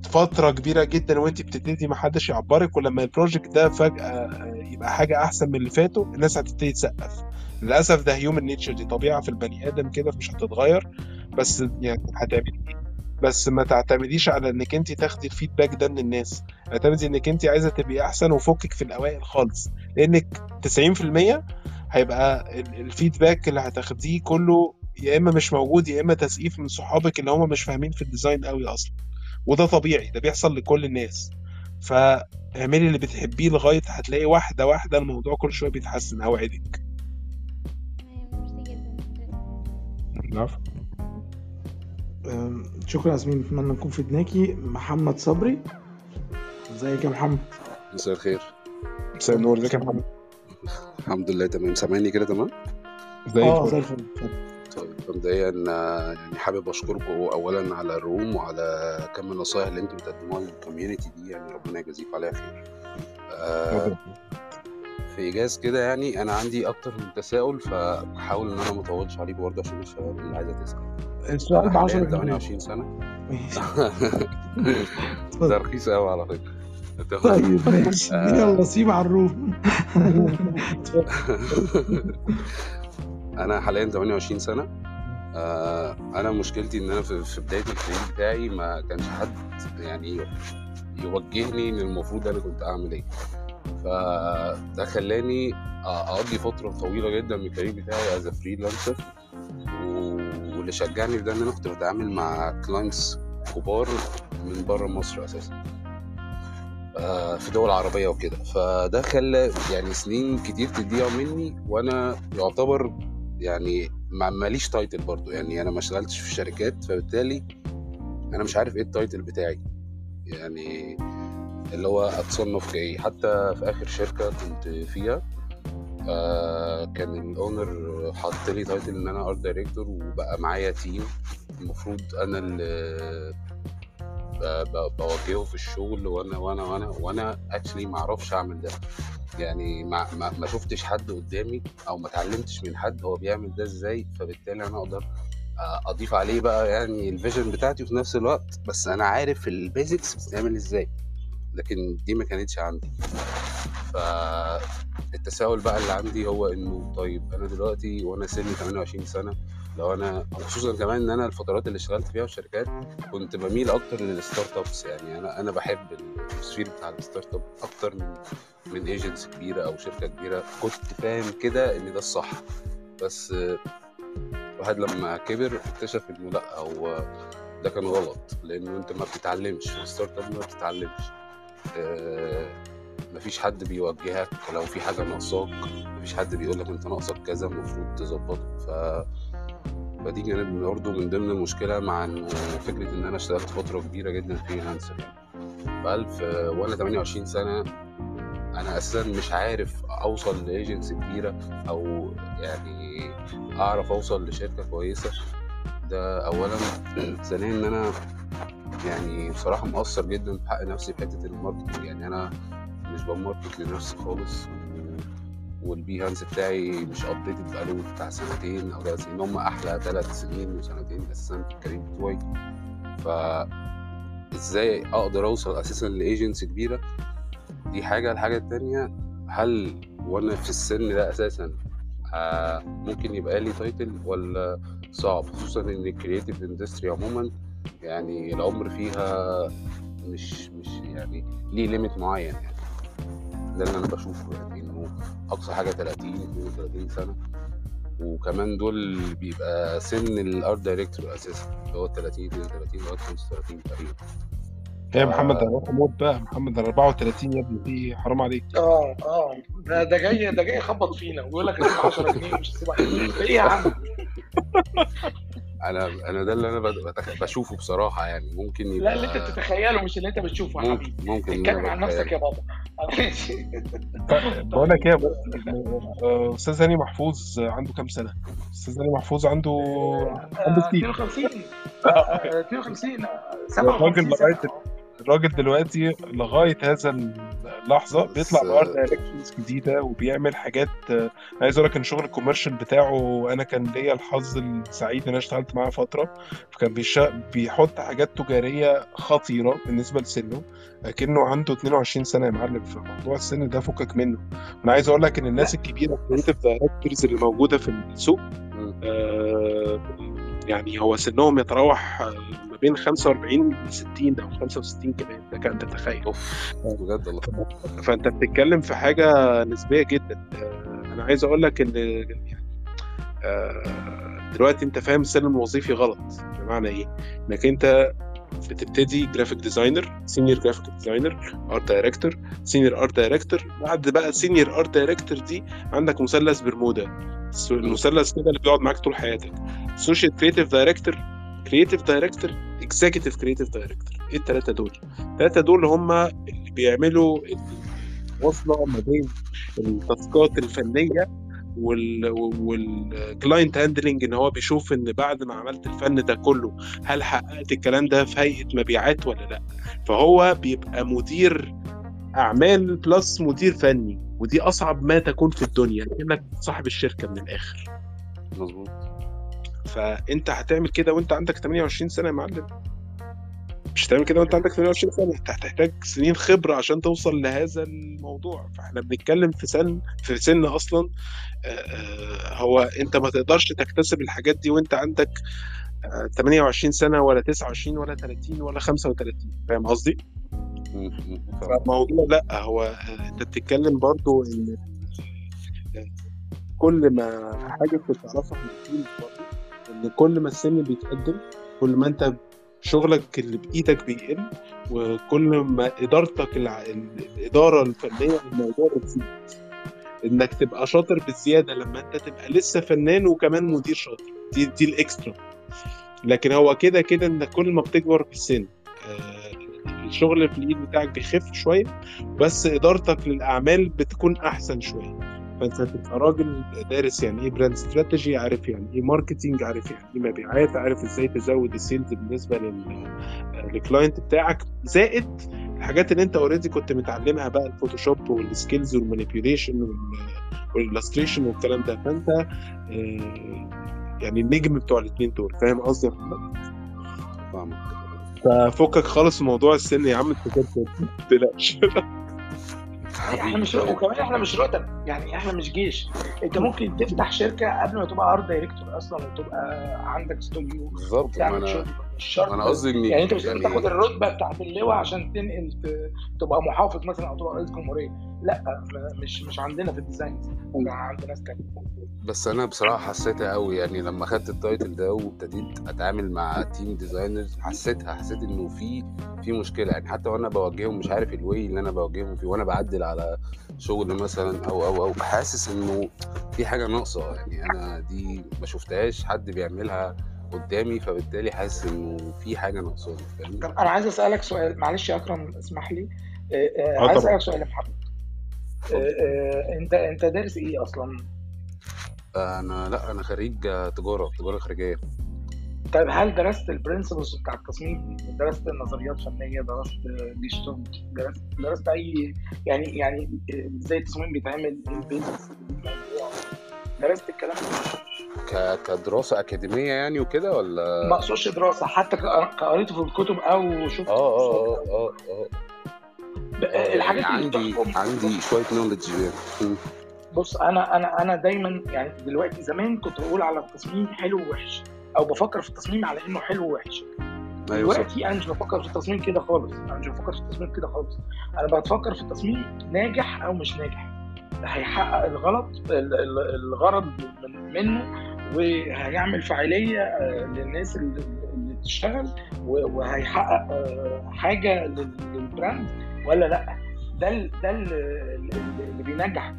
فترة كبيرة جدا وانت بتبتدي محدش يعبرك ولما ال project ده فجأة يبقى حاجة أحسن من اللي فاتوا الناس هتبتدي تسقف. للأسف ده human nature دي طبيعة في البني آدم كده مش هتتغير. بس يعني هتعملي إيه؟ بس ما تعتمديش على إنك انت تاخدي ال feedback ده من الناس. اعتمدي إنك انت عايزة تبقي أحسن وفكك في الأوائل خالص. لأنك 90% هيبقى ال- feedback اللي هتاخديه كله يا إما مش موجود يا إما تسقيف من صحابك اللي هم مش فاهمين في ال design قوي أصلا. وده طبيعي ده بيحصل لكل الناس. فاعملي اللي بتحبيه لغاية هتلاقي واحدة واحدة الموضوع كل شوية بيتحسن. اوعدك أم، شكرا يا ياسمين اتمنى نكون فدناكي محمد صبري. ازيك يا محمد؟ مساء الخير. مساء النور. ازيك يا محمد؟ الحمد لله تمام. سامعني كده؟ تمام. زي آه زي الفل الفل مبدئيا آه، يعني حابب أشكركم اولا على ال room وعلى كم النصائح اللي أنتم بتقدموها لل community دي يعني ربنا يجازيكم عليها خير آه، في إيجاز كده يعني أنا عندي أكتر من تساؤل فحاول إن أنا ما أطولش عليكم برضه عشان الشباب اللي عايزة تسأل السؤال ب أنا 10 حاليا جنيه 28 سنة. ده. رخيص قوي على فكرة طيب ماشي آه. يلا سيب على ال room. أنا حاليا 28 سنة آه، أنا مشكلتي إن أنا في بداية ال career بتاعي ما كانش حد يعني يوجهني إن المفروض أنا كنت أعمل إيه. فده خلاني أقضي فترة طويلة جدا من ال career بتاعي as freelancer واللي شجعني في ده إن أنا كنت بتعامل مع clients كبار من بره مصر أساسا آه، في دول عربية وكده. فده خلى يعني سنين كتير تضيع مني وأنا يعتبر يعني ماليش title برضو. يعني أنا ما اشتغلتش في شركات فبالتالي أنا مش عارف إيه ال title بتاعي. يعني اللي هو اتصنف ك إيه حتى في آخر شركة كنت فيها آه كان ال owner حط لي title إن أنا art director وبقى معايا team المفروض أنا اللي ب- ب- بوجهه في الشغل وأنا وأنا وأنا وأنا actually ما أعرفش أعمل ده. يعني ما, ما, ما شفتش حد قدامي أو ما اتعلمتش من حد هو بيعمل ده إزاي فبالتالي أنا أقدر آه، أضيف عليه بقى يعني ال vision بتاعتي وفي نفس الوقت. بس أنا عارف ال basics بتتعمل إزاي لكن دي ما كانتش عندي. فالتساؤل بقى اللي عندي هو إنه طيب أنا دلوقتي وأنا سني 28 سنة لو أنا خصوصا كمان إن أنا الفترات اللي اشتغلت فيها في شركات كنت بميل أكتر لل startups يعني. أنا أنا بحب التسويق بتاع ال startup أكتر من من ايجنسي كبيرة أو شركة كبيرة. كنت فاهم كده إن ده الصح. بس الواحد لما كبر اكتشف إنه لأ هو ده كان غلط. لأنه أنت ما بتتعلمش. في ال startup ما بتتعلمش. آه، مفيش حد بيوجهك. لو في حاجة ناقصاك مفيش حد بيقول لك أنت ناقصك كذا المفروض تظبطه. ف فدي كانت برضه من ضمن المشكلة مع انه فكرة إن أنا اشتغلت فترة كبيرة جدا freelancer يعني فألف وأنا 28 سنة أنا أساسا مش عارف أوصل لايجنسي كبيرة أو يعني أعرف أوصل لشركة كويسة. ده اولا. ثانيا إن أنا يعني بصراحة مقصر جدا في حق نفسي في حتة ال marketing يعني أنا مش ب market لنفسي خالص. و- والبيهانس بتاعي مش updated بقاله بتاع سنتين أو ثلاث سنين هم أحلى ثلاث سنين وسنتين أساسا في ال career بتوعي. ف إزاي أقدر أوصل أساسا لأيجنسي كبيرة؟ دي حاجة. الحاجة التانية هل وأنا في السن ده أساسا آه، ممكن يبقى لي title ولا صعب؟ خصوصا إن ال creative industry عموما يعني العمر فيها مش مش يعني ليه limit معين. يعني ده اللي أنا بشوفه يعني إنه أقصى حاجة 30 32 سنة. وكمان دول بيبقى سن ال art director أساسا اللي هو 30 32 لغاية 35 تقريبا. يا محمد أنا روح أموت بقى. محمد أنا 34 يا ابني في حرام عليك. آه آه. ده ده جاي ده جاي يخبط فينا. ويقول لك هسيب 10 جنيه مش هسيب 10 جنيه. إيه يا عم؟ أنا أنا ده اللي أنا بشوفه بصراحة يعني. ممكن يبقى لا اللي أنت بتتخيله مش اللي أنت بتشوفه يا ممكن حبيبي. ممكن اتكلم عن نفسك. يا بابا. ماشي. بقول لك إيه أستاذ هاني محفوظ عنده كام سنة؟ أستاذ هاني محفوظ عنده عنده آه، كتير. 52 آه، آه، 52 آه، 57 الراجل سنة. لغاية الراجل دلوقتي لغاية هذا اللحظة بيطلع ب art directions جديدة وبيعمل حاجات أنا عايز أقول لك إن شغل ال commercial بتاعه أنا كان ليا الحظ السعيد إن أنا اشتغلت معاه فترة فكان. بيحط حاجات تجارية خطيرة بالنسبة لسنه لكنه عنده 22 سنة يا معلم فموضوع السن ده فكك منه أنا عايز أقول لك إن الناس الكبيرة ال creative directors اللي موجودة في السوق. آه، يعني هو سنهم يتراوح بين 45 ل 60 أو 65 كمان ده كان تتخيل أوف بجد والله. فأنت بتتكلم في حاجة نسبية جدا. آه، أنا عايز أقول لك إن يعني آه، دلوقتي أنت فاهم السلم الوظيفي غلط. بمعنى إيه؟ إنك أنت بتبتدي graphic designer senior graphic designer art director senior art director بعد بقى senior art director دي عندك مثلث برمودا. المثلث كده اللي بيقعد معاك طول حياتك. associate creative director creative director executive creative director إيه الثلاثه دول؟ الثلاثه دول هم اللي بيعملوا الوصلة ما بين ال task ات الفنية وال وال client handling إن هو بيشوف إن بعد ما عملت الفن ده كله هل حققت الكلام ده في هيئة مبيعات ولا لأ؟ فهو بيبقى مدير أعمال بلس مدير فني ودي أصعب ما تكون في الدنيا كانك صاحب الشركة من الآخر. مظبوط. فأنت هتعمل كده وأنت عندك 28 سنة يا معلم. مش هتعمل كده وأنت عندك 28 سنة أنت هتحتاج سنين خبرة عشان توصل لهذا الموضوع. فإحنا بنتكلم في سن في سن أصلا آه، آه، هو أنت ما تقدرش تكتسب الحاجات دي وأنت عندك آه، 28 سنة ولا 29 ولا 30 ولا 35 فاهم قصدي؟ فالموضوع لا هو آه، أنت بتتكلم برضو إن آه، كل ما حاجة كنت تعرفها من إن كل ما السن بيتقدم كل ما أنت شغلك اللي بإيدك بيقل وكل ما إدارتك الع... الإدارة الفنية للموضوع بتزيد. إنك تبقى شاطر بالزياده لما أنت تبقى لسه فنان وكمان مدير شاطر. دي دي الإكسترا. لكن هو كده كده انك كل ما بتكبر في السن آه، الشغل في الإيد بتاعك بيخف شوية بس إدارتك للأعمال بتكون أحسن شوية. فانت هتبقى راجل دارس يعني إيه brand strategy عارف يعني إيه marketing عارف يعني إيه مبيعات عارف إزاي تزود ال sales بالنسبة لل لل client بتاعك زائد الحاجات اللي أنت already كنت متعلمها بقى الفوتوشوب وال skills وال manipulation وال illustration والكلام ده. فانت آه، يعني النجم بتوع الاثنين دول فاهم قصدي؟ يا محمد؟ فاهمك. ففكك خالص من موضوع السن يا عم انت كده ما تقلقش. إحنا مش وكمان إحنا مش رتب يعني إحنا مش جيش. انت ممكن تفتح شركة قبل ما تبقى art director أصلا وتبقى عندك استوديو بالظبط شغل. مش شرط أنا قصدي إن يعني أنت مش لازم تاخد الرتبة بتاعت اللواء عشان تنقل ت- تبقى محافظ مثلا أو تبقى رئيس جمهورية. لأ مش مش عندنا في ال design عند ناس تانية بس أنا بصراحة حسيتها قوي يعني لما خدت ال title ده وابتديت أتعامل مع team designers حسيتها حسيت إنه في في مشكلة. يعني حتى وأنا بوجههم مش عارف ال way اللي أنا بوجههم فيه وأنا بعدل على شغل مثلا أو أو أو حاسس إنه في حاجة ناقصة. يعني أنا دي ما شفتهاش حد بيعملها قدامي فبالتالي حاسس إنه في حاجة ناقصاني طب أنا عايز أسألك سؤال معلش يا أكرم اسمح لي آه، آه، آه عايز. أسألك سؤال يا محمد آه، آه، أنت أنت دارس إيه أصلا؟ أنا لأ أنا خريج تجارة تجارة خارجية طيب هل درست ال principles بتاع التصميم؟ درست نظريات فنية، درست جيشتوم، درست درست أي يعني يعني إزاي التصميم بيتعمل، ال basics الموضوع درست الكلام ده؟ كدراسة أكاديمية يعني وكده ولا؟ ما أقصدش دراسة حتى قريته في الكتب أو شفت آه آه آه آه آه. ب- الحاجات اللي عندي بتحكم. عندي شوية نولج بص أنا أنا أنا دايما يعني دلوقتي زمان كنت بقول على التصميم حلو ووحش أو بفكر في التصميم على إنه حلو ووحش. صح. دلوقتي أنا مش بفكر في التصميم كده خالص أنا مش بفكر في التصميم كده خالص. أنا بفكر في التصميم ناجح أو مش ناجح. هيحقق الغلط ال- ال- الغرض من منه وهيعمل فاعلية آه، للناس اللي و- وهيحقق آه، حاجة لل- لل brand ولا لأ؟ ده ده ال- ال- اللي بينجح.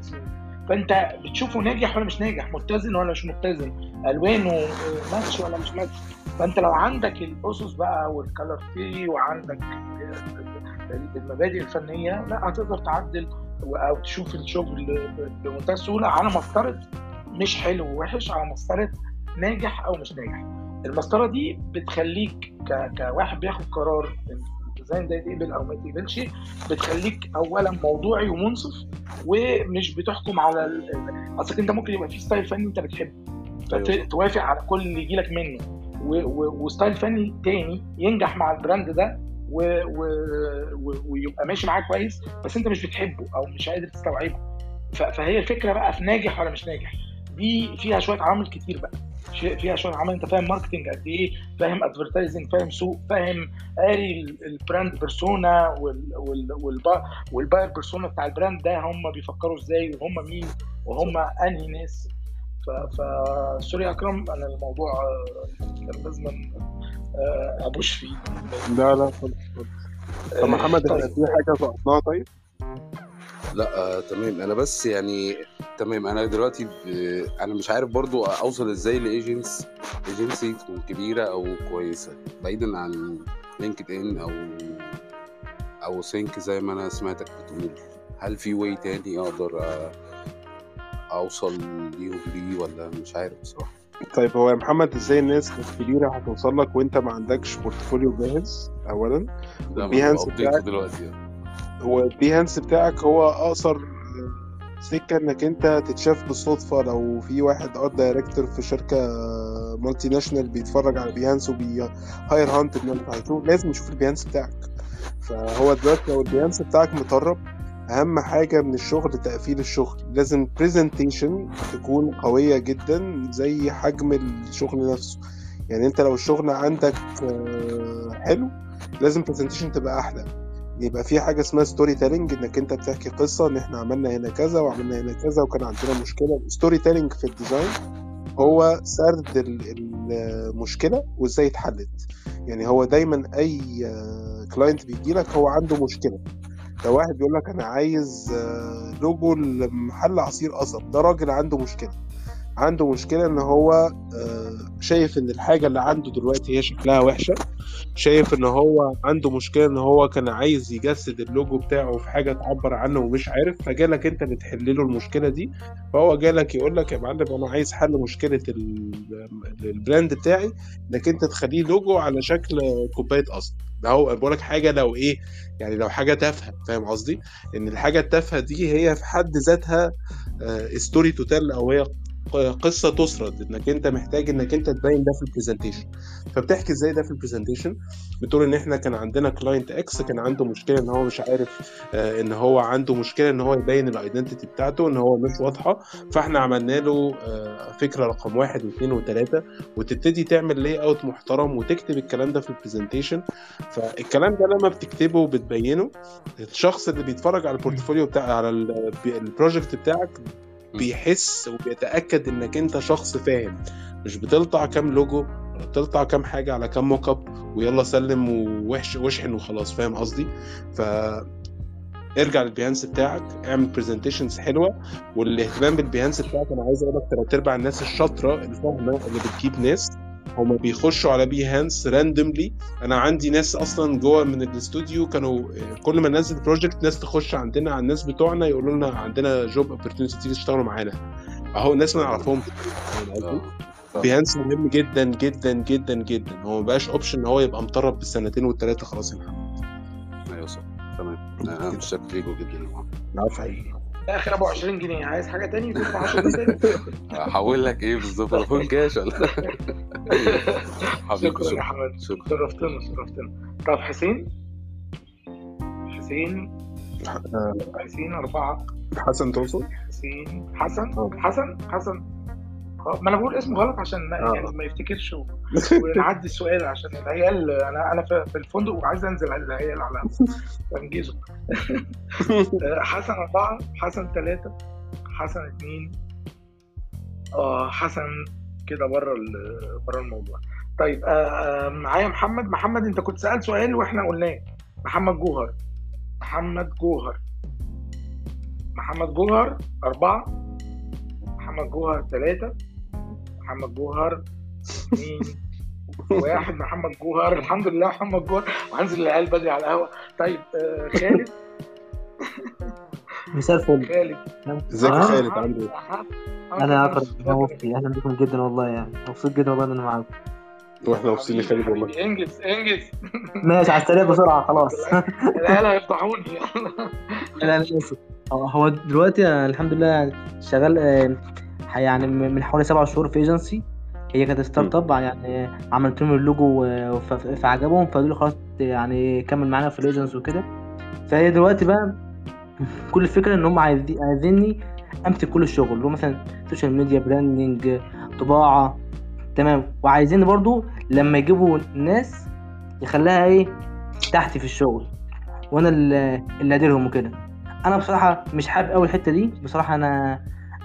فأنت بتشوفه ناجح ولا مش ناجح؟ متزن ولا مش متزن؟ ألوانه آه، ماتش ولا مش ماتش؟ فأنت لو عندك الأسس بقى وال color theory وعندك المبادئ الفنية لأ هتقدر تعدل أو تشوف الشغل بمنتهى السهوله على افترض مش حلو ووحش على افترض ناجح أو مش ناجح المسطرة دي بتخليك ك... كواحد بياخد قرار ال design ده يتقبل أو ما يتقبلش بتخليك اولا موضوعي ومنصف ومش بتحكم على ال... اصلك أنت ممكن يبقى في style فني أنت بتحبه أيوة. فتوافق على كل اللي يجيلك منه و... و... و style فني تاني ينجح مع ال brand ده و... و... و... ويبقى ماشي معاه كويس بس انت مش بتحبه أو مش قادر تستوعبه. ف... فهي الفكرة بقى في ناجح ولا مش ناجح. دي فيها شوية عوامل كتير بقى. فيها شوية عمل انت فاهم marketing قد إيه فاهم advertising فاهم سوق فاهم قاري ال- ال brand persona وال وال والبا وال buyer persona بتاع ال brand ده هم بيفكروا إزاي وهم مين وهم أنهي ناس. ف ف sorry يا أكرم أنا الموضوع آه، كان لازم آه، أ push فيه. لا لا خالص خالص. طب محمد طيب. في حاجة سقطناها طيب. لا آه تمام. أنا بس يعني تمام. أنا دلوقتي ب... أنا مش عارف برضو أوصل إزاي ل agency agency تكون كبيرة أو كويسة بعيدا عن LinkedIn أو أو سينك زي ما أنا سمعتك بتقول. هل في way تاني أقدر آه، اوصل ليهم بيه ولا مش عارف بصراحة طيب هو يا محمد إزاي الناس الكبيرة هتوصل لك وأنت ما عندكش portfolio جاهز اولا update بتاعك؟ دلوقتي يعني. هو ال Behance بتاعك هو أقصر سكة إنك أنت تتشاف بالصدفة لو في واحد art director في شركة multinational بيتفرج على Behance وبي head hunt ان انت هتشوف لازم يشوف ال Behance بتاعك فهو دلوقتي لو ال Behance بتاعك مترب أهم حاجة من الشغل تقفيل الشغل. لازم presentation تكون قوية جدا زي حجم الشغل نفسه. يعني أنت لو الشغل عندك آه، حلو لازم presentation تبقى أحلى. يبقى في حاجة اسمها storytelling إنك أنت بتحكي قصة إن إحنا عملنا هنا كذا وعملنا هنا كذا وكان عندنا مشكلة. storytelling في ال design هو سرد ال- المشكلة وإزاي اتحلت. يعني هو دايما أي client بيجي لك هو عنده مشكلة. لو واحد بيقول لك أنا عايز آه، لوجو لمحل عصير قصب. ده راجل عنده مشكلة. عنده مشكلة إن هو آه، شايف إن الحاجة اللي عنده دلوقتي هي شكلها وحشة. شايف إن هو عنده مشكلة إن هو كان عايز يجسد اللوجو بتاعه في حاجة تعبر عنه ومش عارف فجالك أنت اللي تحل له المشكلة دي. فهو جالك يقول لك يا معلم أنا عايز حل مشكلة ال- ال brand بتاعي إنك أنت تخليه لوجو على شكل كوباية قصب. ده هو بقول لك حاجة لو إيه يعني لو حاجة تافهة فاهم قصدي؟ إن الحاجة التافهة دي هي في حد ذاتها story to tell أو هي قصة تسرد إنك أنت محتاج إنك أنت تبين ده في ال presentation فبتحكي إزاي ده في ال presentation بتقول إن إحنا كان عندنا client X كان عنده مشكلة إن هو مش عارف آه، إن هو عنده مشكلة إن هو يبين ال identity بتاعته إن هو مش واضحة. فإحنا عملنا له آه، فكرة رقم واحد واثنين وثلاثة وتبتدي تعمل layout محترم وتكتب الكلام ده في ال presentation فالكلام ده لما بتكتبه وبتبينه الشخص اللي بيتفرج على ال portfolio بتاع على ال- ال project بتاعك بيحس وبيتأكد إنك أنت شخص فاهم. مش بتلطع كام لوجو ولا بتلطع كام حاجة على كام mockup ويلا سلم ووحش واشحن وخلاص فاهم قصدي؟ ف ارجع لل Behance بتاعك اعمل presentations حلوة والاهتمام بال Behance بتاعك أنا عايز أقول لك ثلاث أرباع الناس الشاطرة الفاهمة اللي بتجيب ناس. هما بيخشوا على Behance randomly أنا عندي ناس أصلا جوه من الاستوديو كانوا كل ما ننزل project ناس تخش عندنا على الناس بتوعنا يقولوا لنا عندنا job opportunity تيجي تشتغلوا معانا. أهو ناس ما نعرفهمش فاهم. Behance مهم جدا جدا جدا جدا. هو ما بقاش option إن هو يبقى مترب بالسنتين والثلاثه خلاص يا محمد. أيوه صح. تمام. أنا متشكر ليكوا جدا يا محمد. العفو. آخر ابو 20 جنيه. عايز حاجة تاني؟ تدفع 10 جنيه تاني. هحول لك إيه بالظبط؟ فودافون كاش ولا؟ حبيبي شكرا يا شكرا. حماد شكرا. شرفتنا شرفتنا. طب حسين؟ حسين؟ آه، حسين أربعة. حسن تقصد؟ حسين؟ حسن؟ آه. حسن؟ حسن؟ ما أنا بقول اسمه غلط عشان آه. يعني ما يفتكرش و- ونعدي السؤال عشان العيال أنا أنا في الفندق وعايز أنزل على العيال على انجزه آه، حسن أربعة حسن ثلاثة حسن اثنين آه حسن كده بره بره الموضوع. طيب آه، آه، معايا محمد؟ محمد أنت كنت سألت سؤال وإحنا قلناه. محمد جوهر. محمد جوهر. محمد جوهر أربعة. محمد جوهر ثلاثة محمد جوهر. اثنين واحد محمد جوهر. الحمد لله محمد جوهر. وهنزل العيال بدري على القهوة. طيب آه، خالد. مساء الفل. خالد. ازيك يا آه. خالد؟ عامل إيه؟ أنا اكرم يا مفتي. أهلا بكم جدا والله يعني. مبسوط جدا والله إن أنا معاكم. وإحنا مبسوطين يا خالد والله. إنجز إنجز. ماشي على السريع بسرعة خلاص. العيال هيفضحوني. لا أنا آسف. هو- هو دلوقتي الحمد لله شغال آه، يعني من حوالي سبع شهور في ايجنسي هي كانت startup يعني عملت لهم اللوجو فعجبهم فقالوا لي خلاص يعني كمل معانا في الايجنسي وكده. فهي دلوقتي بقى كل الفكرة إن هم عايزين عايزيني أمسك كل الشغل. اللي هو مثلا social media branding طباعة. تمام. وعايزين برضو لما يجيبوا ناس يخليها إيه تحتي في الشغل. وأنا اللي اللي أديرهم وكده. أنا بصراحة مش حابب قوي الحتة دي. بصراحة أنا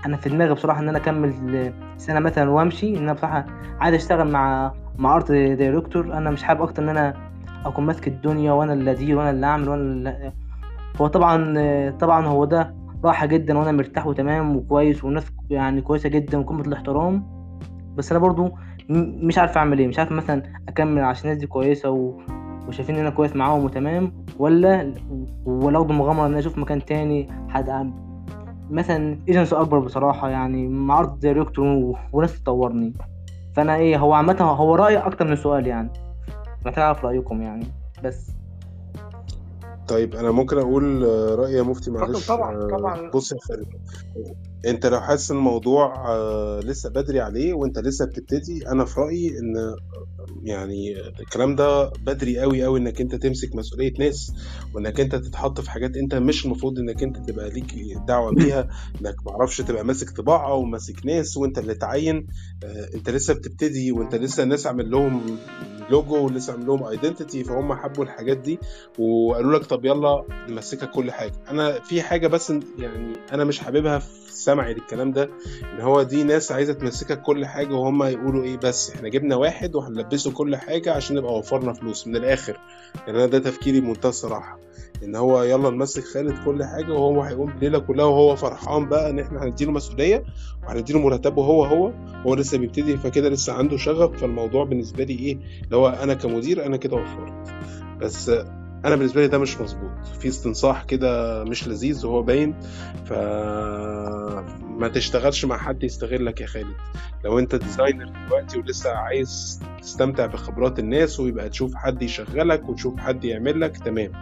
أنا في دماغي بصراحة إن أنا أكمل سنة مثلا وأمشي إن أنا بصراحة عايز أشتغل مع مع art director أنا مش حابب أكتر إن أنا أكون ماسك الدنيا وأنا اللي أدير وأنا اللي أعمل وأنا اللي هو طبعا طبعا هو ده راحة جدا وأنا مرتاح وتمام وكويس والناس يعني كويسة جدا وقمة الاحترام. بس أنا برضو مش عارف أعمل إيه. مش عارف مثلا أكمل عشان الناس دي كويسة و... وشايفين إن أنا كويس معاهم وتمام ولا ولا أخد مغامره إن أنا أشوف مكان تاني حد مثلا ايجنسي اكبر بصراحة يعني مع director و... وناس تطورني. فأنا إيه هو عامة هو رأي أكتر من سؤال يعني. محتاج اعرف رأيكم يعني بس. طيب أنا ممكن أقول آه، رايي يا مفتي معلش. طبعا آه، طبعا. بص يا خالد. انت لو حاسس الموضوع آه، لسه بدري عليه وانت لسه بتبتدي أنا في رأيي إن يعني الكلام ده بدري قوي قوي إنك انت تمسك مسؤولية ناس وإنك انت تتحط في حاجات انت مش المفروض إنك انت تبقى ليك دعوة بيها إنك معرفش تبقى ماسك طباعة وماسك ناس وانت اللي تعين آه، انت لسه بتبتدي وانت لسه الناس عامل لهم لوجو ولسه عامل لهم ايدنتيتي فهم حبوا الحاجات دي وقالوا لك طب يلا نمسكك كل حاجة. أنا في حاجة بس يعني أنا مش حاببها في سمعي للكلام ده إن هو دي ناس عايزة تمسكك كل حاجة وهم يقولوا إيه بس. إحنا جبنا واحد وهنلبسه كل حاجة عشان نبقى وفرنا فلوس من الآخر. يعني أنا ده تفكيري بمنتهى الصراحة. إن هو يلا نمسك خالد كل حاجة وهو هيقوم الليلة كلها وهو فرحان بقى إن إحنا هنديله مسؤولية وهنديله مرتبه هو هو هو لسه بيبتدي فكده لسه عنده شغف. فالموضوع بالنسبة لي إيه؟ اللي هو أنا كمدير أنا كده وفرت. بس أنا بالنسبة لي ده مش مظبوط. في استنصاح كده مش لذيذ وهو باين ف ما تشتغلش مع حد يستغلك يا خالد. لو أنت ديزاينر دلوقتي ولسه عايز تستمتع بخبرات الناس ويبقى تشوف حد يشغلك وتشوف حد يعمل لك تمام.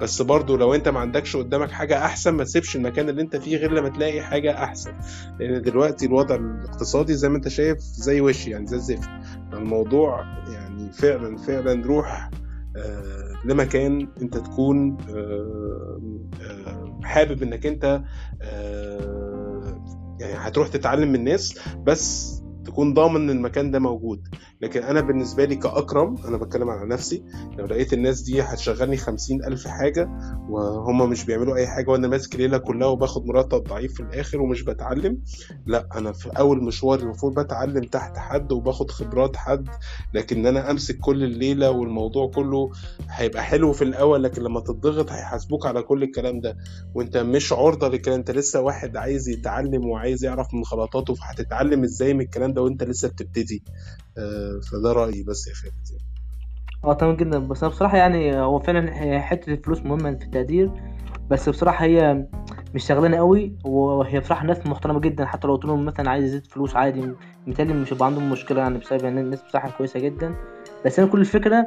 بس برضو لو أنت ما عندكش قدامك حاجة أحسن ما تسيبش المكان اللي أنت فيه غير لما تلاقي حاجة أحسن. لأن دلوقتي الوضع الاقتصادي زي ما أنت شايف زي وش يعني زي الزفت. الموضوع يعني فعلا فعلا روح آه، لمكان انت تكون آه، آه، حابب انك انت آه، يعني هتروح تتعلم من الناس بس تكون ضامن إن المكان ده موجود. لكن أنا بالنسبة لي كأكرم أنا بتكلم على نفسي لو لقيت الناس دي هتشغلني خمسين ألف حاجة وهم مش بيعملوا أي حاجة وأنا ماسك الليلة كلها وباخد مرتب ضعيف في الآخر ومش بتعلم لا أنا في أول مشوار المفروض بتعلم تحت حد وباخد خبرات حد لكن أنا أمسك كل الليلة والموضوع كله هيبقى حلو في الأول لكن لما تضغط هيحاسبوك على كل الكلام ده. وأنت مش عرضة للكلام أنت لسه واحد عايز يتعلم وعايز يعرف من غلطاته فهتتعلم إزاي من الكلام ده وانت لسه بتبتدي. آه، فده رأيي بس يا خالد آه تمام جدا. بس أنا بصراحة يعني هو فعلا حتة الفلوس مهمة في التقدير بس بصراحة هي مش شغلانة قوي وهي بصراحة ناس محترمة جدا. حتى لو قلت لهم مثلا عايز ازيد فلوس عادي متهيألي مش هيبقى عندهم مشكلة يعني بسبب يعني الناس بصراحة كويسة جدا. بس أنا كل الفكرة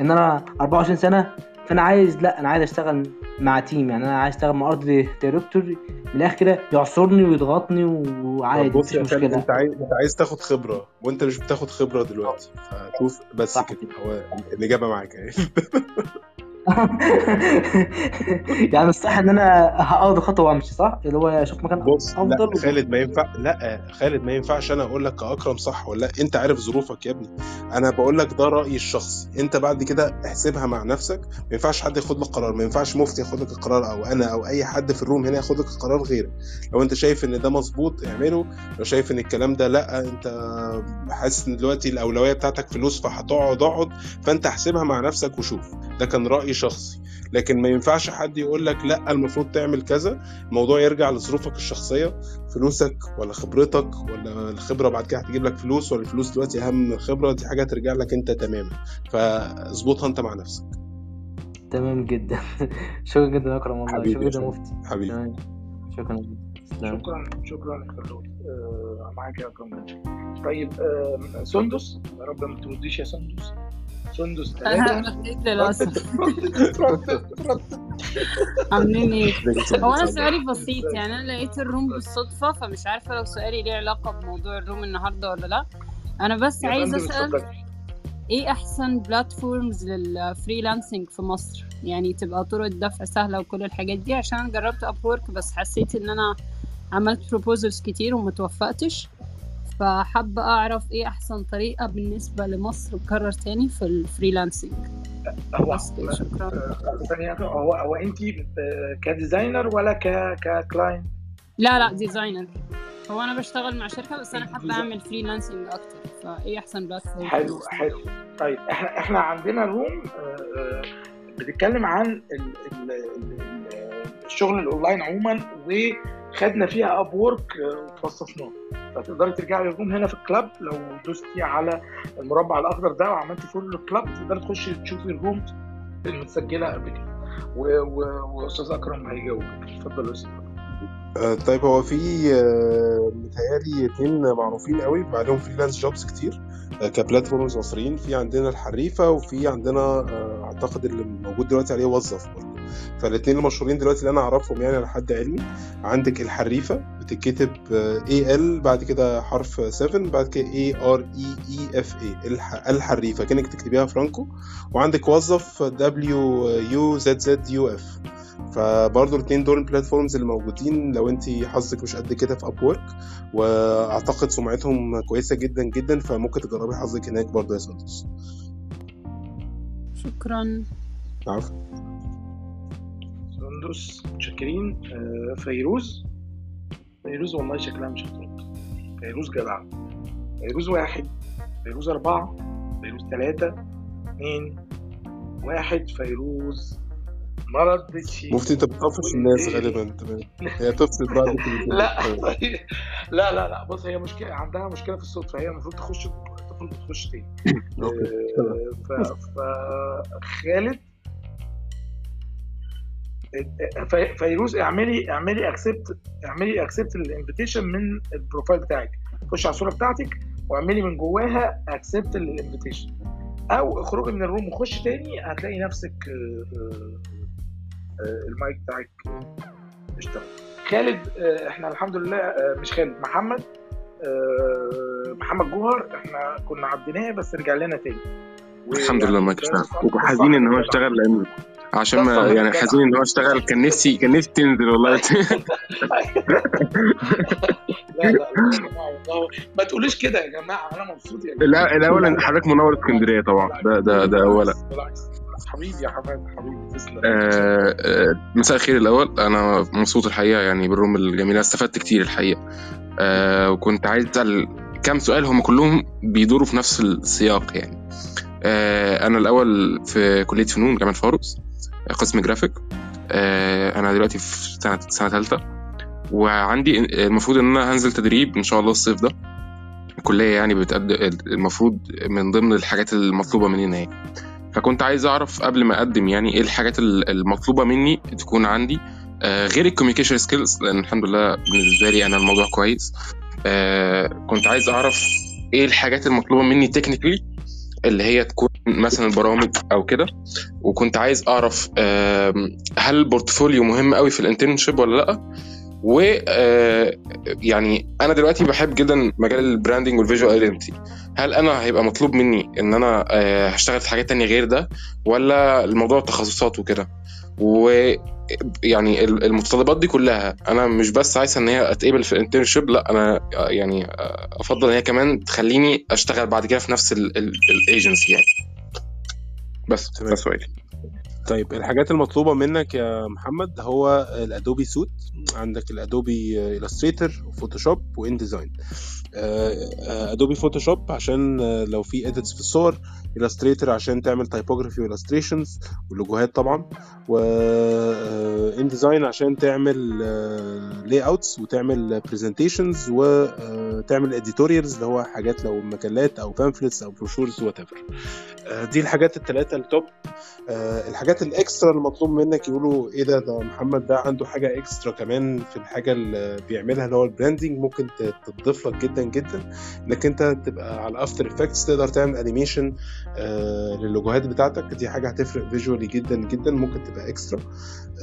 إن أنا 24 سنة فأنا عايز لا أنا عايز أشتغل مع team يعني أنا عايز أشتغل مع art director من الآخر كده يعصرني ويضغطني وعادي مفيش خالص مشكلة. أنت عايز أنت عايز تاخد خبرة وأنت مش بتاخد خبرة دلوقتي فشوف بس كده هو الإجابة معاك اهي يعني الصح إن أنا هاخد خطوة وأمشي صح؟ اللي هو أشوف مكان بص أفضل لا خالد ما ينفع لا خالد ما ينفعش أنا أقول لك كأكرم صح ولا لأ. أنت عارف ظروفك يا ابني. أنا بقول لك ده رأيي الشخصي. أنت بعد كده احسبها مع نفسك. ما ينفعش حد ياخد لك قرار. ما ينفعش مفتي ياخد لك القرار أو أنا أو أي حد في الروم هنا ياخد لك القرار غيرك. لو أنت شايف إن ده مظبوط اعمله. لو شايف إن الكلام ده لأ أنت حاسس إن دلوقتي الأولوية بتاعتك فلوس فهتقعد اقعد. فأنت احسبها مع نفسك وشوف. ده كان راي شخصي. لكن ما ينفعش حد يقول لك لا المفروض تعمل كذا. الموضوع يرجع لظروفك الشخصية فلوسك ولا خبرتك ولا الخبرة بعد كده هتجيب لك فلوس ولا الفلوس دلوقتي أهم من الخبره دي حاجة ترجع لك أنت تماما. فاظبطها أنت مع نفسك. تمام جدا. شكرا جدا يا أكرم والله. شكرا يا جدا. مفتي. حبيبي. تمام. شكرا. شكرا شكرا يا خلود آه، معاك يا أكرم. طيب آه، سندس؟ يا رب ما ترديش يا سندس. سندس ثلاثة رديت للأسف ردت ردت عاملين إيه؟ هو أنا سؤالي بسيط يعني أنا لقيت ال room بالصدفة فمش عارفة لو سؤالي ليه علاقة بموضوع ال room النهاردة ولا لا أنا بس اسأل اتفضل إيه احسن platforms لل freelancing في مصر يعني تبقى طرق الدفع سهلة وكل الحاجات دي عشان أنا جربت اب بس حسيت ان أنا عملت proposals كتير ومتوفقتش فحابة أعرف إيه أحسن طريقة بالنسبة لمصر بكرر تاني في ال freelancing هو شكرا. هو هو انت آه، ك designer ولا ك ك client؟ لا لا designer. هو أنا بشتغل مع شركة بس أنا حابة أعمل freelancing أكتر. فإيه أحسن platform حلو حلو. طيب إحنا إحنا عندنا room آه، آه، بتتكلم عن ال- ال- ال- ال- الشغل الاونلاين عموما وخدنا فيها Upwork وخصصناه فتقدري ترجعي لل room هنا في ال club. لو دوستي على المربع الأخضر ده وعملتي follow لل club تقدري تخشي تشوفي ال room المتسجلة قبل كده. وأستاذ أكرم هيجاوب. اتفضل أستاذ. آه، طيب هو في آه، متهيألي اتنين معروفين قوي بقى عليهم freelance jobs كتير آه، ك platforms مصريين. في عندنا الحريفة وفي عندنا أعتقد اللي موجود دلوقتي عليه وظف برضه. فالاثنين المشهورين دلوقتي اللي أنا أعرفهم يعني على حد علمي. عندك الحريفة بتتكتب E L بعد كده حرف 7 بعد كده A R E E F A الحريفة كأنك تكتبيها فرانكو. وعندك وظف دبليو يو زد زد يو اف فبرضه الاثنين دول ال platforms اللي موجودين لو أنت حظك مش قد كده في Upwork وأعتقد سمعتهم كويسة جدا جدا فممكن تجربي حظك هناك برضه يا سندس. شكرا. عفوا سندس متشكرين آه، فيروز. فيروز والله شكلها مش هترد فيروز جدع. فيروز واحد فيروز أربعة فيروز ثلاثة اثنين واحد فيروز ما ردتش مفتي انت بتطفش الناس غالبا تمام هي تفصل بعد لا. لا لا لا بص هي مشكلة عندها مشكلة في الصوت فهي المفروض تخش تخرج تخش تاني. آه، ف- فخلاص فيروز اعملي اعملي accept اعملي accept ال invitation من ال profile بتاعك. خش على الصورة بتاعتك واعملي من جواها accept ال invitation. أو اخرجي من ال room وخش تاني هتلاقي نفسك آه، آه، آه، المايك بتاعك اشتغل. خالد إحنا الحمد لله مش خالد محمد محمد جوهر إحنا كنا عديناه بس رجع لنا تاني. الحمد لله ده اشتغل وحزين إن هو اشتغل لأن عشان ما يعني. حزين إن هو اشتغل. كان نفسي كان نفسي تنزل والله. لا لا ما تقوليش كده يا جماعة أنا مبسوط يا جماعة لا الأول حضرتك منور اسكندرية طبعا. ده ده ده أولا. حبيبي يا حماد حبيبي تسلم. آه، آه، مساء الخير الأول. أنا مبسوط الحقيقة يعني بالروم الجميله استفدت كتير الحقيقة. آه، وكنت عايز أسأل كام سؤال هم كلهم بيدوروا في نفس السياق يعني. أنا الأول في كلية فنون جامعة فاروس قسم جرافيك. آه، أنا دلوقتي في سنة سنة ثالثه وعندي المفروض إن أنا هنزل تدريب إن شاء الله الصيف ده. الكلية يعني بتقدم المفروض من ضمن الحاجات المطلوبة مننا يعني. فكنت عايز أعرف قبل ما أقدم يعني إيه الحاجات ال- المطلوبة مني تكون عندي. آه، غير ال communication skills لأن الحمد لله بالنسبة لي أنا الموضوع كويس. آه، كنت عايز أعرف إيه الحاجات المطلوبة مني technically اللي هي تكون مثلا البرامج أو كده. وكنت عايز أعرف هل ال portfolio مهم قوي في ال internship ولا لأ؟ و آه، يعني أنا دلوقتي بحب جدا مجال ال branding وال visual identity. هل أنا هيبقى مطلوب مني إن أنا آه، هشتغل في حاجات تانية غير ده؟ ولا الموضوع تخصصات وكده؟ يعني ال- المتطلبات دي كلها أنا مش بس عايز إن هي أتقبل في ال internship لا أنا يعني أفضل إن هي كمان تخليني أشتغل بعد كده في نفس الايجنسي يعني. بس تمام. سؤالي طيب الحاجات المطلوبة منك يا محمد هو ال Adobe Suite عندك ال Adobe Illustrator و Photoshop و InDesign Adobe Photoshop عشان آه، لو في edits في الصور Illustrator عشان تعمل typography و illustrations واللوجوهات طبعا و InDesign عشان تعمل layouts وتعمل presentations وتعمل editorials اللي هو حاجات لو مجلات أو pamphlets أو brochures whatever دي الحاجات الثلاثه ال top آه، الحاجات ال extra المطلوب منك يقولوا إيه ده؟ ده محمد ده عنده حاجة extra كمان في الحاجة اللي بيعملها اللي هو ال branding ممكن تضيف لك جدا جدا إنك أنت تبقى على After Effects تقدر تعمل animation للوجوهات بتاعتك. دي حاجة هتفرق visually جدا جدا ممكن تبقى extra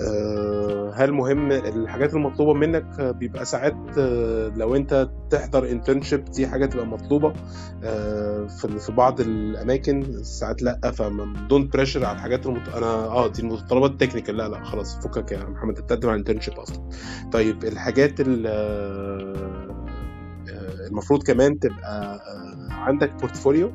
آه، هل مهم الحاجات المطلوبه منك؟ آه، بيبقى ساعات آه، لو أنت تحضر internship دي حاجة تبقى مطلوبة آه، في بعض الأماكن ساعات لأ فدون pressure على الحاجات المت... أنا آه دي المتطلبات ال technical لا لا خلاص فكك يا محمد. أنت بتقدم على ال internship أصلا. طيب الحاجات ال- آه، آه، المفروض كمان تبقى آه، عندك portfolio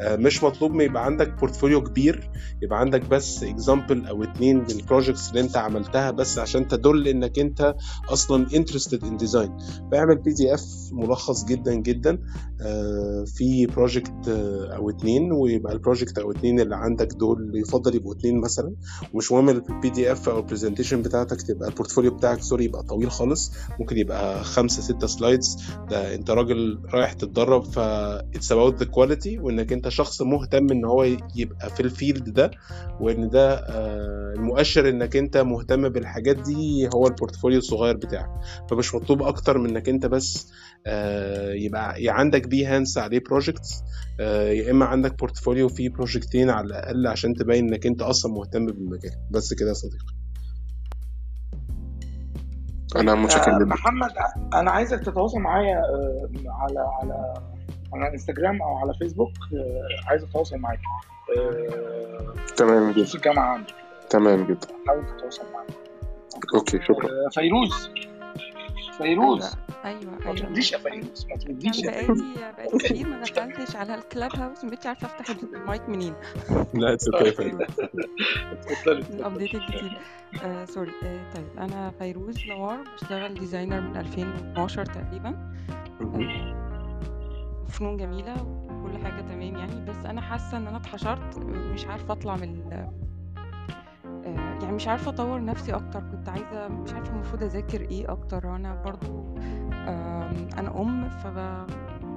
مش مطلوب ما يبقى عندك portfolio كبير يبقى عندك بس example أو اتنين لل projects اللي أنت عملتها بس عشان تدل إنك أنت أصلا interested in design فاعمل PDF ملخص جدا جدا آه، في project أو اتنين ويبقى ال project أو اتنين اللي عندك دول يفضل يبقوا اتنين مثلا. ومش مهم ال PDF أو ال presentation بتاعتك تبقى ال portfolio بتاعك sorry يبقى طويل خالص. ممكن يبقى خمسة ستة slides ده أنت راجل رايح تتدرب ف it's about the quality وإنك أنت شخص مهتم إن هو يبقى في ال field ده وإن ده آه، المؤشر إنك أنت مهتم بالحاجات دي هو ال portfolio الصغير بتاعك. فمش مطلوب أكتر من إنك أنت بس آه، يبقى عندك Behance عليه projects يا إما عندك portfolio فيه بروجكتين على الأقل عشان تبين إنك أنت أصلا مهتم بالمجال. بس كده يا صديقي. أنا متشكر آه، جدا. محمد أنا عايزك تتواصل معايا آه، على على على انستجرام أو على فيسبوك آه، عايز اتواصل معاك آه، تمام جدا. الجامعة عندك تمام جدا. حاول تتواصل معايا. okay شكرا. آه، فيروز. فيروز. أيوه أيوه ما أيوه. ترديش يا فيروز ما ترديش يا فيروز. بقالي بقالي كتير ما دخلتش على ال Clubhouse مبقتش عارفة أفتح المايك منين. لا it's okay اتفضلي ال update الجديد آه sorry طيب أنا فيروز نوار بشتغل designer من 2012 تقريبا. فنون جميلة وكل حاجة تمام يعني بس أنا حاسة إن أنا اتحشرت مش عارفة أطلع من ال- آه، يعني مش عارفة أطور نفسي أكتر كنت عايزة مش عارفة المفروض أذاكر إيه أكتر وأنا برضو أنا أم ف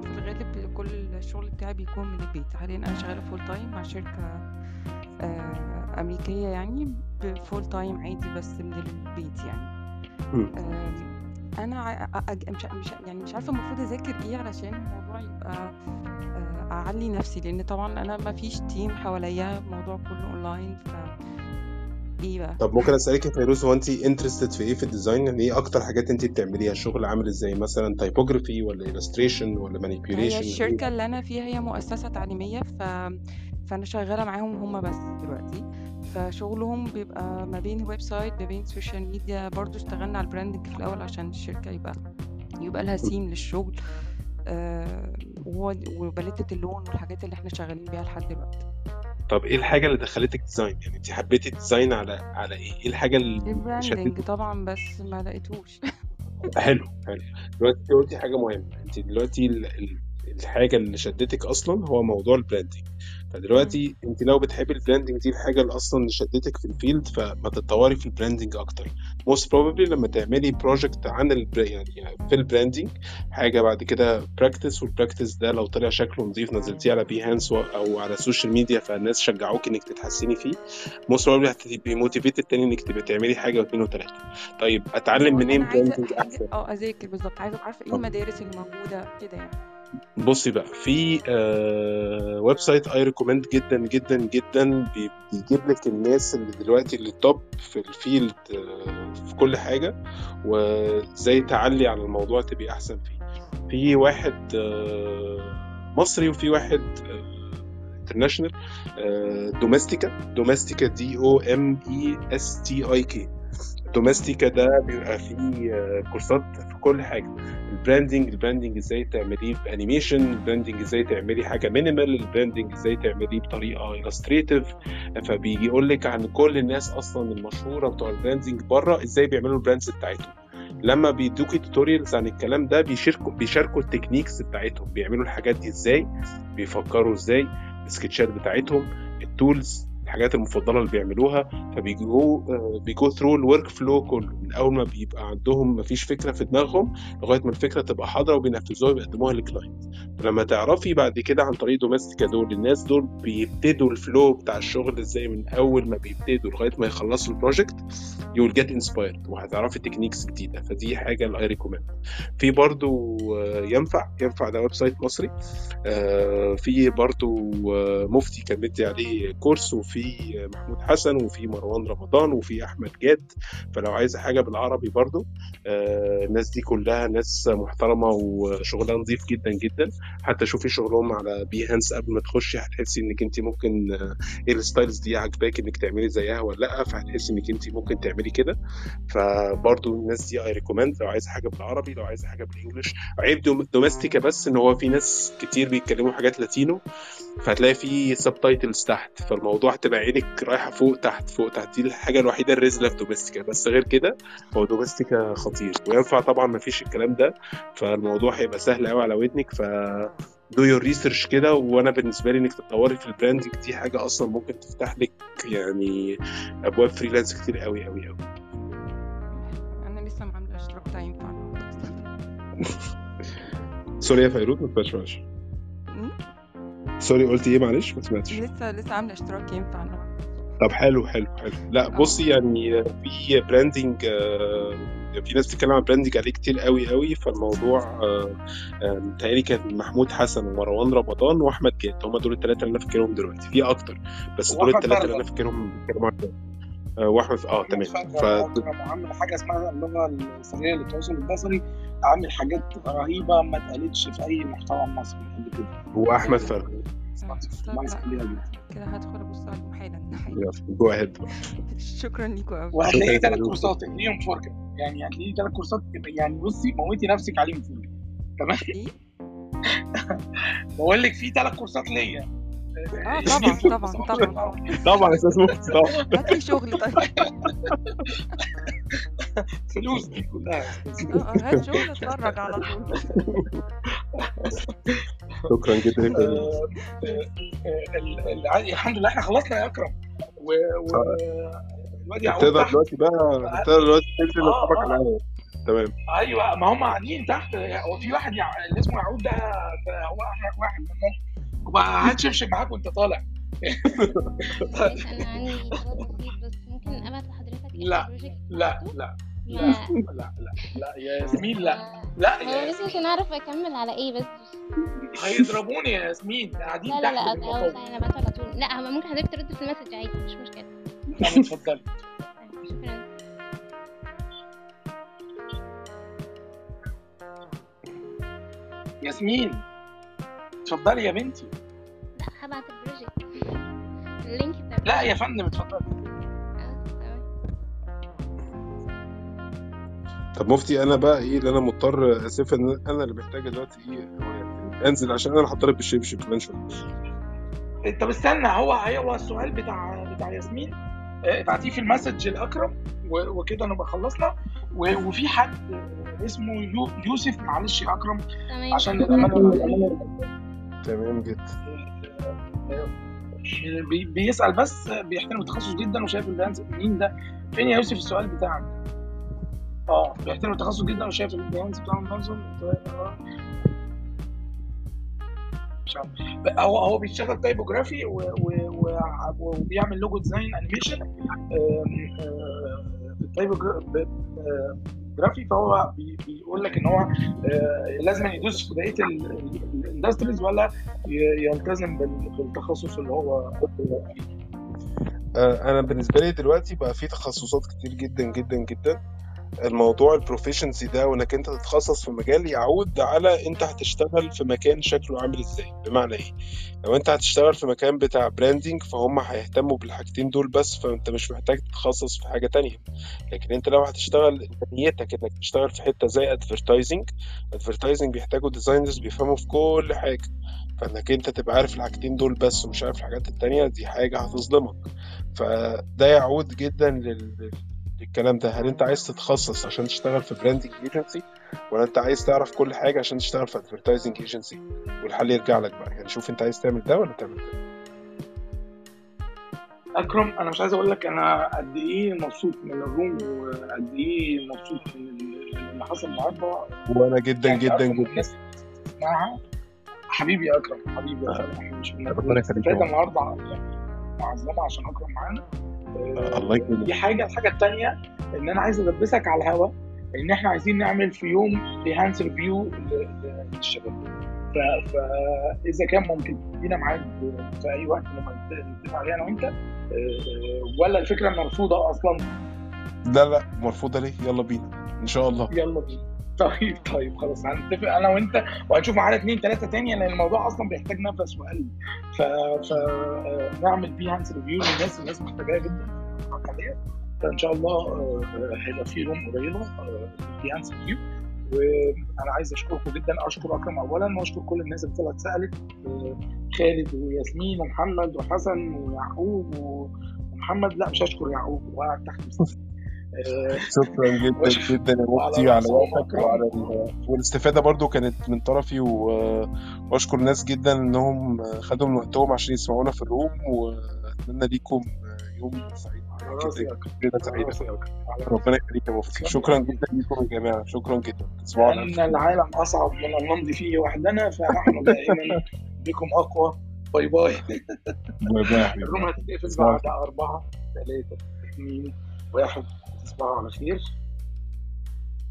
في الغالب كل الشغل بتاعي بيكون من البيت. حاليا أنا شغالة full time مع شركة آه، أمريكية يعني ب full time عادي بس من البيت يعني. أج- مش مش يعني مش عارفة المفروض أذاكر إيه علشان الموضوع يبقى آه، أعلي نفسي لأن طبعا أنا ما فيش team حواليا الموضوع كله أونلاين ف إيه بقى؟ طب ممكن أسألك يا فيروز هو انت interested في إيه في ال design يعني إيه أكتر حاجات انت بتعمليها؟ الشغل عامل إزاي؟ مثلا typography ولا illustration ولا هي manipulation الشركة اللي أنا فيها هي مؤسسة تعليمية ف... فأنا شغالة معاهم هما بس دلوقتي. فشغلهم بيبقى ما بين website ما بين social media برضو اشتغلنا على ال branding في الأول عشان الشركة يبقى يبقى لها سيم للشغل. آه وباليتة اللون والحاجات اللي إحنا شغالين بيها لحد دلوقتي. طب إيه الحاجة اللي دخلتك design يعني انت حبيتي ال design على على إيه؟ إيه الحاجة اللي البراندنج طبعا بس ما لقيتوش. حلو حلو. دلوقتي قلتي حاجة مهمة. انت دلوقتي ال- ال- الحاجة اللي شدتك أصلا هو موضوع ال branding فدلوقتي انت لو بتحبي ال branding دي الحاجة اللي أصلا شدتك في ال field فما تتطوري في ال branding أكتر. most probably لما تعملي project عن البر... يعني في ال branding حاجة بعد كده practice وال practice ده لو طلع شكله نظيف نزلتيه على Behance أو على ال social media فالناس شجعوك إنك تتحسني فيه. most probably هتبقي motivated تاني إنك تبقي تعملي حاجة واثنين وثلاثه طيب أتعلم منين branding أحسن؟ آه أذاكر بالظبط. عارفة إيه طب المدارس اللي موجودة كده يعني؟ بصي بقى في آه website I recommend جدا جدا جدا بي- بيجيب لك الناس اللي دلوقتي اللي top في ال field آه في كل حاجة وإزاي تعلي على الموضوع تبقي أحسن فيه. في واحد آه مصري وفي واحد international Domestika Domestika D O M E S T I K Domestika ده بيبقى فيه آه، كورسات في كل حاجة. البراندنج البراندنج إزاي تعمليه بأنيميشن البراندنج إزاي تعملي حاجة minimal ال branding إزاي تعمليه بطريقة illustrative. فبيجي يقول لك عن كل الناس أصلا المشهورة بتوع ال branding بره إزاي بيعملوا ال brands بتاعتهم. لما بيدوكي tutorials عن الكلام ده بيشاركوا بيشاركوا ال techniques بتاعتهم. بيعملوا الحاجات دي إزاي؟ بيفكروا إزاي؟ السكتشات بتاعتهم ال tools الحاجات المفضلة اللي بيعملوها فبيجو بيجو through ال workflow كله. من أول ما بيبقى عندهم مفيش فكرة في دماغهم لغاية ما الفكرة تبقى حاضرة وبينفذوها ويقدموها لل client فلما تعرفي بعد كده عن طريق Domestika دول الناس دول بيبتدوا ال flow بتاع الشغل إزاي من أول ما بيبتدوا لغاية ما يخلصوا ال project you will get inspired وهتعرفي techniques جديدة. فدي حاجة اللي I recommend في برضو آه، ينفع ينفع ده website مصري. آه، في برضو آه، مفتي كان مدي عليه course وفي محمود حسن وفي مروان رمضان وفي أحمد جاد. فلو عايزه حاجة بالعربي برضو آه، الناس دي كلها ناس محترمة وشغلها نظيف جدا جدا. حتى شوفي شغلهم على Behance قبل ما تخشي هتحسي إنك انت ممكن إيه ال styles دي عاجباك إنك تعملي زيها ولا لأ فهتحسي إنك انت ممكن تعملي كده. فبرضو الناس دي I recommend لو عايزه حاجة بالعربي لو عايزه حاجة بال English عيب Dom- Domestika بس إن هو في ناس كتير بيتكلموا حاجات لاتينو فهتلاقي في subtitles تحت. فالموضوع هتبقى عينك رايحة فوق تحت فوق تحت. دي الحاجة الوحيدة الرزله في Domestika بس غير كده هو Domestika خطير. وينفع طبعا ما فيش الكلام ده. فالموضوع هيبقى سهل قوي على ودنك. ف do your research كده. وأنا بالنسبة لي إنك تتطوري في ال branding دي حاجة أصلا ممكن تفتح لك يعني أبواب freelance كتير قوي قوي قوي أنا لسه ما عامله اشتراك ينفع sorry يا فيروز ما معلش sorry قلت إيه؟ معلش ما سمعتش. لسه لسه عاملة اشتراك ينفع أنا. طب حلو حلو حلو. لا بصي يعني في branding في ناس بتتكلم عن branding عليه كتير قوي قوي. فالموضوع آه، آه، متهيألي كان محمود حسن ومروان رمضان وأحمد جاد. هم دول الثلاثه اللي أنا فاكرهم دلوقتي. في أكتر بس دول الثلاثه اللي. أنا فاكرهم بيتكلموا عن آه، وأحمد آه تمام. ف عامل حاجة اسمها اللغة السريه للتواصل البصري. عامل حاجات رهيبة ما اتقالتش في أي محتوى مصري قبل كده. nice كليها جدا كده هدخل ابص عليهم حالا go ahead شكرا ليكوا قوي وهتلاقي ثلاث كورسات. ليهم فرجه يعني هتلاقي ثلاث كورسات. يعني بصي موتي نفسك عليهم فرجه تمام؟ بقول لك في ثلاث كورسات ليا. آه طبعا طبعا طبعا. طبعا أستاذ مفتي طبعا هات لي شغل طيب. فلوس دي كلها. آه هات شغل اتفرج على طول. شكرا جدا. آه، آه، ال- ال- الحمد لله إحنا خلصنا يا أكرم. و تقدر دلوقتي بقى تقدر دلوقتي تنزل آه، آه. على. تمام. أيوه ما هم قاعدين تحت. هو في واحد. اللي اسمه يعقوب ده هو أحلى واحد. منهم وبقى هات شبشب معاك وأنت طالع. معلش أنا عندي بس ممكن أبعت لا لا لا لا لا. لا لا يا ياسمين لا لا يا هو بس عشان اعرف أكمل على إيه بس. هيضربوني يا ياسمين قاعدين لا لا لا ثانية أنا بعته على طول. لا ممكن حضرتك ترد في المسج عادي مش مشكلة. طب اتفضلي. شكرا. ياسمين اتفضلي يا بنتي. لا هبعت ال project. ال link لا يا فندم اتفضلي. طب مفتي أنا بقى إيه اللي أنا مضطر أسف إن أنا اللي محتاج دلوقتي إيه يعني أنزل عشان أنا هضطرب بالشبشب كمان شوية. طب استنى هو هو السؤال بتاع بتاع ياسمين. آه، ابعتيه في ال message لأكرم و- وكده نبقى خلصنا. وفي حد اسمه يو- يوسف معلش يا أكرم عشان تمام جدا. بي- بيسأل بس بيحترم التخصص جدا وشايف ال Behance مين ده؟ فين يا يوسف السؤال بتاعك؟ آه بيحترم التخصص جدا وشايف ال Behance بتاعه منظم مش عارف. هو هو بيشتغل typography وبيعمل logo design animation في ال typography الجرافي فهو بي- بيقول لك إن هو آه، لازم يدوس في بقية ال industries ولا يلتزم بال- بالتخصص اللي هو فيه. آه، أنا بالنسبة لي دلوقتي بقى في تخصصات كتير جدا جدا جدا. الموضوع ال proficiency ده وإنك أنت تتخصص في مجال يعود على أنت هتشتغل في مكان شكله عامل إزاي. بمعنى إيه؟ لو أنت هتشتغل في مكان بتاع branding فهم هيهتموا بالحاجتين دول بس فأنت مش محتاج تتخصص في حاجة تانية. لكن أنت لو هتشتغل أنت نيتك إنك تشتغل في حتة زي advertising advertising بيحتاجوا designers بيفهموا في كل حاجة. فإنك أنت تبقى عارف الحاجتين دول بس ومش عارف الحاجات التانية دي حاجة هتظلمك فده يعود جدا لل... للكلام ده. هل انت عايز تتخصص عشان تشتغل في branding agency ولا انت عايز تعرف كل حاجة عشان تشتغل في advertising agency والحل يرجع لك بقى. يعني شوف انت عايز تعمل ده ولا تعمل ده. أكرم أنا مش عايز أقول لك أنا قد إيه مبسوط من الروم وقد إيه مبسوط من اللي حصل النهارده. وأنا جدا يعني جدا جدا. تسمعها حبيبي يا أكرم حبيبي يا أكرم. مش ربنا بنقول يخليك. النهارده يعني معظمه عشان أكرم معانا. الله يكرمك. دي حاجة الحاجة الثانية إن أنا عايز ادبسك على الهوا إن إحنا عايزين نعمل في يوم Behance review للشباب. فاذا كان ممكن. لينا ميعاد في أي وقت لما نتفق عليه أنا وأنت. آه، ولا الفكرة مرفوضة أصلا؟ لا لا مرفوضة ليه؟ يلا بينا. إن شاء الله. يلا بينا. طيب طيب خلاص هنتفق أنا وأنت وهنشوف معانا اثنين ثلاثة تانية لأن الموضوع أصلا بيحتاج نفس وقلب. ف... ف... آه، نعمل Behance review للناس الناس محتاجاها جدا. فإن شاء الله آه، هيبقى في room قريبة Behance review وأنا عايز أشكركم جدا. أشكر أكرم اولا وأشكر كل الناس اللي طلعت سألت آه، خالد وياسمين ومحمد وحسن ويعقوب ومحمد لا مش هشكر يعقوب وقعد تحت شكرا جدا جدا يا مفتي على وقتك. وعلى ال... والاستفادة برضو كانت من طرفي. وأشكر الناس جدا إنهم خدوا من وقتهم عشان يسمعونا في ال room وأتمنى ليكم يوم سعيد. جدا سعيده. على ربنا يخليك يا مفتي. شكرا. جدا ليكم يا جماعة. شكرا جدا. تصبحوا على خير العالم أصعب من أن نمضي فيه وحدنا فنحن دائما بكم أقوى. bye bye. bye bye. ال room هتتقفل بعد أربعة ثلاثة اثنين واحد. Vamos a decir.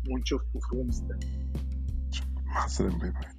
Mucho fufumster. Más del meme.